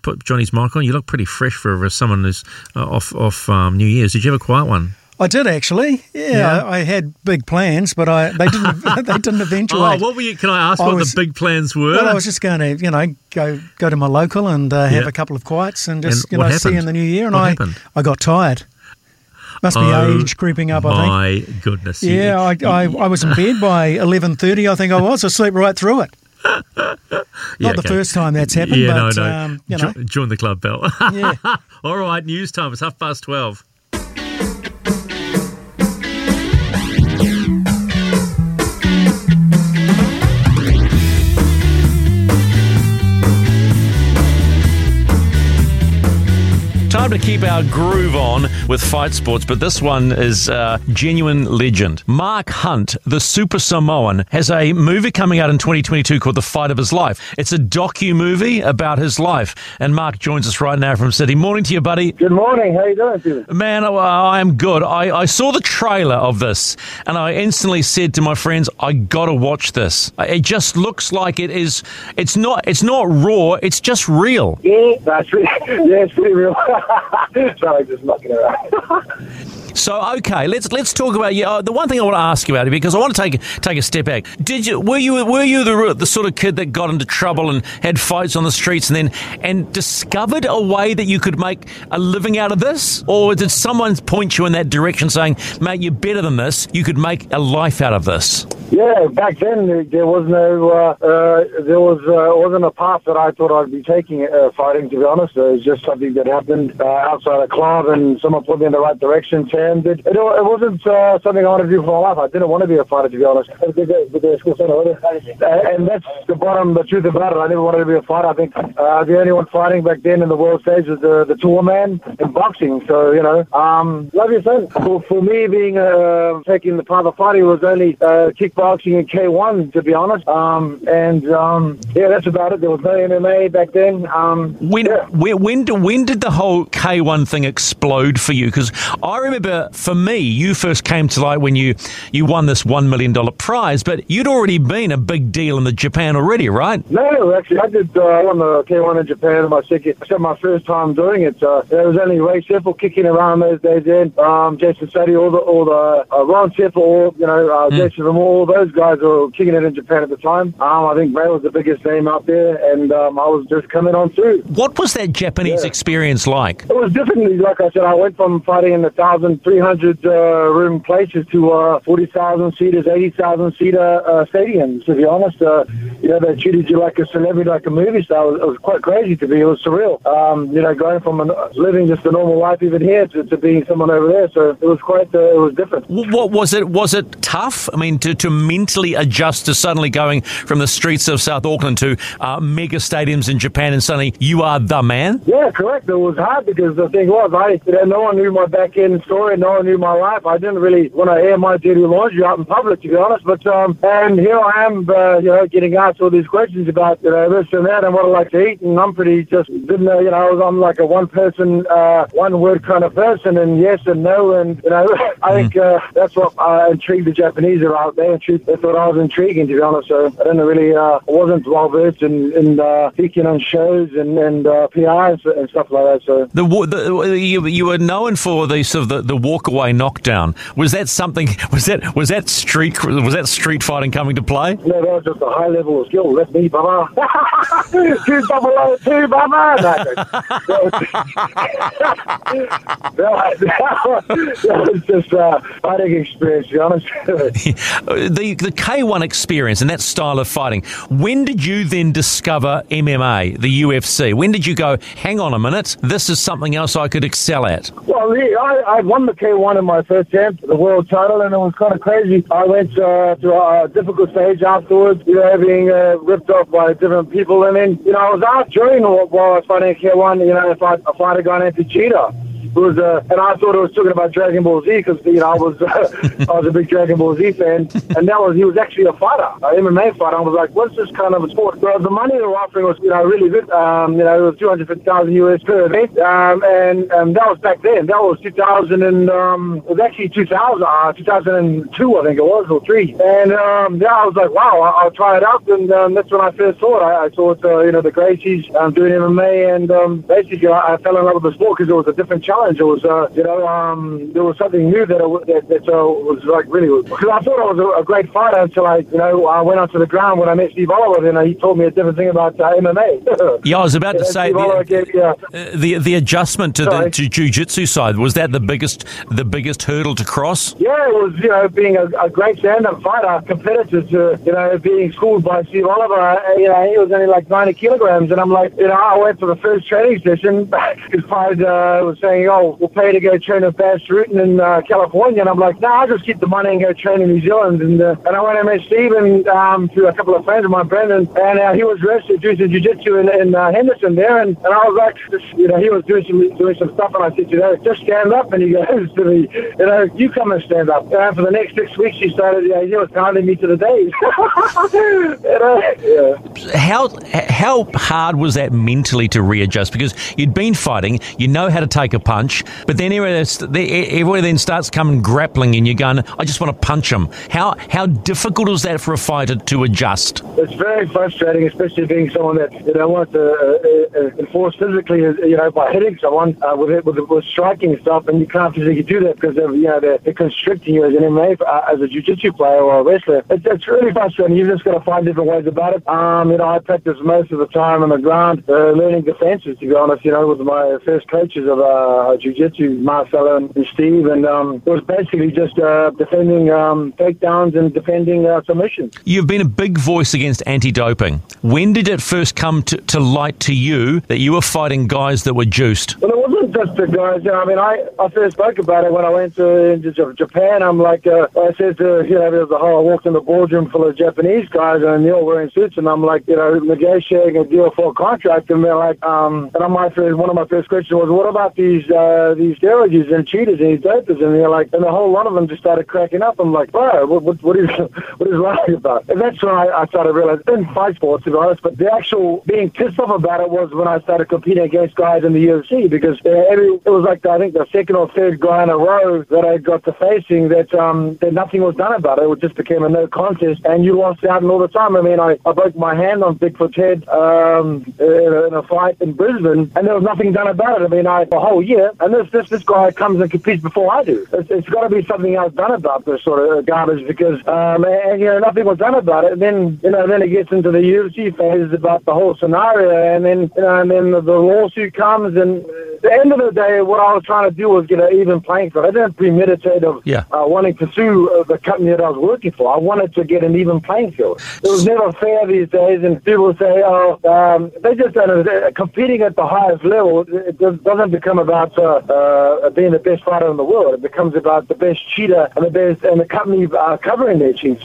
put Johnny's mic on. You look pretty fresh for, for someone who's uh, off, off um, New Year's. Did you have a quiet one? I did actually. Yeah, Yeah. I, I had big plans, but I they didn't <laughs> <laughs> they didn't eventuate. Oh, what were you? Can I ask I what was- the big plans were? Well, I was just going to, you know, go go to my local and uh, have Yeah. a couple of quiets and just, And you know, see you in the new year. And What I, happened? I got tired. Must be Oh, age creeping up, I think. My goodness. think. Yeah, I, I, I was in bed by <laughs> eleven thirty. I think I was. I slept right through it. Not Yeah, the okay. first time that's happened, Yeah, but no, no. Um, you know, join the club, Bell. Yeah. All right, news time. It's half past 12. Time to keep our groove on with fight sports, but this one is uh, genuine legend. Mark Hunt, the Super Samoan, has a movie coming out in 2022 called The Fight of His Life. It's a docu movie about his life, and Mark joins us right now from Sydney. Morning to you, buddy. Good morning. How you doing, Stephen? Man, I, I am good. I, I saw the trailer of this, and I instantly said to my friends, "I got to watch this." It just looks like it is. It's not. It's not raw. It's just real. Yeah, that's really, <laughs> yeah, it's pretty real. <laughs> <laughs> Sorry, just mucking around. <laughs> So okay, let's let's talk about you. Uh, the one thing I want to ask you about it because I want to take take a step back. Did you were you were you the the sort of kid that got into trouble and had fights on the streets and then and discovered a way that you could make a living out of this, or did someone point you in that direction, saying, "Mate, you're better than this. You could make a life out of this." Yeah, back then there- there was no, uh, uh, there was uh, wasn't a path that I thought I'd be taking uh, fighting. To be honest, it was just something that happened uh, outside a club, and someone put me in the right direction. And it, it, it wasn't uh, something I wanted to do for my life. I didn't want to be a fighter, to be honest. And that's the bottom, the truth about it. I never wanted to be a fighter. I think uh, the only one fighting back then in the world stage was the the Tuaman in boxing. So you know, um, love you, son. For, for me, being uh, taking the path of fighting was only uh, kickboxing and K1, to be honest. Um, and um, yeah, that's about it. There was no MMA back then. Um, When when when, when did the whole K one thing explode for you? Because I remember, for me, you first came to light when you you won this one million dollar prize, but you'd already been a big deal in the Japan already, right? No, actually, I did. Uh, I won the K1 in Japan. And my second, I said my first time doing it. Uh, there was only Ray Sefo kicking around those days. Then um, Jason Suttie, all the all the uh, Ron Sefo, all you know, uh, Jason Moore, all those guys were kicking it in Japan at the time. Um, I think Ray was the biggest name out there, and um, I was just coming on through. What was that Japanese experience like? It was differently. Like I said, I went from fighting in the thousand three hundred uh, room places to uh, forty thousand seaters, eighty thousand seater uh, stadiums. To be honest, uh, you know they treated you like a celebrity, like a movie star. It was, it was quite crazy to me. It was surreal. Um, you know, going from an, living just a normal life even here to, to being someone over there. So it was quite. Uh, it was different. What was it? Was it tough? I mean, to, to mentally adjust to suddenly going from the streets of South Auckland to uh, mega stadiums in Japan, and suddenly you are the man. Yeah, correct. It was hard because the thing was, I no one knew my back end story, no one knew my life. I didn't really want to air my dirty laundry out in public, to be honest. But um, and here I am, uh, you know, getting asked all these questions about you know this and that and what I like to eat, and I'm pretty just didn't know, you know, I was I'm like a one person, uh, one word kind of person, and yes and no, and you know, <laughs> I think uh, that's what uh, intrigued the Japanese out there. Intrigued, they thought I was intriguing, to be honest. So I didn't really, uh, I wasn't well versed in, in uh, speaking on shows and and uh, PRs and stuff like that. So The, wa- the you, you were known for the sort of the, the walk away knockdown. Was that something? <laughs> Was that was that street was that street fighting coming to play? No, that was just a high level of skill. That's me, Baba. <laughs> two double O, two, Baba. <laughs> That, that, that was just uh, fighting experience, to be honest. the the K one experience and that style of fighting. When did you then discover MMA, the UFC? When did you go? Hang on a minute, this is something else I could excel at. Well, I, I won the K1 in my first attempt, the world title, and it was kind of crazy. I went uh, to a difficult stage afterwards, you know, being uh, ripped off by different people. And then, you know, I was asked during while I was fighting K1, you know, if I, if I had gone into Cheetah. Was, uh, and I thought I was talking about Dragon Ball Z because you know I was uh, <laughs> I was a big Dragon Ball Z fan, and that was he was actually a fighter, an MMA fighter. I was like, what's this kind of a sport? Well, the money they were offering was you know really good. Um, you know, it was two hundred fifty thousand US per event, um, and um, that was back then. That was two thousand and um, it was actually two thousand, uh, two thousand and two, I think it was, or three. And um, yeah, I was like, wow, I- I'll try it out, and um, that's when I first saw it. I, I saw it, uh, you know, the Gracies um, doing MMA, and um, basically I, I fell in love with the sport because it was a different challenge. It was, uh, you know, um, there was something new that it, that, that uh, was like really because I thought I was a, a great fighter until I, you know, I went onto the ground when I met Steve Oliver, and uh, he told me a different thing about uh, MMA. <laughs> Yeah, I was about to say the, gave me uh, the the adjustment to the to jiu-jitsu side was that the biggest the biggest hurdle to cross. Yeah, it was, you know, being a, a great stand-up fighter, competitor to, you know, being schooled by Steve Oliver. Uh, you know, he was only like 90 kilograms. And I'm like, you know, I went for the first training session. <laughs> His fight uh, was saying, saying, "Oh, we'll pay to go train at Bas Rutten in uh, California," and I'm like, "No, I'll just keep the money and go train in New Zealand." And uh, and I went and met Stephen um, through a couple of friends of mine, Brendan, and uh, he was wrestling doing some jiu-jitsu in, in uh, Henderson there, and, and I was like, you know, he was doing some doing some stuff, and I said, you know, just stand up, and he goes <laughs> to me, you know, you come and stand up. And for the next six weeks, he started, you know, he was pounding me to the days. <laughs> Uh, yeah. How how hard was that mentally to readjust? Because you'd been fighting, you know how to take a punch, but then everyone, then starts coming grappling, and you're going, I just want to punch him. How how difficult is that for a fighter to adjust? It's very frustrating, especially being someone that you know wants to uh, uh, enforce physically, you know, by hitting someone uh, with it with, with striking stuff, and you can't physically do that because of you know they're, they're constricting you as an MMA uh, as a jiu-jitsu player or a wrestler. It's, it's really frustrating. You've just got to find different ways about it. Um, you know, I practice most of the time on the ground, uh, learning defenses. To be honest, you know, with my first coaches of uh, jiu-jitsu, Marcelo and, and Steve, and um, it was basically just uh, defending um, takedowns and defending uh, submissions. You've been a big voice against anti-doping. When did it first come to, to light to you that you were fighting guys that were juiced? Well, it wasn't just the guys. I mean, I, I first spoke about it when I went to Japan. I'm like, uh, I said to, you know, there's a whole, I walked in the boardroom full of Japanese guys and they're all wearing suits and I'm like, you know, negotiating a deal for a contract and they're like, um, and I'm my first, one of my first questions was, what about these, uh, these steroids and cheaters and these dopers? And they're like, and the whole lot of them just started cracking up. I'm like, bro, what, what, what is, <laughs> what is lying about? And that's when I, I started realizing, in fight sports, to be honest, but the actual being pissed off about it was when I started competing against guys in the UFC because uh, every, it was like, I think the second or third guy in a row that I got to facing that, um, that nothing was done about it. It just became a no contest and you lost out all the time. I mean, I, I broke my hand on Bigfoot's head, um, in a, in a fight in Brisbane and there was nothing done about it. I mean, I, the whole year, and this, this, this guy comes and competes before I do. It's, it's got to be something else done about this sort of garbage because, um, and, you know, nothing was done about it. And then, you know, then it gets into the UFC phase about the whole scenario, and then, you know, and then the, the lawsuit comes, and the end of the day, what I was trying to do was get an even playing field. I didn't premeditate of Yeah. uh, wanting to sue uh, the company that I was working for. I wanted to get an even playing field. It was never fair these days, and people say, "Oh, um, they just don't. Uh, Competing at the highest level, it does- doesn't become about uh, uh, being the best fighter in the world. It becomes about the best cheater and the best, and the company uh, covering their cheats.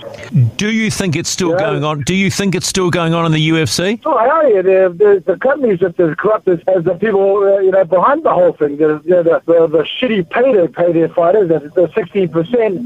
Do you think it's still going on? Do you think it's still going on in the UFC? Oh, I tell you, the, the, the companies that are corrupt as, as the people uh, you know behind the whole thing. The, you know, the, the, the shitty pay they pay their fighters, the, the sixteen percent,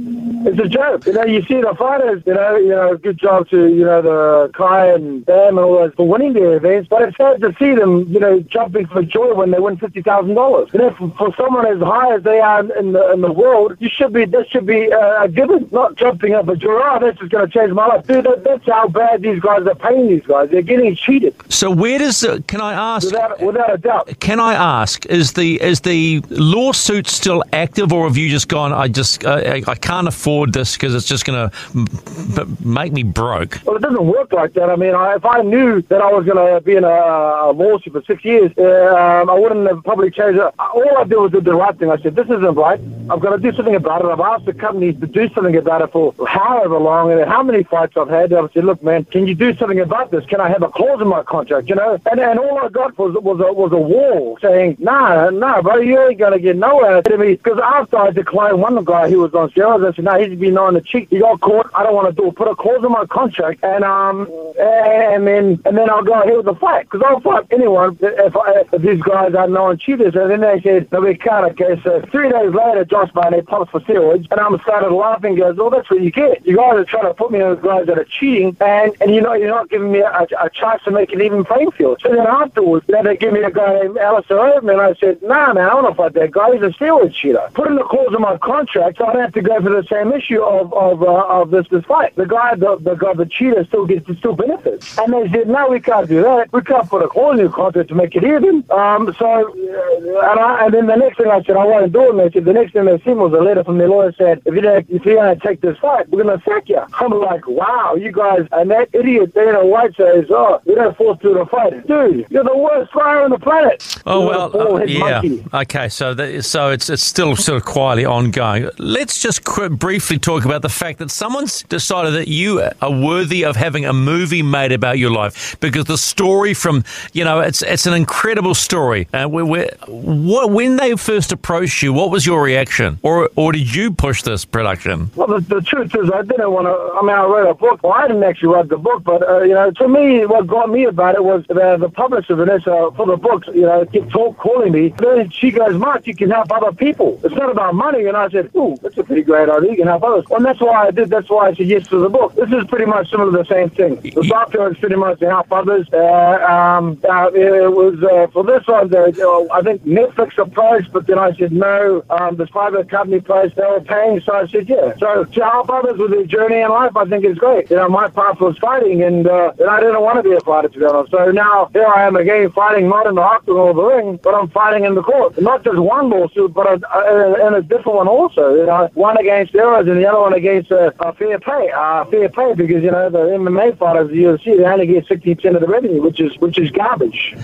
it's a joke. You know, you see the fighters. You know, you know, good job to you know the Kai and Bam and all those for winning their events, but it's sad to see them, you know, jumping for joy when they win fifty thousand dollars. You know, for, for someone as high as they are in the in the world, you should be this should be uh, a given, not jumping up joy. Oh, this is going to change my life, dude. That, that's how bad these guys are paying these guys. They're getting cheated. So where does uh, can I ask? Without, without a doubt. Can I ask? Is the is the lawsuit still active, or have you just gone? I just I, I can't afford this because it's just going to make me broke. Well, it doesn't work like that. I mean, I, if I knew that I was going to be in a, a lawsuit for six years, um, I wouldn't have probably changed it. All I did was do the right thing. I said, this isn't right. I've got to do something about it. I've asked the companies to do something about it for however long and how many fights I've had. I've said, look, man, can you do something about this? Can I have a clause in my contract, you know? And, and all I got was, was, a, was a wall saying, nah, nah, nah, bro, you ain't to get nowhere to me. Because after I declined one of the guy who was on steroids, I said, no, he's been on the cheek. He got caught. I don't want to do it. Put a clause in my contract and um and then and then I'll go ahead with the fight because I'll fight anyone if, I, if these guys are known cheaters. And then they said, no, we can't. Okay, so three days later, Josh Barnett pops for steroids, and I'm started laughing. Goes, oh, that's what you get. You guys are trying to put me on guys that are cheating, and and you know you're not giving me a, a chance to make an even playing field. So then afterwards, then they give me a guy named Alistair Overeem. I said, nah, man, I don't to fight that guy. He's a steroid cheater. Put in the clause in my contract, so I don't have to go for the same issue of of uh, of this this fight. The guy, the, the guy, the cheater still gets the still benefits. And they said, no, we can't do that. We can't put a clause in your contract to make it even. Um, so, uh, and, I, and then the next thing I said, I won't do it. And they said, the next thing they sent was a letter from their lawyer said, if you don't, if you don't take this fight, we're going to sack you. I'm like, wow, you guys, and that idiot Dana White says, oh, we don't force people to fight. Dude, you're the worst fighter on the planet. Oh well, yeah. monkey. Okay, so that, so it's it's still sort of quietly ongoing. Let's just qu- briefly talk about the fact that someone's decided that you are worthy of having a movie made about your life because the story from you know it's it's an incredible story. Uh, we we what when they first approached you, what was your reaction, or or did you push this production? Well, the, the truth is, I didn't want to. I mean, I read a book. Well, I didn't actually write the book, but uh, you know, to me, what got me about it was the, the publisher Vanessa for the books. You know, kept talk, calling me. Then she goes, "Mark, you can help other people. It's not about money." And I said, "Ooh, that's a pretty great idea. You can help others." And that's why I did. That's why I said yes to the book. This is pretty much similar to the same thing. The doctor is pretty much to help others. Uh, um, uh, it was uh, for this one. Uh, I think Netflix approached, but then I said no. Um, this private company approached. They were paying, so I said yeah. So to help others with their journey in life, I think is great. You know, my path was fighting, and, uh, and I didn't want to be a fighter to be honest. So now here I am again fighting, not in the octagon or the ring, but I'm fighting in the court. Not just one lawsuit, but a, a, and a different one also. You know, one against steroids and the other one against uh, uh, fair pay. Uh, fair pay because you know the MMA fighters, the UFC, they only get sixty percent of the revenue, which is which is garbage.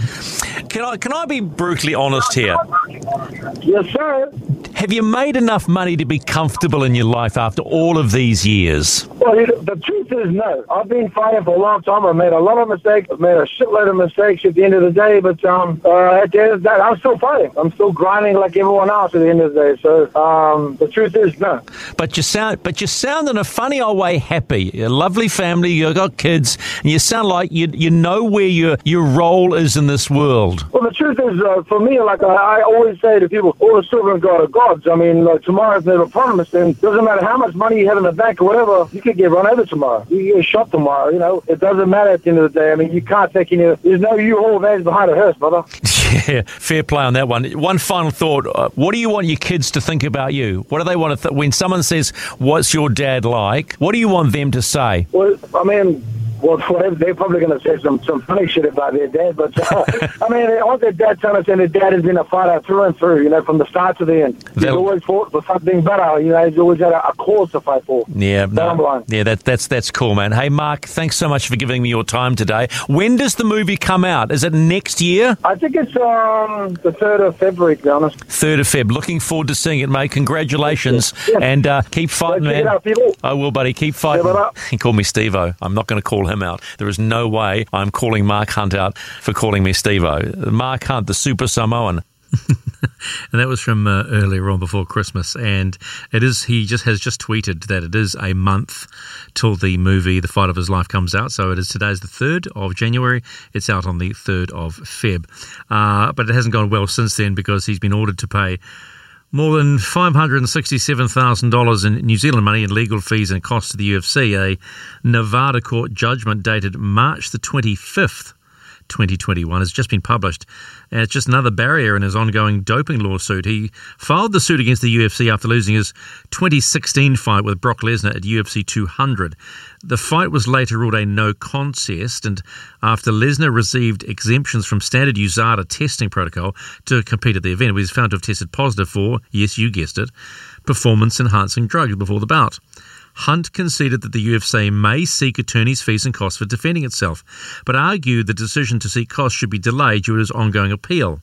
Can I can I be brutally honest here? Yes, sir. Have you made enough money to be comfortable in your life after all of these years? Well, you know, the truth is no. I've been fighting for a long time. I've made a lot of mistakes. I've made a shitload of mistakes at the end of the day. But um, uh, at the end of the day, I'm still fighting. I'm still grinding like everyone else at the end of the day. So um, the truth is no. But you sound, but you sound in a funny old way happy. You're a lovely family. You've got kids, and you sound like you you know where your your role is in this world. Well, the truth is, uh, for me, like I, I always say to people, all the children of God are gods. I mean, like, tomorrow's never promised, and doesn't matter how much money you have in the bank or whatever, you could get run over tomorrow. You get shot tomorrow. You know, it doesn't matter at the end of the day. I mean, you can't take any. There's no U-Haul vans behind a hearse, brother. <laughs> Yeah, fair play on that one. One final thought: uh, What do you want your kids to think about you? What do they want to th- when someone says, "What's your dad like?" What do you want them to say? Well, I mean, well, <laughs> whatever, they're probably going to say some, some funny shit about their dad, but uh, <laughs> I mean, want their dad to understand their dad has been a fighter through and through, you know, from the start to the end. He's They'll- always fought for something better, you know, he's always had a, a cause to fight for. Yeah, no, yeah, that, that's that's cool, man. Hey, Mark, thanks so much for giving me your time today. When does the movie come out? Is it next year? I think it's um, the 3rd of February, to be honest. Third of Feb. Looking forward to seeing it, mate. Congratulations, Yeah. and uh, keep fighting, it man. people. I will, buddy. Keep fighting. <laughs> He called me Stevo. I'm not going to call him out. There is no way I'm calling Mark Hunt out for calling me Stevo. Mark Hunt, the Super Samoan. <laughs> and that was from uh, earlier on before Christmas. And it is he just has just tweeted that it is a month till the movie The Fight of His Life comes out. So it is today's the third of January. It's out on the third of Feb. Uh, but it hasn't gone well since then because he's been ordered to pay more than $567,000 in New Zealand money in legal fees and costs to the UFC. A Nevada court judgment dated March the 25th. 2021 has just been published. And it's just another barrier in his ongoing doping lawsuit. He filed the suit against the UFC after losing his 2016 fight with Brock Lesnar at UFC 200. The fight was later ruled a no contest, and after Lesnar received exemptions from standard USADA testing protocol to compete at the event, he was found to have tested positive for, yes, you guessed it, performance enhancing drugs before the bout. Hunt conceded that the UFC may seek attorney's fees and costs for defending itself, but argued the decision to seek costs should be delayed due to his ongoing appeal.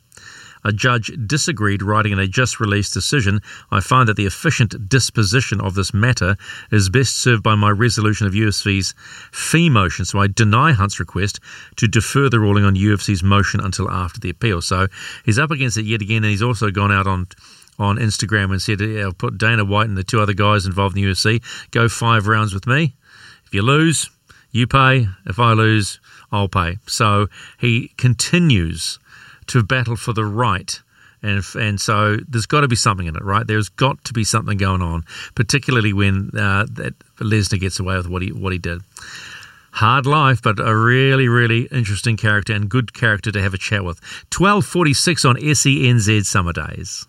A judge disagreed, writing in a just released decision I find that the efficient disposition of this matter is best served by my resolution of UFC's fee motion, so I deny Hunt's request to defer the ruling on UFC's motion until after the appeal. So he's up against it yet again, and he's also gone out on on Instagram and said, yeah, I'll put Dana White and the two other guys involved in the UFC, go five rounds with me. If you lose, you pay. If I lose, I'll pay. So he continues to battle for the right. And, and so there's got to be something in it, right? There's got to be something going on, particularly when uh, that Lesnar gets away with what he what he did. Hard life, but a really, really interesting character and good character to have a chat with. 1246 on SENZ Summer Days.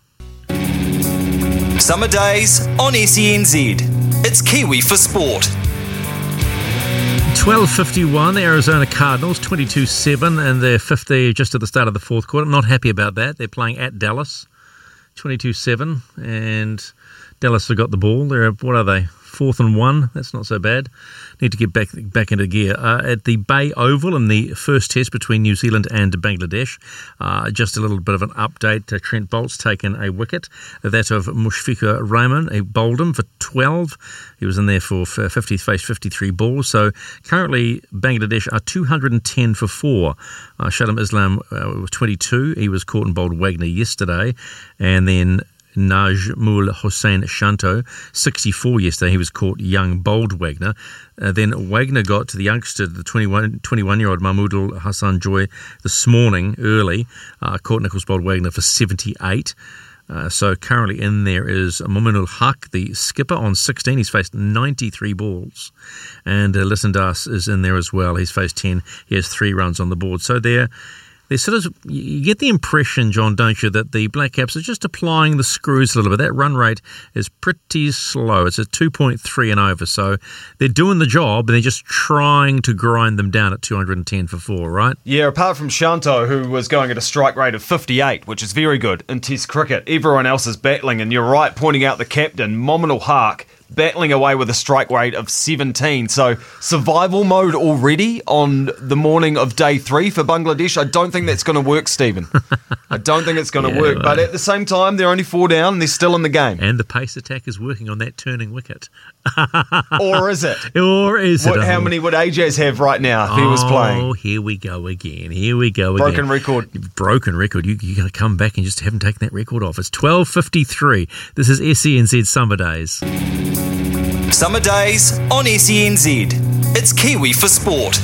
Summer days on SENZ. It's Kiwi for Sport. 1251, the Arizona Cardinals, 22 7, and they're 50 just at the start of the fourth quarter. I'm not happy about that. They're playing at Dallas, 22 7, and Dallas have got the ball. They're, what are they? Fourth and one. That's not so bad. Need to get back back into gear. Uh, at the Bay Oval in the first test between New Zealand and Bangladesh, uh, just a little bit of an update. Uh, Trent Boult's taken a wicket, that of Mushfiqur Rahman. He bowled him for 12. He was in there for f- 50, faced 53 balls. So currently, Bangladesh are 210 for four. Uh, Shadman Islam uh, was 22. He was caught and bowled Wagner yesterday. And then Najmul Hossain Shanto, 64 yesterday. He was caught young, bowled Wagner. Uh, then Wagner got to the youngster, the 21, 21 year old Mahmudul Hasan Joy, this morning early. Uh, caught Nicholls bowled Wagner for 78. Uh, so currently in there is Mominul Haque, the skipper, on 16. He's faced 93 balls. And uh, Liton Das is in there as well. He's faced 10. He has three runs on the board. So they're, they sort of, you get the impression, John, don't you, that the Black Caps are just applying the screws a little bit. That run rate is pretty slow. It's at 2.3 and over. So they're doing the job, and they're just trying to grind them down at 210 for four, right? Yeah, apart from Shanto, who was going at a strike rate of 58, which is very good in Test cricket, everyone else is battling, and you're right pointing out the captain, Mominul Haque, battling away with a strike rate of 17. So survival mode already on the morning of day three for Bangladesh. I don't think that's going to work, Stephen. I don't think it's going <laughs> to Yeah, work. well- But at the same time, they're only four down and they're still in the game. And the pace attack is working on that turning wicket. <laughs> or is it? Or is What, it? how many would Ajaz have right now if he was oh, playing? Oh, here we go again. Here we go again. Broken record. Broken record. You, you got to come back and just haven't taken that record off. It's 12.53. This is SENZ Summer Days. Summer days on SENZ. It's Kiwi for Sport.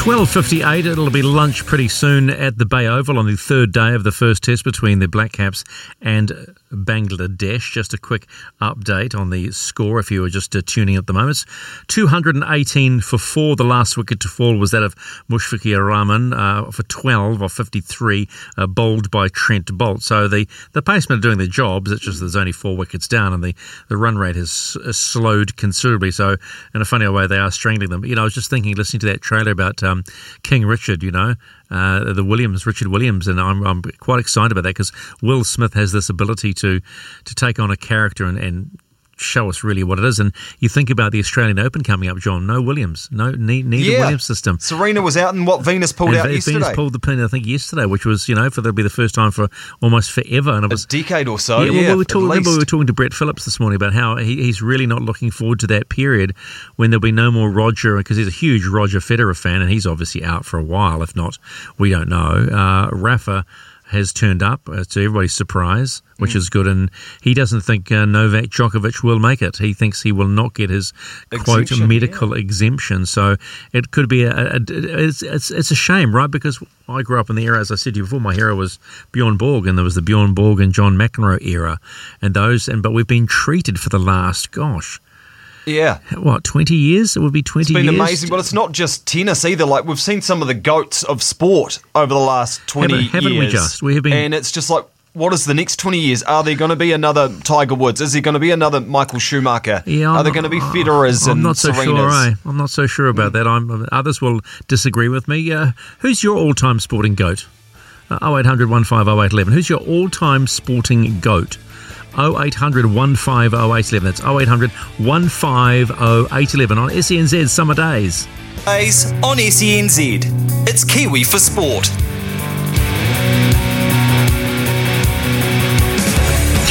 12.58, it'll be lunch pretty soon at the Bay Oval on the third day of the first test between the Black Caps and Bangladesh. Just a quick update on the score if you were just uh, tuning in at the moment. It's 218 for four. The last wicket to fall was that of Mushfiqur Rahman uh, for 12 or 53, uh, bowled by Trent Boult. So the, the pacemen are doing their jobs. It's just there's only four wickets down and the, the run rate has, has slowed considerably. So in a funny way, they are strangling them. You know, I was just thinking, listening to that trailer about um, King Richard, you know, uh, the Williams, Richard Williams, and I'm, I'm quite excited about that because Will Smith has this ability to to take on a character and, and show us really what it is. And you think about the Australian Open coming up, John. No Williams, no ne- neither Yeah. Williams system. Serena was out and what Venus pulled and out Ve- yesterday. Venus pulled the pin, I think, yesterday, which was, you know, for that'll be the first time for almost forever. And it was a decade or so. yeah, Yeah, well, we were talking, remember we were talking to Brett Phillips this morning about how he, he's really not looking forward to that period when there'll be no more Roger because he's a huge Roger Federer fan and he's obviously out for a while. If not, we don't know. Uh, Rafa has turned up uh, to everybody's surprise, which Mm. is good, and he doesn't think uh, Novak Djokovic will make it. He thinks he will not get his quote Exemption, medical exemption. So it could be a, a, a it's, it's it's a shame, right? Because I grew up in the era, as I said to you before, my hero was Bjorn Borg, and there was the Bjorn Borg and John McEnroe era, and those, and but we've been treated for the last, gosh, Yeah. what twenty years? It would be twenty. It's been years. amazing, Well, it's not just tennis either. Like we've seen some of the goats of sport over the last twenty Haven't- haven't we years. just? We have been- and it's just like, what is the next twenty years? Are there going to be another Tiger Woods? Is there going to be another Michael Schumacher? Yeah, Are I'm there not- going to be Federers I'm and not so Serenas? sure. Eh? I'm not so sure about that. I'm others will disagree with me. Uh, who's your all-time sporting goat? Uh, 0800 150811. Who's your all-time sporting goat? 0800 150811. That's 0800 150811 on SENZ Summer Days. Days on SENZ. It's Kiwi for Sport.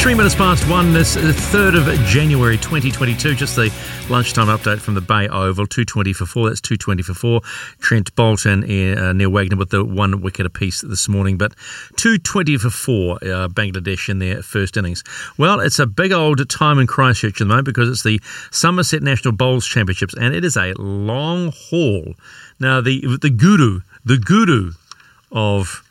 Three minutes past one, this is the 3rd of January 2022. Just the lunchtime update from the Bay Oval. 220 for four. That's 220 for four. Trent Boult and uh, Neil Wagner with the one wicket apiece this morning. But 220 for four, uh, Bangladesh in their first innings. Well, it's a big old time in Christchurch at the moment because it's the Somerset National Bowls Championships and it is a long haul. Now, the, the guru, the guru of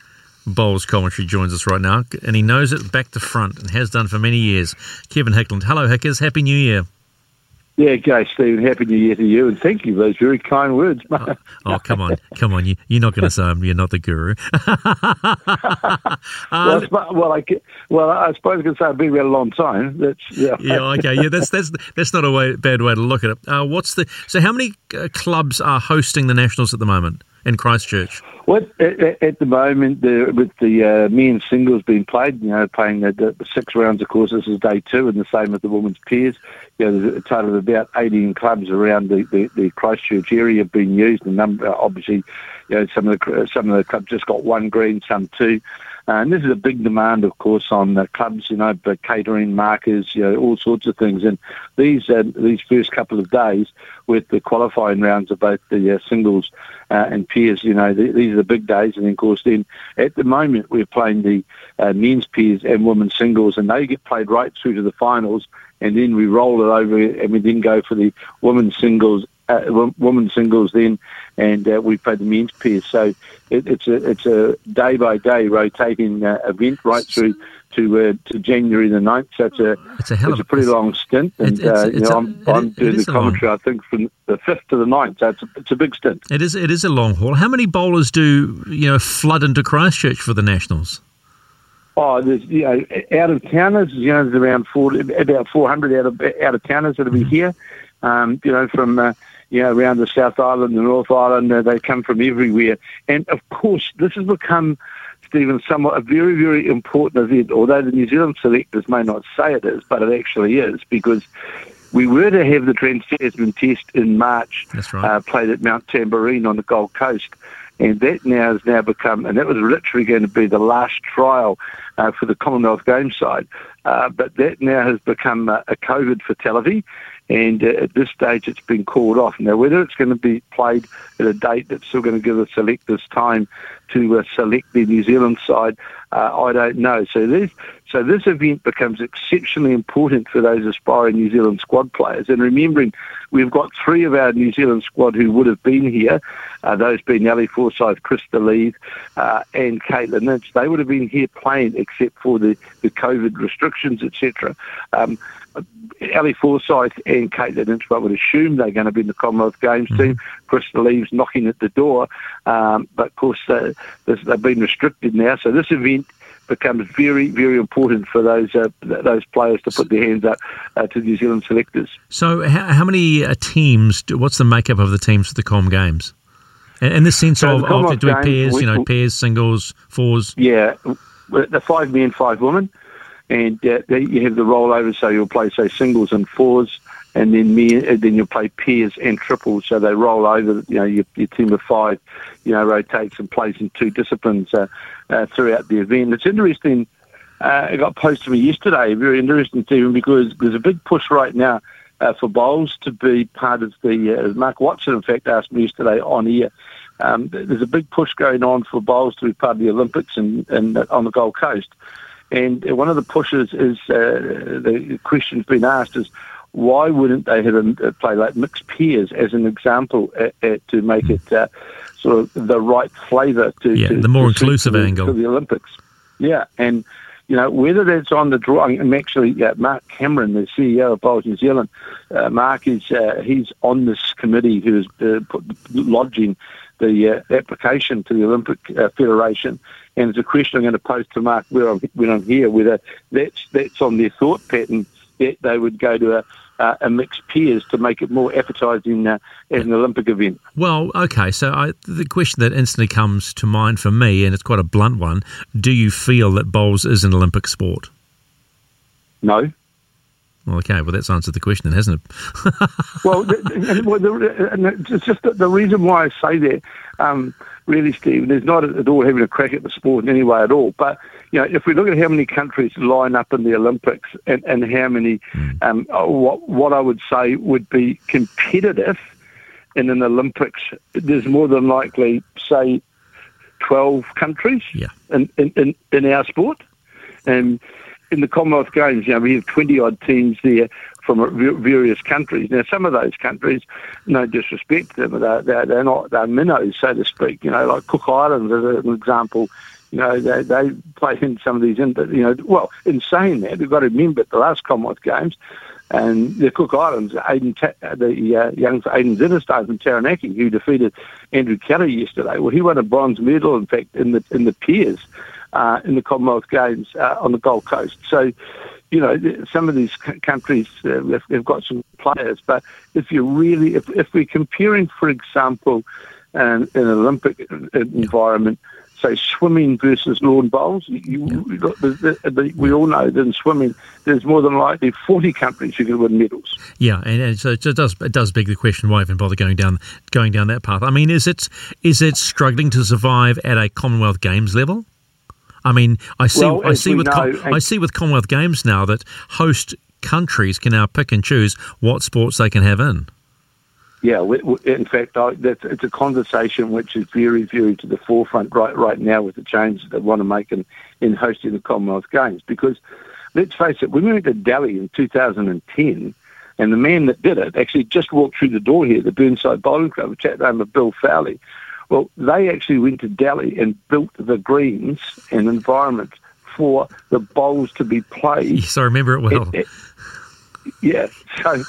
Bowls commentary joins us right now, and he knows it back to front and has done for many years. Kevin Hickland. Hello, Hickers. Happy New Year. Yeah, go, Stephen. Happy New Year to you, and thank you for those very kind words. mate. Oh, come on. Come on. You, you're not going to say I'm, you're not the guru. <laughs> well, I well, I, well, I suppose I can say I've been around a long time. That's yeah. yeah, okay. Yeah, that's that's that's not a way, bad way to look at it. Uh, what's the so? How many uh, clubs are hosting the nationals at the moment? in Christchurch? Well, at, at- the moment, the, with the uh, men's singles being played, you know, playing the, the six rounds, of course, this is day two, and the same with the women's pairs. You know, there's a total of about 18 clubs around the, the, the Christchurch area have been used. And number, obviously, you know, some of the some of the clubs just got one green, some two. Uh, and this is a big demand, of course, on the clubs, you know, for catering, markers, you know, all sorts of things. And these uh, these first couple of days with the qualifying rounds of both the uh, singles uh, and peers. you know, th- these are the big days. And of course, then at the moment we're playing the uh, men's pairs and women's singles, and they get played right through to the finals. And then we roll it over, and we then go for the women's singles uh, women's singles then, and uh, we play the men's pairs. So it, it's a it's a day by day rotating uh, event right through to uh, to January the 9th. That's a it's a hell of a pretty long stint, and It's- it's- uh, you it's know a- I'm, it I'm it doing the commentary. I think from the fifth to the 9th. So it's a, it's a big stint. It is it is a long haul. How many bowlers do you know flood into Christchurch for the Nationals? Oh, there's you know out of towners, you know, there's around four, about 400 out of out of towners that'll be here. Um, you know, from uh, you know around the South Island, the North Island, uh, they come from everywhere. And of course, this has become, Stephen, somewhat a very very important event. Although the New Zealand selectors may not say it is, but it actually is because. We were to have the Trans-Tasman Test in March, That's right. uh, played at Mount Tamborine on the Gold Coast, and that now has now become, and that was literally going to be the last trial uh, for the Commonwealth Games side, uh, but that now has become a, a COVID fatality, and uh, at this stage it's been called off. Now, whether it's going to be played at a date that's still going to give the selectors time to uh, select the New Zealand side, uh, I don't know. So this, so this event becomes exceptionally important for those aspiring New Zealand squad players. And remembering, we've got three of our New Zealand squad who would have been here, uh, those being Ali Forsyth, Krista Leave, uh, and Katelyn Inch. They would have been here playing except for the, the COVID restrictions, etc. Um, Ali Forsyth and Katelyn Inch, I would assume they're going to be in the Commonwealth Games team. Krista Leaves knocking at the door, um, but of course uh, they've been restricted now. So this event becomes very, very important for those uh, those players to put their hands up uh, to New Zealand selectors. So how, how many uh, teams? Do, what's the makeup of the teams for the Com Games? In, in the sense So of, the of doing pairs, we- you know, pairs, singles, fours. Yeah, the five men, five women, and uh, you have the rollover. So you'll play say singles and fours, and then me, then you'll play pairs and triples. So they roll over. You know, your, your team of five, you know, rotates and plays in two disciplines uh, uh, throughout the event. It's interesting. Uh, it got posted to me yesterday. Very interesting, Stephen, because there's a big push right now uh, for bowls to be part of the. Uh, Mark Watson, in fact, asked me yesterday on here. Um, there's a big push going on for bowls to be part of the Olympics and, and on the Gold Coast. And one of the pushes is uh, the question's been asked is why wouldn't they have a, play like mixed pairs as an example uh, uh, to make it uh, sort of the right flavour to Yeah, to, the more inclusive to angle. to the Olympics. Yeah, and you know whether that's on the drawing. I'm actually uh, Mark Cameron, the CEO of Bowls New Zealand. Uh, Mark is uh, he's on this committee who is uh, put, lodging the uh, application to the Olympic uh, Federation, and it's a question I'm going to pose to Mark where I'm, when I'm here, whether that's that's on their thought pattern that they would go to a, uh, a mixed pairs to make it more appetising uh, as an Olympic event. Well, okay. So I, the question that instantly comes to mind for me, and it's quite a blunt one: Do you feel that bowls is an Olympic sport? No. Well, okay. Well, that's answered the question, then, hasn't it? <laughs> well, the, and, well the, and it's just the, the reason why I say that, um, really, Stephen, is not at all having a crack at the sport in any way at all. But you know, if we look at how many countries line up in the Olympics and, and how many, um, uh, what what I would say would be competitive in an Olympics, there's more than likely, say, twelve countries yeah. in, in, in, in our sport. And in the Commonwealth Games, you know, we have 20 odd teams there from various countries. Now, some of those countries, no disrespect to them, they're, they're, they're not, they're minnows, so to speak. You know, like Cook Islands as an example, you know, they, they play in some of these, you know, well, in saying that, we've got to remember at the last Commonwealth Games, and the Cook Islands, Aiden, the uh, young Aiden Zittersteijn from Taranaki, who defeated Andrew Kelly yesterday. Well, he won a bronze medal, in fact, in the in the pairs uh, in the Commonwealth Games uh, on the Gold Coast. So, you know, some of these c- countries uh, have, have got some players, but if you really, if, if we're comparing, for example, um, in an Olympic environment, say swimming versus lawn bowls, you, you, look, the, the, the, we all know that in swimming, there's more than likely 40 countries who can win medals. Yeah, and, and so it does it does beg the question why even bother going down going down that path. I mean, is it is it struggling to survive at a Commonwealth Games level? I mean, I see Well, I see with know, Com- I see with Commonwealth Games now that host countries can now pick and choose what sports they can have in. Yeah, in fact, I, that's, it's a conversation which is very, very to the forefront right right now with the changes they want to make in, in hosting the Commonwealth Games. Because let's face it, when we went to Delhi in 2010, and the man that did it actually just walked through the door here, the Burnside Bowling Club, a chap named Bill Fowley. Well, they actually went to Delhi and built the greens and environment for the bowls to be played. Yes, I remember it well. Yeah, so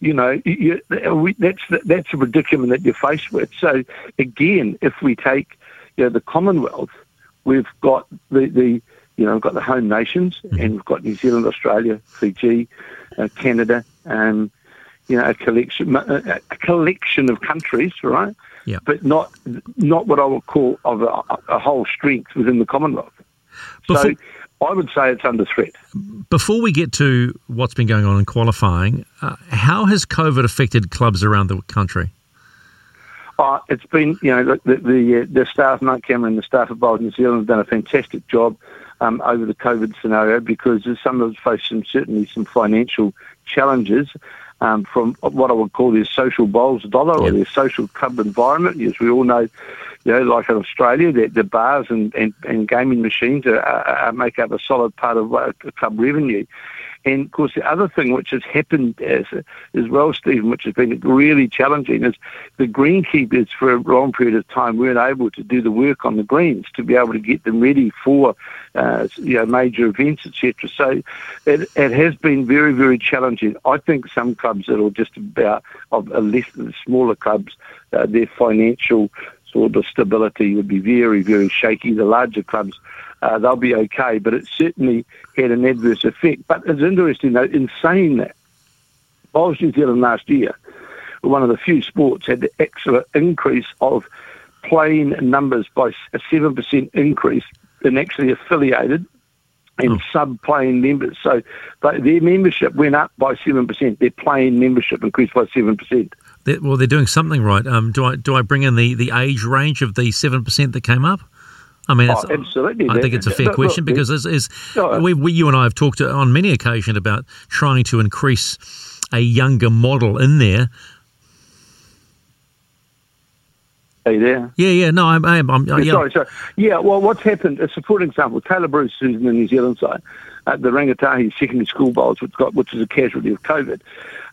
you know you, we, that's that's a predicament that you're faced with. So again, if we take you know, the Commonwealth, we've got the, the you know we've got the home nations, and we've got New Zealand, Australia, Fiji, uh, Canada, um, you know a collection a, a collection of countries, right? Yeah. But not not what I would call of a, a whole strength within the Commonwealth. so I would say it's under threat. Before we get to what's been going on in qualifying, uh, how has COVID affected clubs around the country? Uh, it's been, you know, the the, uh, the staff, Mark Cameron, the staff of Bowls New Zealand have done a fantastic job um, over the COVID scenario because some of us face some certainly some financial challenges um, from what I would call their social bowls dollar or their social club environment. As we all know, you know, like in Australia, the, the bars and, and, and gaming machines are, are, are make up a solid part of uh, club revenue. And of course, the other thing which has happened as, as well, Stephen, which has been really challenging, is the greenkeepers for a long period of time weren't able to do the work on the greens to be able to get them ready for uh, you know major events, etc. So it, it has been very, very challenging. I think some clubs that are just about of a less the smaller clubs, uh, their financial sort of stability would be very, very shaky. The larger clubs uh, they'll be okay. But it certainly had an adverse effect. But it's interesting, though, in saying that, Bowls New Zealand last year were one of the few sports had the excellent increase of playing numbers by a 7% increase in actually affiliated and sub-playing members. So their membership went up by 7%. Their playing membership increased by 7%. They, well, they're doing something right. Um, do I do I bring in the, the age range of the seven percent that came up? I mean, Oh, absolutely. I think it's a fair Look, question look, because No, we, we, you and I have talked on many occasions about trying to increase a younger model in there. Are you there? Yeah, yeah. No, I'm. I'm, I'm Yeah, yeah. Sorry, sorry. Yeah, well, what's happened, uh, a for example, Tayla Bruce, who's in the New Zealand side, at the Rangatahi secondary school bowls, which got which is a casualty of COVID.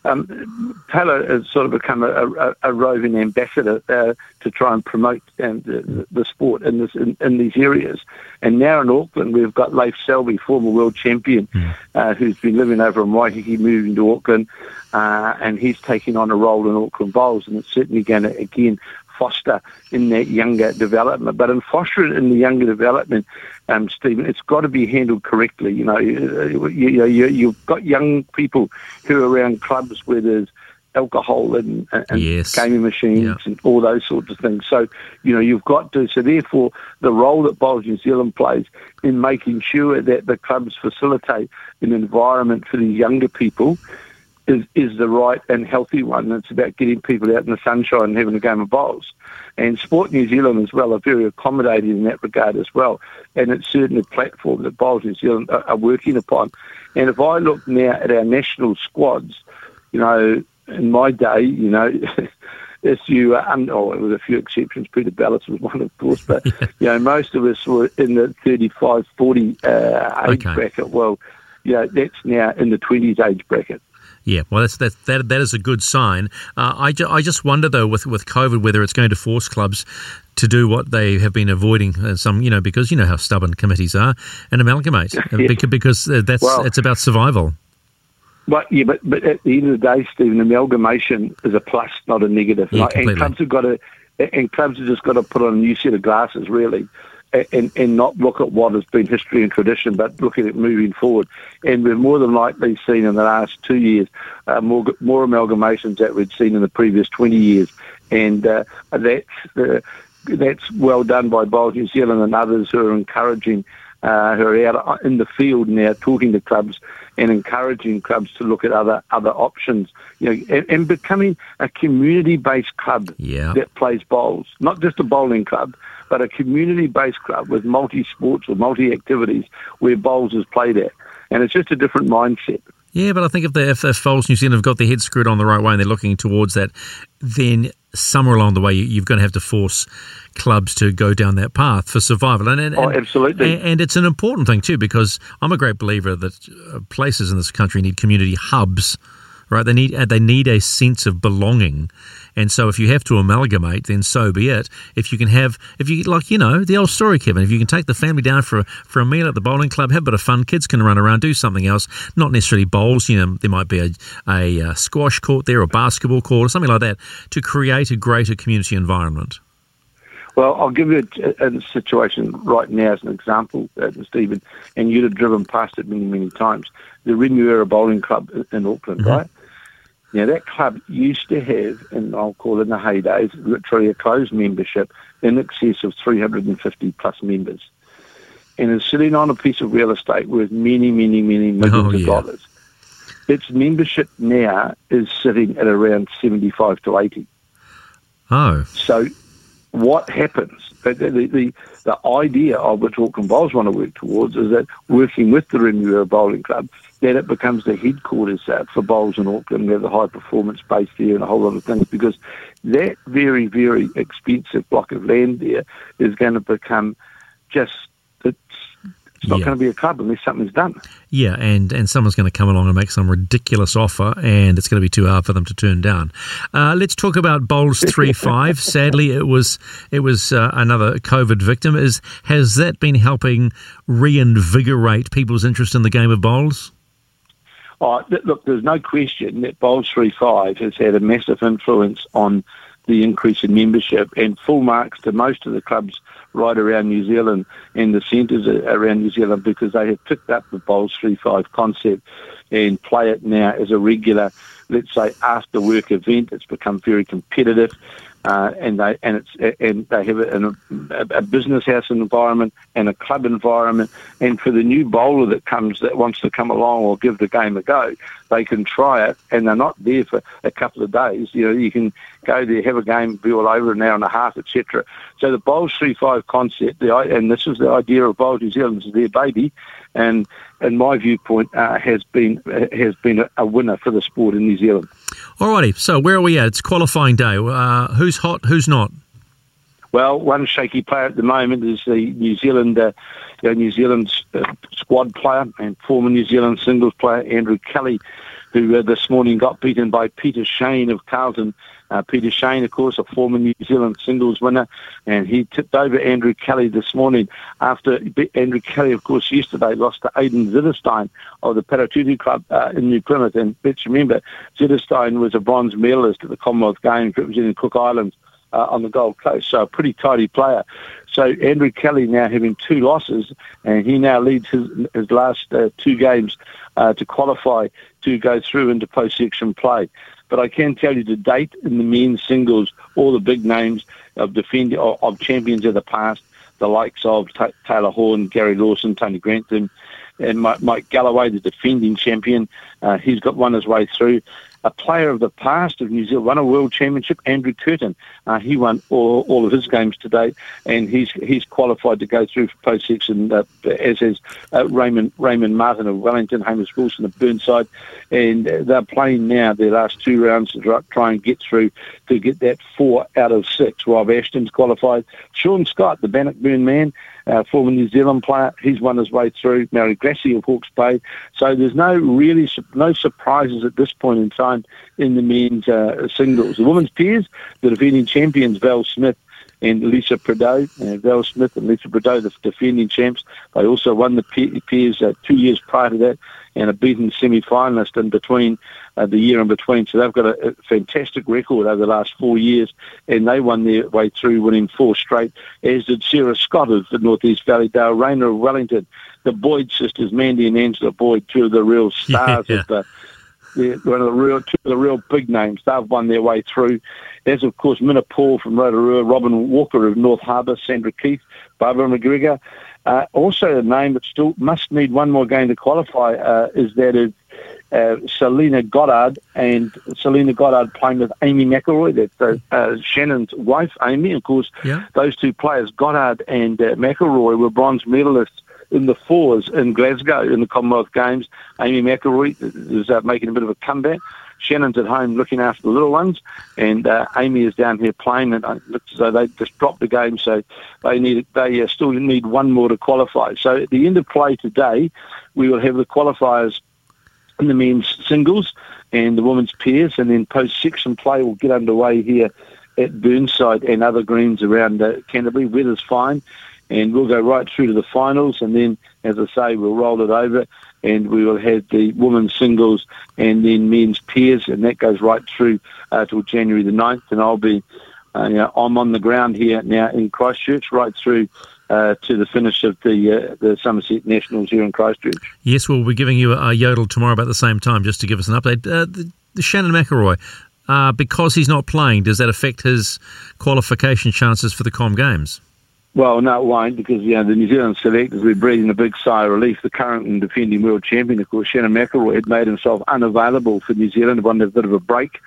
Um, Tayla has sort of become a, a, a roving ambassador uh, to try and promote um, the, the sport in, this, in, in these areas. And now in Auckland, we've got Leif Selby, former world champion, uh, who's been living over in Waiheke, moving to Auckland, uh, and he's taking on a role in Auckland Bowls, and it's certainly going to again foster in that younger development. But in fostering in the younger development, um, Stephen, it's got to be handled correctly. You know, you, you, you, you've got young people who are around clubs where there's alcohol and, and Yes. gaming machines and all those sorts of things. So, you know, you've got to, so therefore the role that Bowls New Zealand plays in making sure that the clubs facilitate an environment for the younger people is, is the right and healthy one. It's about getting people out in the sunshine and having a game of bowls. And Sport New Zealand as well are very accommodating in that regard as well. And it's certainly a platform that Bowls New Zealand are, are working upon. And if I look now at our national squads, you know, in my day, you know, <laughs> if you, uh, um, oh, with a few exceptions, Peter Belliss was one, of course, but, <laughs> you know, most of us were in the 35, 40 uh, age Okay. bracket. Well, you know, that's now in the 20s age bracket. Yeah, well, that's that that that is a good sign. Uh, I, ju- I just wonder though with with COVID whether it's going to force clubs to do what they have been avoiding. Uh, some you know because you know how stubborn committees are and amalgamate <laughs> uh, Yeah. beca- because uh, that's Well- it's about survival. But yeah, but but at the end of the day, Stephen, amalgamation is a plus, not a negative. Yeah, Like, and clubs have got to, and clubs have just got to put on a new set of glasses, really, and, and not look at what has been history and tradition, but looking at moving forward. And we've more than likely seen in the last two years uh, more more amalgamations that we'd seen in the previous 20 years, and uh, that's uh, that's well done by Bowls New Zealand and others who are encouraging. Uh, who are out in the field now talking to clubs and encouraging clubs to look at other other options, you know, and, and becoming a community-based club Yeah. that plays bowls, not just a bowling club, but a community-based club with multi-sports or multi-activities where bowls is played at, and it's just a different mindset. Yeah, but I think if the if, if Bowls New Zealand have got their head screwed on the right way and they're looking towards that, then somewhere along the way you, you've got to have to force clubs to go down that path for survival. And, and, Oh, absolutely. And, and it's an important thing too because I'm a great believer that uh, places in this country need community hubs, right? They need they need a sense of belonging. And so, if you have to amalgamate, then so be it. If you can have, if you like, you know, the old story, Kevin. If you can take the family down for a, for a meal at the bowling club, have a bit of fun. Kids can run around, do something else. Not necessarily bowls. You know, there might be a, a, uh squash court there, or basketball court, or something like that, to create a greater community environment. Well, I'll give you a, a situation right now as an example, uh, Stephen, and you'd have driven past it many, many times. The Remuera Bowling Club in, in Auckland, right? Now, that club used to have, and I'll call it in the heydays, literally a closed membership in excess of 350 plus members. And is sitting on a piece of real estate worth many, many, many oh, millions Oh, of dollars. Its membership now is sitting at around 75 to 80. Oh, So what happens? The, the, the, idea of which Auckland Bowls want to work towards is that working with the Remuera Bowling Club, that it becomes the headquarters uh, for bowls in Auckland. We have the high performance base there and a whole lot of things because that very, very expensive block of land there is going to become just, it's, not Yeah. going to be a club unless something's done. Yeah, and, and someone's going to come along and make some ridiculous offer, and it's going to be too hard for them to turn down. Uh, let's talk about Bowls <laughs> three five. Sadly, it was it was uh, another COVID victim. Is has that been helping reinvigorate people's interest in the game of bowls? Oh, th- look, there's no question that Bowls 3-5 has had a massive influence on the increase in membership and full marks to most of the clubs right around New Zealand and the centres around New Zealand because they have picked up the Bowls 3-5 concept and play it now as a regular, let's say, after-work event. It's become very competitive. Uh, and they and it's and they have a, a, business house environment and a club environment. And for the new bowler that comes that wants to come along or give the game a go, they can try it, and they're not there for a couple of days. You know, you can go there, have a game, be all over an hour and a half, etc. So the bowls three five concept, the and this is the idea of bowls New Zealand is their baby, and in my viewpoint, uh, has been uh, has been a, a winner for the sport in New Zealand. Alrighty, so where are we at? It's qualifying day. Uh, who's hot? Who's not? Well, one shaky player at the moment is the New Zealand, uh, New Zealand uh, squad player and former New Zealand singles player Andrew Kelly, who uh, this morning got beaten by Peter Shane of Carlton. Uh, Peter Shane, of course, a former New Zealand singles winner, and he tipped over Andrew Kelly this morning after Andrew Kelly, of course, yesterday lost to Aidan Zittersteijn of the Paritutu Club uh, in New Plymouth. And let's remember, Zittersteijn was a bronze medalist at the Commonwealth Games representing Cook Islands uh, on the Gold Coast. So a pretty tidy player. So Andrew Kelly now having two losses, and he now leads his, his last uh, two games uh, to qualify to go through into post-section play. But I can tell you to date in the men's singles, all the big names of defend of, champions of the past, the likes of Ta Taylor Horn, Gary Lawson, Tony Grantham, and Mike, Mike Galloway, the defending champion. Uh, he's got won his way through. A player of the past of New Zealand won a world championship, Andrew Curtin. Uh, he won all, all of his games today, and he's he's qualified to go through for post section, uh, as is uh, Raymond Raymond Martin of Wellington, Hamish Wilson of Burnside, and they're playing now their last two rounds to try and get through to get that four out of six. Rob Ashton's qualified. Sean Scott, the Bannockburn man, uh, former New Zealand player, he's won his way through. Mary Grassi of Hawke's Bay. So there's no really no surprises at this point in time in the men's uh, singles. The women's pairs, the defending champions Val Smith and Lisa Prideaux. Uh, Val Smith and Lisa Prideaux, the defending champs. They also won the pa- pairs uh, two years prior to that. And a beaten semi-finalist in between uh, the year in between. So they've got a, a fantastic record over the last four years, and they won their way through, winning four straight. As did Sarah Scott of the Northeast Valley, Dale Rayner of Wellington, the Boyd sisters, Mandy and Angela Boyd, two of the real <laughs> stars Yeah. of the they're one of the real two of the real big names. They've won their way through. There's of course Minna Paul from Rotorua, Robin Walker of North Harbour, Sandra Keith, Barbara McGregor. Uh, also a name that still must need one more game to qualify uh, is that of uh, Selina Goddard and Selina Goddard playing with Amy McIlroy, that's uh, uh, Shannon's wife, Amy. Of course, Yeah. those two players, Goddard and uh, McIlroy, were bronze medalists in the fours in Glasgow in the Commonwealth Games. Amy McIlroy is uh, making a bit of a comeback. Shannon's at home looking after the little ones, and uh, Amy is down here playing. And it looks as though they just dropped the game, so they need they uh, still need one more to qualify. So at the end of play today, we will have the qualifiers in the men's singles and the women's pairs, and then post-section play will get underway here at Burnside and other greens around uh, Canterbury. Weather's fine, and we'll go right through to the finals, and then, as I say, we'll roll it over, and we will have the women's singles and then men's pairs, and that goes right through uh, till January the 9th, and I'll be, uh, you know, I'm on the ground here now in Christchurch, right through uh, to the finish of the uh, the Somerset Nationals here in Christchurch. Yes, we'll be giving you a, yodel tomorrow about the same time, just to give us an update. Uh, the, the Shannon McIlroy, uh, because he's not playing, does that affect his qualification chances for the Com Games? Well, no, it won't because you know the New Zealand selectors we're breathing a big sigh of relief. The current and defending world champion, of course, Shannon McIlroy, had made himself unavailable for New Zealand, wanted a bit of a break,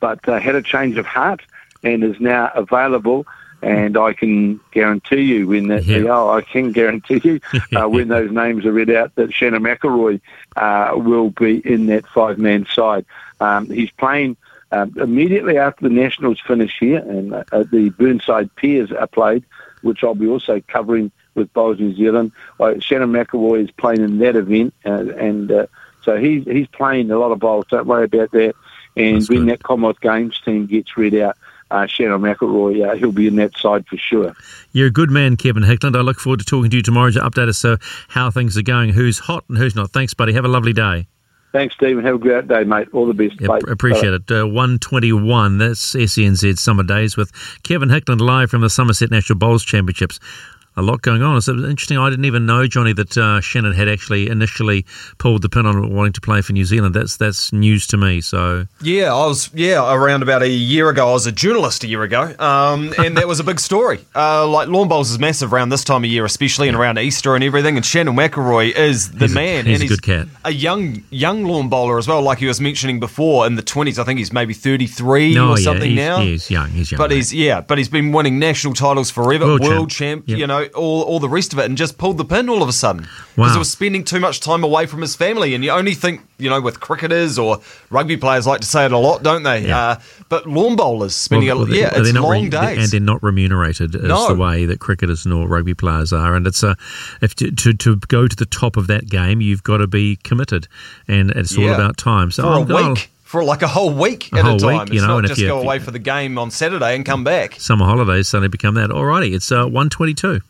but uh, had a change of heart and is now available. And I can guarantee you when that, oh, I can guarantee you uh, when <laughs> those names are read out that Shannon McIlroy uh, will be in that five-man side. Um, he's playing um, immediately after the Nationals finish here, and uh, the Burnside Pairs are played, which I'll be also covering with Bowls New Zealand. Uh, Shannon McIlroy is playing in that event, uh, and uh, so he's he's playing a lot of bowls. Don't worry about that. And when that Commonwealth Games team gets read out, uh, Shannon McElroy, uh, he'll be in that side for sure. You're a good man, Kevin Hickland. I look forward to talking to you tomorrow to update us uh, how things are going, who's hot and who's not. Thanks, buddy. Have a lovely day. Thanks, Stephen. Have a great day, mate. All the best. Bye. Appreciate it. Uh, 121, that's SENZ Summer Days with Kevin Hickland live from the Somerset National Bowls Championships. A lot going on. It's interesting. I didn't even know, Johnny, that uh, Shannon had actually initially pulled the pin on wanting to play for New Zealand. That's that's news to me. So Yeah, I was yeah around about a year ago. I was a journalist a year ago, um, and that was a big story. Uh, like lawn bowls is massive around this time of year, especially and around Easter and everything. And Shannon McIlroy is the He's a- man, he's and a good cat. a young young lawn bowler as well. Like he was mentioning before, in the twenties. I think he's maybe thirty three no, or yeah, something he's, now. he's young. He's young. But he's yeah, but he's been winning national titles forever, World world, champ. champ, you know, all all the rest of it, and just pulled the pin all of a sudden because Wow. he was spending too much time away from his family. And you only think, you know, with cricketers or rugby players like to say it a lot, don't they? Uh, but lawn bowlers spending Well, a yeah, they're it's long re- days. and they're not remunerated as No. the way that cricketers nor rugby players are. And it's a if to, to to go to the top of that game, you've got to be committed, and it's all Yeah. about time. So for I'm a week, for like a whole week A at whole a time. week, you it's know, not and if just you- go away for the game on Saturday and come back. summer holidays suddenly become that. Alrighty, it's uh, one twenty-two.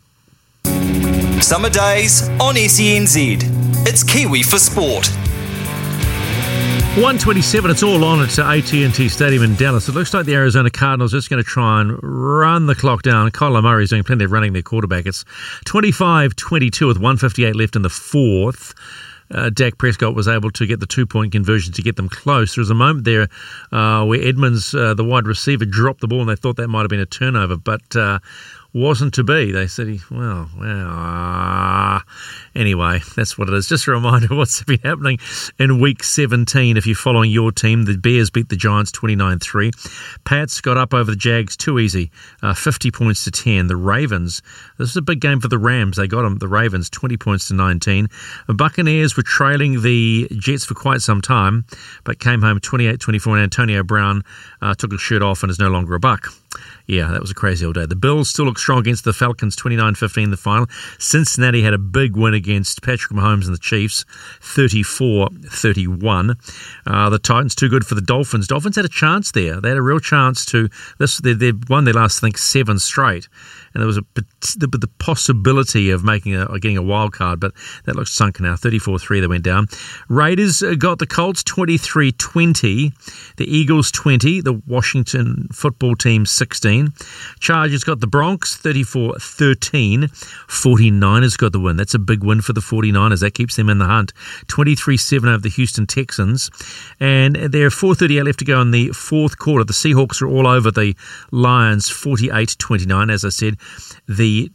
Summer days on SENZ. It's Kiwi for Sport. 127, it's all on at AT&T Stadium in Dallas. It looks like the Arizona Cardinals are just going to try and run the clock down. Kyler Murray's doing plenty of running their quarterback. It's 25-22 with 158 left in the fourth. Uh, Dak Prescott was able to get the two-point conversion to get them close. There was a moment there uh, where Edmonds, uh, the wide receiver, dropped the ball and they thought that might have been a turnover, but uh, wasn't to be. They said, he, well, well, uh, anyway, that's what it is. Just a reminder what's <laughs> been happening in week 17. If you're following your team, the Bears beat the Giants 29 3. Pats got up over the Jags too easy, uh, 50 points to 10. The Ravens, this is a big game for the Rams. They got them, the Ravens, 20 points to 19. The Buccaneers were trailing the Jets for quite some time, but came home 28 24. And Antonio Brown uh, took his shirt off and is no longer a Buck. Yeah, that was a crazy old day. The Bills still look strong against the Falcons 29 15 in the final. Cincinnati had a big win against Patrick Mahomes and the Chiefs 34 31. Uh, the Titans too good for the Dolphins. Dolphins had a chance there. They had a real chance to this. They, they've won their last, I think, seven straight. And there was a the, the possibility of making a getting a wild card, but that looks sunk now. 34-3 they went down. Raiders uh, got the Colts 23-20, the Eagles 20, the Washington football team 16. Chargers got the Bronx 34-13. 49ers got the win. That's a big win for the 49ers. That keeps them in the hunt. 23-7 over the Houston Texans. And there are 4.38 left to go in the fourth quarter. The Seahawks are all over the Lions 48-29. As I said, the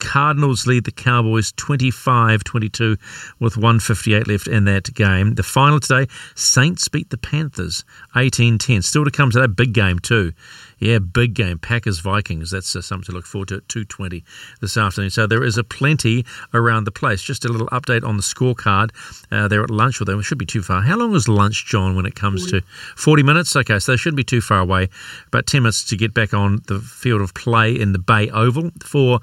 Cardinals lead the Cowboys 25 22 with 158 left in that game. The final today Saints beat the Panthers 18 10. Still to come today, big game too. Yeah, big game. Packers Vikings. That's uh, something to look forward to at 2.20 this afternoon. So there is a plenty around the place. Just a little update on the scorecard. Uh, they're at lunch them. It should be too far. How long is lunch, John, when it comes to 40 minutes? Okay, so they shouldn't be too far away. About 10 minutes to get back on the field of play in the Bay Oval for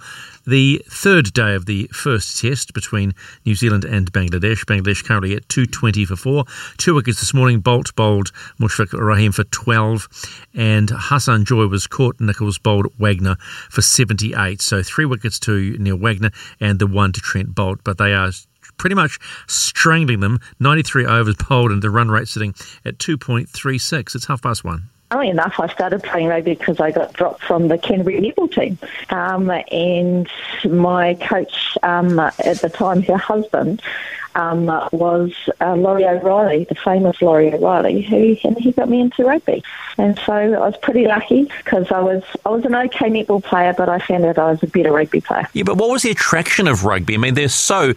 the third day of the first test between New Zealand and Bangladesh. Bangladesh currently at 220 for four. Two wickets this morning. Boult bowled Mushfiq Rahim for 12 and Hasan Joy was caught. Nicholls bowled Wagner for 78. So three wickets to Neil Wagner and the one to Trent Boult. But they are pretty much strangling them. 93 overs bowled and the run rate sitting at 2.36. It's half past one. Funnily enough, I started playing rugby because I got dropped from the Canterbury netball team. Um, and my coach um, at the time, her husband, um, was uh, Laurie O'Reilly, the famous Laurie O'Reilly, who and he got me into rugby. And so I was pretty lucky because I was I was an okay netball player, but I found out I was a better rugby player. Yeah, but what was the attraction of rugby? I mean, they're so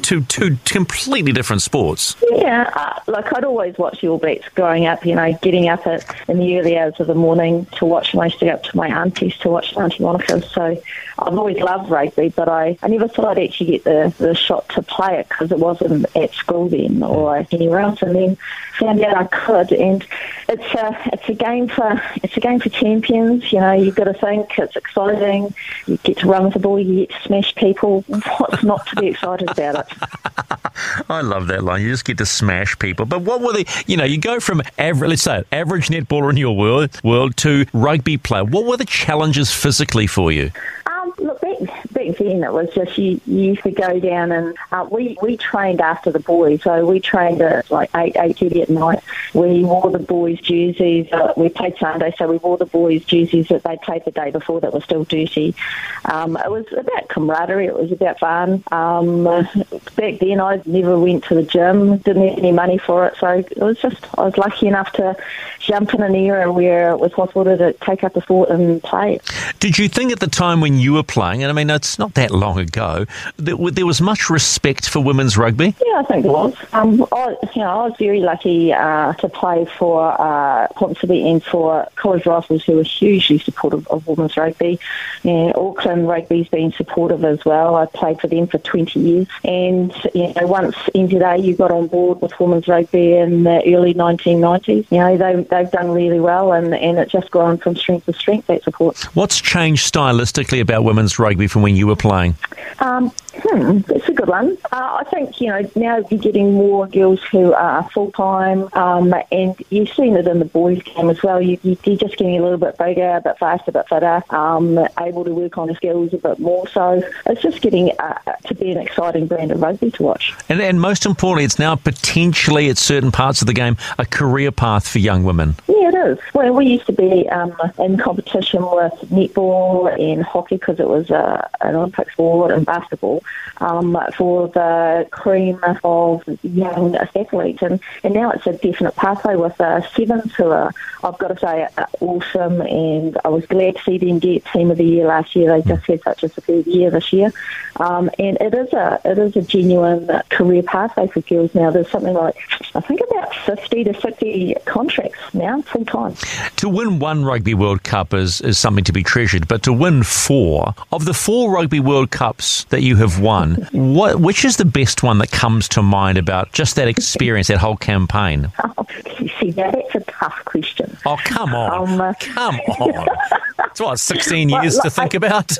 two two completely different sports. Yeah, uh, like I'd always watch the All Blacks growing up. You know, getting up at in the early hours of the morning to watch. I used to go up to my auntie's to watch Auntie Monica's. So I've always loved rugby, but I, I never thought I'd actually get the, the shot to play it because it at school then or anywhere else. And then found out I could, and it's a it's a game for it's a game for champions. You know, you've got to think it's exciting. You get to run with the ball, you get to smash people. What's not to be excited about it? <laughs> I love that line. You just get to smash people. But what were the You know, you go from average, let's say, average netballer in your world, world to rugby player. What were the challenges physically for you? Um, look, back, back then it was just you, you used to go down and uh, we, we trained after the boys. So we trained at like 8, 8.30 at night. We wore the boys' jerseys. Uh, we played Sunday, so we wore the boys' jerseys that they played the day before that were still dirty. Um, it was about camaraderie. It was about fun. Um, back then I never went to the gym, didn't have any money for it. So it was just, I was lucky enough to jump in an era where it was possible to take up the sport and play. Did you think at the time when you were playing, and I mean, it's not that long ago, that there was much respect for women's rugby? Yeah, I think there was. Um, I, you know, I was very lucky uh, to play for uh, Ponsonby and for College Rifles, who were hugely supportive of women's rugby. And Auckland Rugby's been supportive as well. I played for them for 20 years. And, you know, once NZRU got on board with women's rugby in the early 1990s, you know, they, they've done really well and, and it's just gone from strength to strength, that support. What's changed stylistically about women's rugby from when you were playing? Um, hmm, that's a good one. Uh, I think, you know, now you're getting more girls who are full time, um, and you've seen it in the boys' game as well. You, you, you're just getting a little bit bigger, a bit faster, a bit fitter, um, able to work on the skills a bit more. So it's just getting uh, to be an exciting brand of rugby to watch. And, and most importantly, it's now potentially at certain parts of the game a career path for young women. Yeah, it is. Well, we used to be um, in competition with netball and hockey because it was uh, an Olympic sport and basketball um, for the cream of young athletes. And, and now it's a definite pathway with Sevens who are, I've got to say, uh, awesome. And I was glad to see them get Team of the Year last year. They just had such a superb year this year. Um, and it is a it is a genuine career pathway for girls now. There's something like, I think about 50 to 60 contracts now, full time. To win one Rugby World Cup is, is something to be treasured, but to win four, of the four Rugby World Cups that you have won, what, which is the best one that comes to mind about just that experience, that whole campaign? Oh, you see, now that's a tough question. Oh, come on. Um, come on. It's what, 16 Well, years to think about?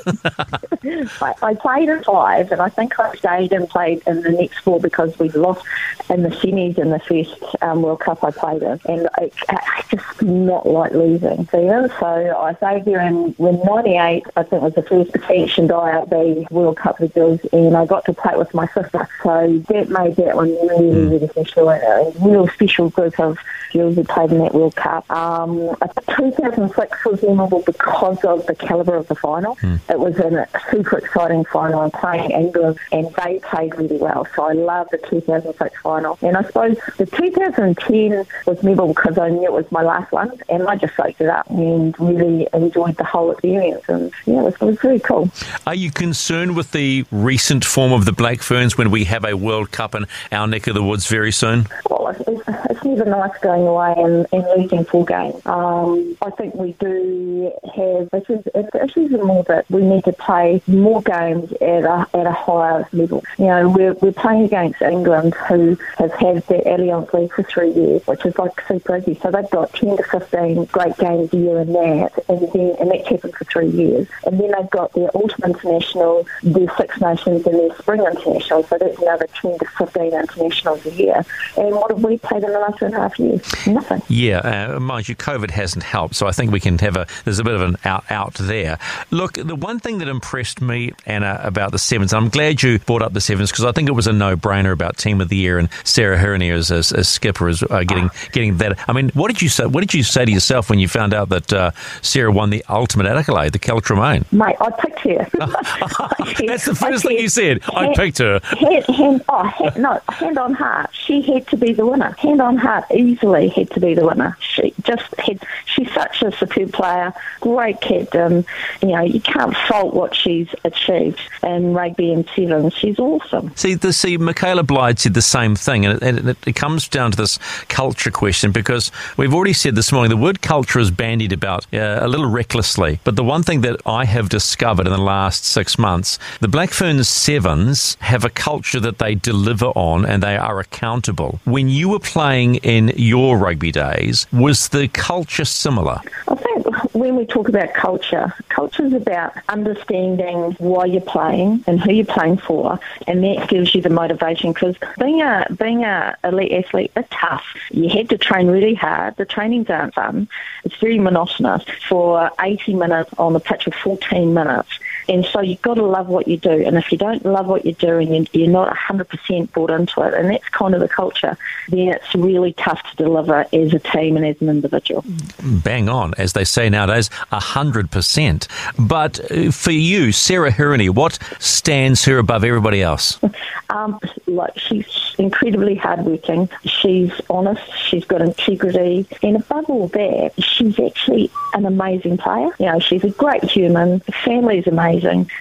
I, I played in five, and I think I stayed and played in the next four because we lost in the semis in the first um, World Cup I played in, and I, I just not like losing. Stephen. So I stayed there, and when '98, I think was the first sanctioned IRB World Cup with girls, and I got to play with my sister. So that made that one really, really special, and a real special group of girls who played in that World Cup. Um, I 2006 was memorable because of the calibre of the final. It was a super exciting final. I'm playing England, and they played really well. So I love the 2006 final. And I suppose the 2010 was memorable because I knew it was my last one, and I just soaked it up and really enjoyed the whole experience. And yeah, it was, it was very cool. Are you concerned with the recent form of the Black Ferns when we have a World Cup in our neck of the woods very soon? Well, it's, it's, never nice going away and, and losing full games. Um, I think we do have issues. The issues are more that we need to play more games at a, at a higher level. You know, we're, we're playing against England, who have had their Allianz League for three years, which is like Super easy. So they've got 10 to 15 great games a year in that, and then and that's happened for three years. And then they've got their Autumn International, their Six Nations, and their Spring International. So that's another 10 to 15 internationals a year. And what have we played in the last two and a half years? Nothing. Yeah, uh, mind you, COVID hasn't helped, so I think we can have a. There's a bit of an out out there. Look, the one thing that impressed me, Anna, about the sevens, I'm glad you brought up the sevens because I think it was a no brainer about Team of the Year and Sarah Hirini as, as, as skipper is uh, getting getting that. I mean, what did you say? What did you say to yourself when you found out that uh, Sarah won the ultimate accolade, the Kel Tremain? Mate, I picked her. <laughs> <laughs> That's the first thing you said. I Hand- picked her. Hand, hand, oh, hand, no, hand on heart. She had to be the winner. Hand on heart, easily had to be the winner. She just had. She's such a superb player, great captain. You know, you can't fault what she's achieved in rugby and sevens. She's awesome. See, the, see, Michaela Blyde said the same thing, and, it, and it, it comes down to this culture question because we've already said this morning the word culture is bandied about uh, a little recklessly. But the one thing that I have discovered in the last six months, the Black Ferns Sevens have a culture that they deliver on and they are accountable. When you were playing in your rugby days, was the culture similar? I think when we talk about culture, culture is about understanding why you're playing and who you're playing for, and that gives you the motivation. Because being a being a elite athlete, it's tough. You had to train really hard. The trainings aren't fun. It's very monotonous for 80 minutes on the pitch for 14 minutes. And so you've got to love what you do. And if you don't love what you're doing and you're not 100% bought into it, and that's kind of the culture, then it's really tough to deliver as a team and as an individual. Bang on, as they say nowadays, 100%. But uh, for you, Sarah Hirini, what stands her above everybody else? <laughs> Um, like she's incredibly hardworking. She's honest. She's got integrity, and above all that, she's actually an amazing player. You know, she's a great human. The family's amazing.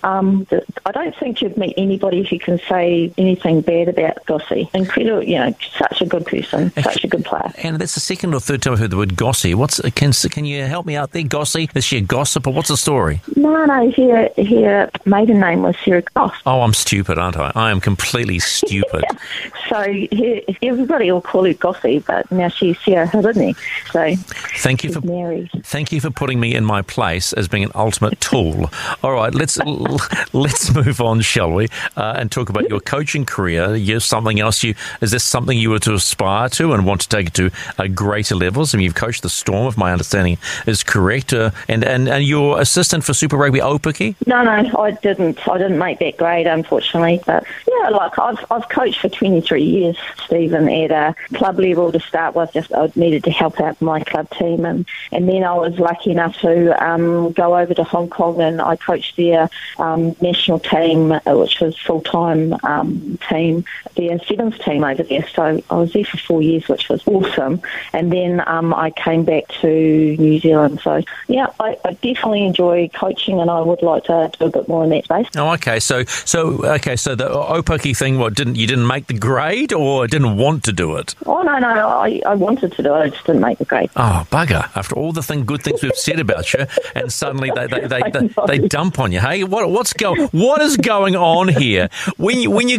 Um, the, I don't think you'd meet anybody who can say anything bad about Gossie. Incredible. You know, such a good person, such a good player. And that's the second or third time I've heard the word gossy. What's can can you help me out there? Gossy? Is she a gossip or what's the story? No, no. Her her maiden name was Sarah Goss. Oh, I'm stupid, aren't I? I am completely <laughs> stupid. So her, everybody will call her Gossie, but now she's Sarah Hirini. So Thank you for married. thank you for putting me in my place as being an ultimate tool. All right, let's let's move on, shall we? Uh, and talk about your coaching career. You something else? You is this something you were to aspire to and want to take it to uh, greater levels? I mean, you've coached the Storm, if my understanding is correct, uh, and and and your assistant for Super Rugby Aupiki. No, no, I didn't. I didn't make that grade, unfortunately. But yeah, like I've I've coached for 23 years, Stephen, at a club level to start with. Just I needed to help out my club team, and and then I was lucky enough to um, go over to Hong Kong and I coached their um, national team, uh, which was full time um, team, their sevens team over there. So I was there for four years, which was awesome. And then um, I came back to New Zealand. So yeah, I, I definitely enjoy coaching, and I would like to do a bit more in that space. Oh, okay. So so okay. So the Aupiki thing, what didn't you didn't make the grade? or didn't want to do it? Oh no, no, I, I wanted to do it. I just didn't make the grade. Oh, bugger. After all the thing, good things we've said about you, and suddenly they, they, they, <laughs> they, they dump on you. Hey, what, what's going What is going on here? When you, when you,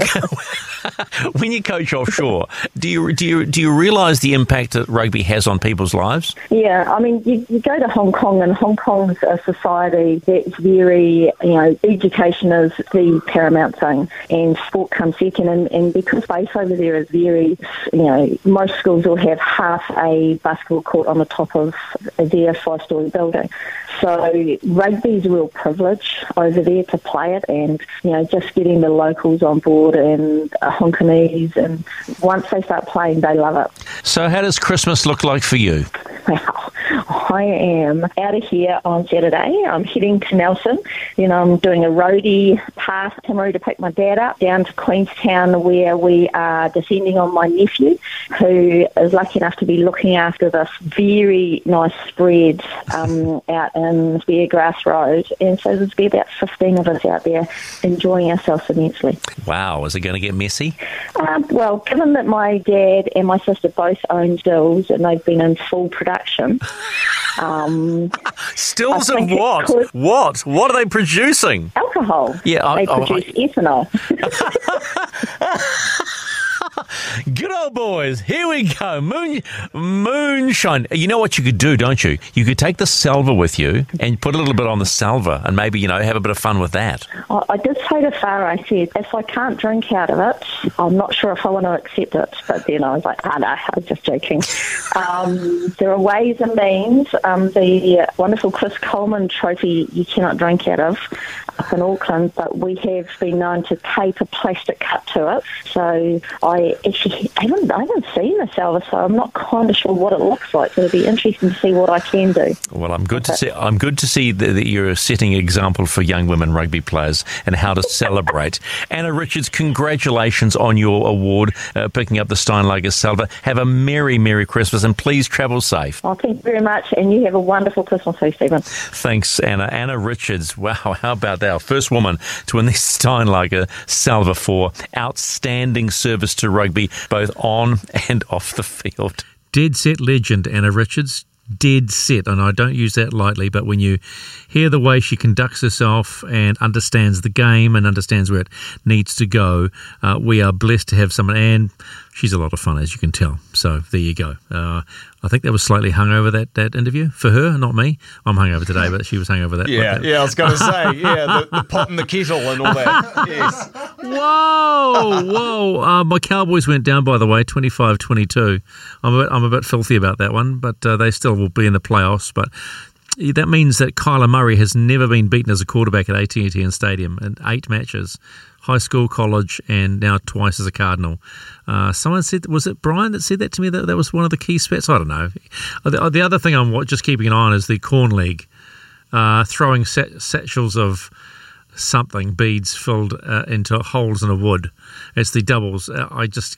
<laughs> when you coach offshore, do you, do you, do you realise the impact that rugby has on people's lives? Yeah, I mean, you, you go to Hong Kong, and Hong Kong's a society that's very, you know, education is the paramount thing, and sport comes second. And, and because base over there is very, you know, most schools will have half a basketball court on the top of their five-story building. So rugby's a real privilege over there to play it, and you know, just getting the locals on board and uh, Hong Kongese, and once they start playing, they love it. So, how does Christmas look like for you? Well, <laughs> I am out of here on Saturday. I'm heading to Nelson. You know, I'm doing a roadie past Timaru to pick my dad up down to Queenstown where we are descending on my nephew who is lucky enough to be looking after this very nice spread um, <laughs> out in Speargrass Road. And so there's be about 15 of us out there enjoying ourselves immensely. Wow, is it going to get messy? Um, well, given that my dad and my sister both own stills and they've been in full production, <laughs> um, Stills I of what? could- What? What are they producing? alcohol. Yeah, I- they oh, produce ethanol. <laughs> <laughs> Good old boys. Here we go. Moon, moonshine. You know what you could do, don't you? You could take the salver with you and put a little bit on the salver and maybe, you know, have a bit of fun with that. I, I did say to Farah, I said, if I can't drink out of it, I'm not sure if I want to accept it. But then I was like, ah, no, I was just joking. <laughs> Um, there are ways and means. Um, the wonderful Chris Coleman trophy you cannot drink out of up in Auckland, but we have been known to tape a plastic cup to it. So I actually haven't, I haven't seen the salver, so I'm not kind of sure what it looks like. So it'll be interesting to see what I can do. Well, I'm good to see. I'm good to see that, that you're setting an example for young women rugby players and how to <laughs> celebrate. Anna Richards, congratulations on your award, uh, picking up the Steinlager Salver. Have a merry, merry Christmas, and please travel safe. Well, thank you very much, and you have a wonderful Christmas too, Stephen. Thanks, Anna. Anna Richards. Wow, how about Our first woman to win the <laughs> Steinlager Salver for outstanding service to rugby, both on and off the field. Dead set legend, Anna Richards. Dead set, and I don't use that lightly, but when you hear the way she conducts herself and understands the game and understands where it needs to go, uh, we are blessed to have someone, and she's a lot of fun, as you can tell. So there you go. Uh, I think that was slightly hungover that that interview for her, not me. I'm hungover today, but she was hungover that. Yeah, that. yeah, I was going to say, yeah, the, the pot and the kettle and all that. Yes. <laughs> Whoa, whoa. Uh, my Cowboys went down, by the way, 25 22. I'm a bit, I'm a bit filthy about that one, but uh, they still will be in the playoffs. But that means that Kyler Murray has never been beaten as a quarterback at AT&T Stadium in eight matches, high school, college, and now twice as a Cardinal. Uh, someone said, was it Brian that said that to me? That that was one of the key spats. I don't know. Uh, The, the other thing I'm just keeping an eye on is the Corn League, uh, throwing sat- satchels of something beads filled uh, into holes in a wood. It's the doubles. Uh, I just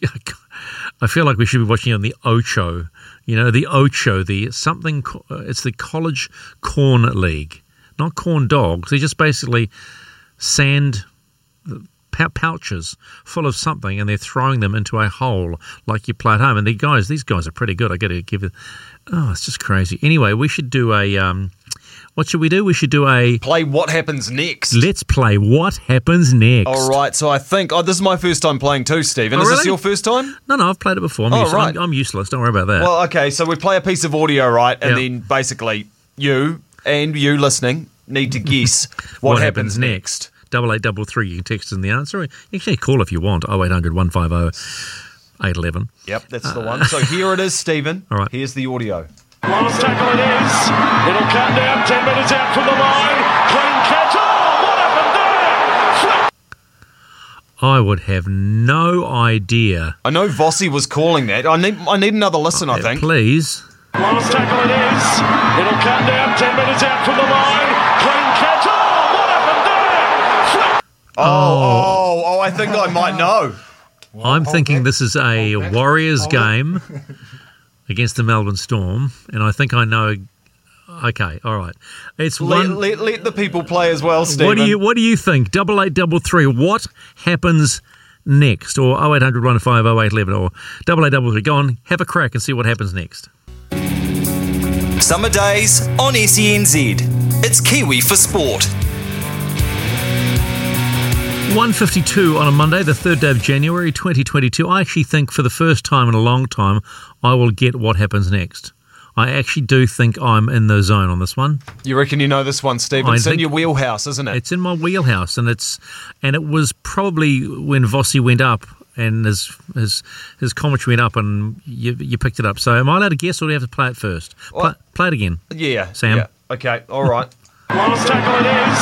<laughs> I feel like we should be watching on the Ocho. You know, the Ocho, the something. uh, It's the College Corn League, not corn dogs. They just basically sand pouches full of something, and they're throwing them into a hole like you play at home. And the guys, these guys are pretty good. I got to give it. Oh, it's just crazy. Anyway, we should do a. Um, what should we do? We should do a play. What happens next? Let's play. What happens next? All right, so I think oh, this is my first time playing too, Stephen. Oh, is this your first time? No, no, I've played it before. I'm, Oh, useless. right. I'm, I'm useless. Don't worry about that. Well, okay, so we play a piece of audio, right, and Yeah. then basically you and you listening need to guess <laughs> what, happens next. Double eight double three. You can text in the answer. You can actually call if you want. Oh eight hundred one five zero eight eleven. Yep, that's the uh, one. So here it is, Stephen. <laughs> All right. Here's the audio. Last tackle it is. It'll count down 10 minutes out from the line. Clean catch. Oh, what happened there? I would have no idea. I know Vossi was calling that. I need I need another listen, I think. Please. Last tackle it is. It'll count down 10 minutes out from the line. Oh, oh, oh, oh, I think I might know. <laughs> I'm thinking this is a Warriors game <laughs> against the Melbourne Storm, and I think I know. Okay, all right. It's Let, one. let, let the people play as well, Stephen. What do you What do you think? Double eight double three. What happens next? Or 0800 105 0811 or double eight double three. Go on, have a crack and see what happens next. Summer days on SENZ. It's Kiwi for Sport. 152 on a Monday, the 3rd day of January 2022. I actually think for the first time in a long time, I will get what happens next. I actually do think I'm in the zone on this one. You reckon you know this one, Steve? It's in your wheelhouse, isn't it? It's in my wheelhouse, and it's and it was probably when Vossi went up and his his his commentary went up, and you you picked it up. So am I allowed to guess, or do you have to play it first? Play, play it again. Yeah. Sam. yeah. Okay. All right. Last tackle it is.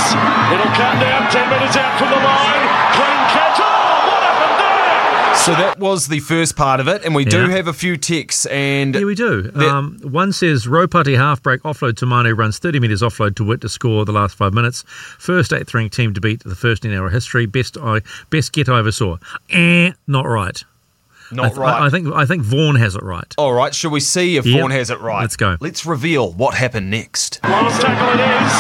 It'll come down 10 metres out from the line. Clean catch. Oh, what happened there? So that was the first part of it, and we do have a few texts, and Yeah, we do. The- Um, one says row Ropati half break offload to Manu runs 30 metres offload to Witt to score the last five minutes. First eighth ranked team to beat the first in our history. Best I best get I ever saw. Eh, not right. Not I th- right. I, I think I think Vaughan has it right. All right. Shall we see if Yep. Vaughan has it right? Let's go. Let's reveal what happened next. Last tackle it is.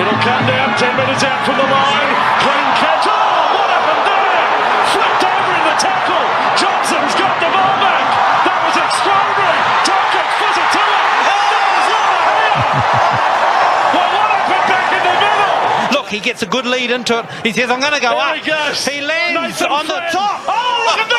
It'll come down 10 metres out from the line. Clean catch. Oh, what happened there? Flipped over in the tackle. Johnson's got the ball back. That was extraordinary. Tomkins puts it to it. And there's Lolohea. Well, what happened back in the middle? Look, he gets a good lead into it. He says, I'm going to go There up. he goes. He lands Nathan on the top. Oh, look at that.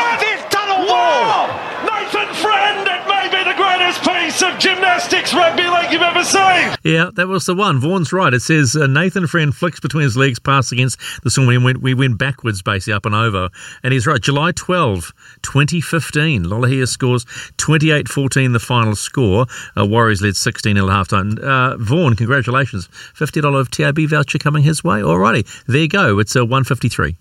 Nathan Friend, it may be the greatest piece of gymnastics rugby league you've ever seen. Yeah, that was the one. Vaughan's right. It says uh, Nathan Friend flicks between his legs, pass against the storm. We went, we went backwards, basically, up and over. And he's right. July 12, 2015. Lolohea scores 28 14, the final score. Uh, Warriors led 16 0 at half time. Uh, Vaughan, congratulations. $50 of TIB voucher coming his way. Alrighty, there you go. It's a 153.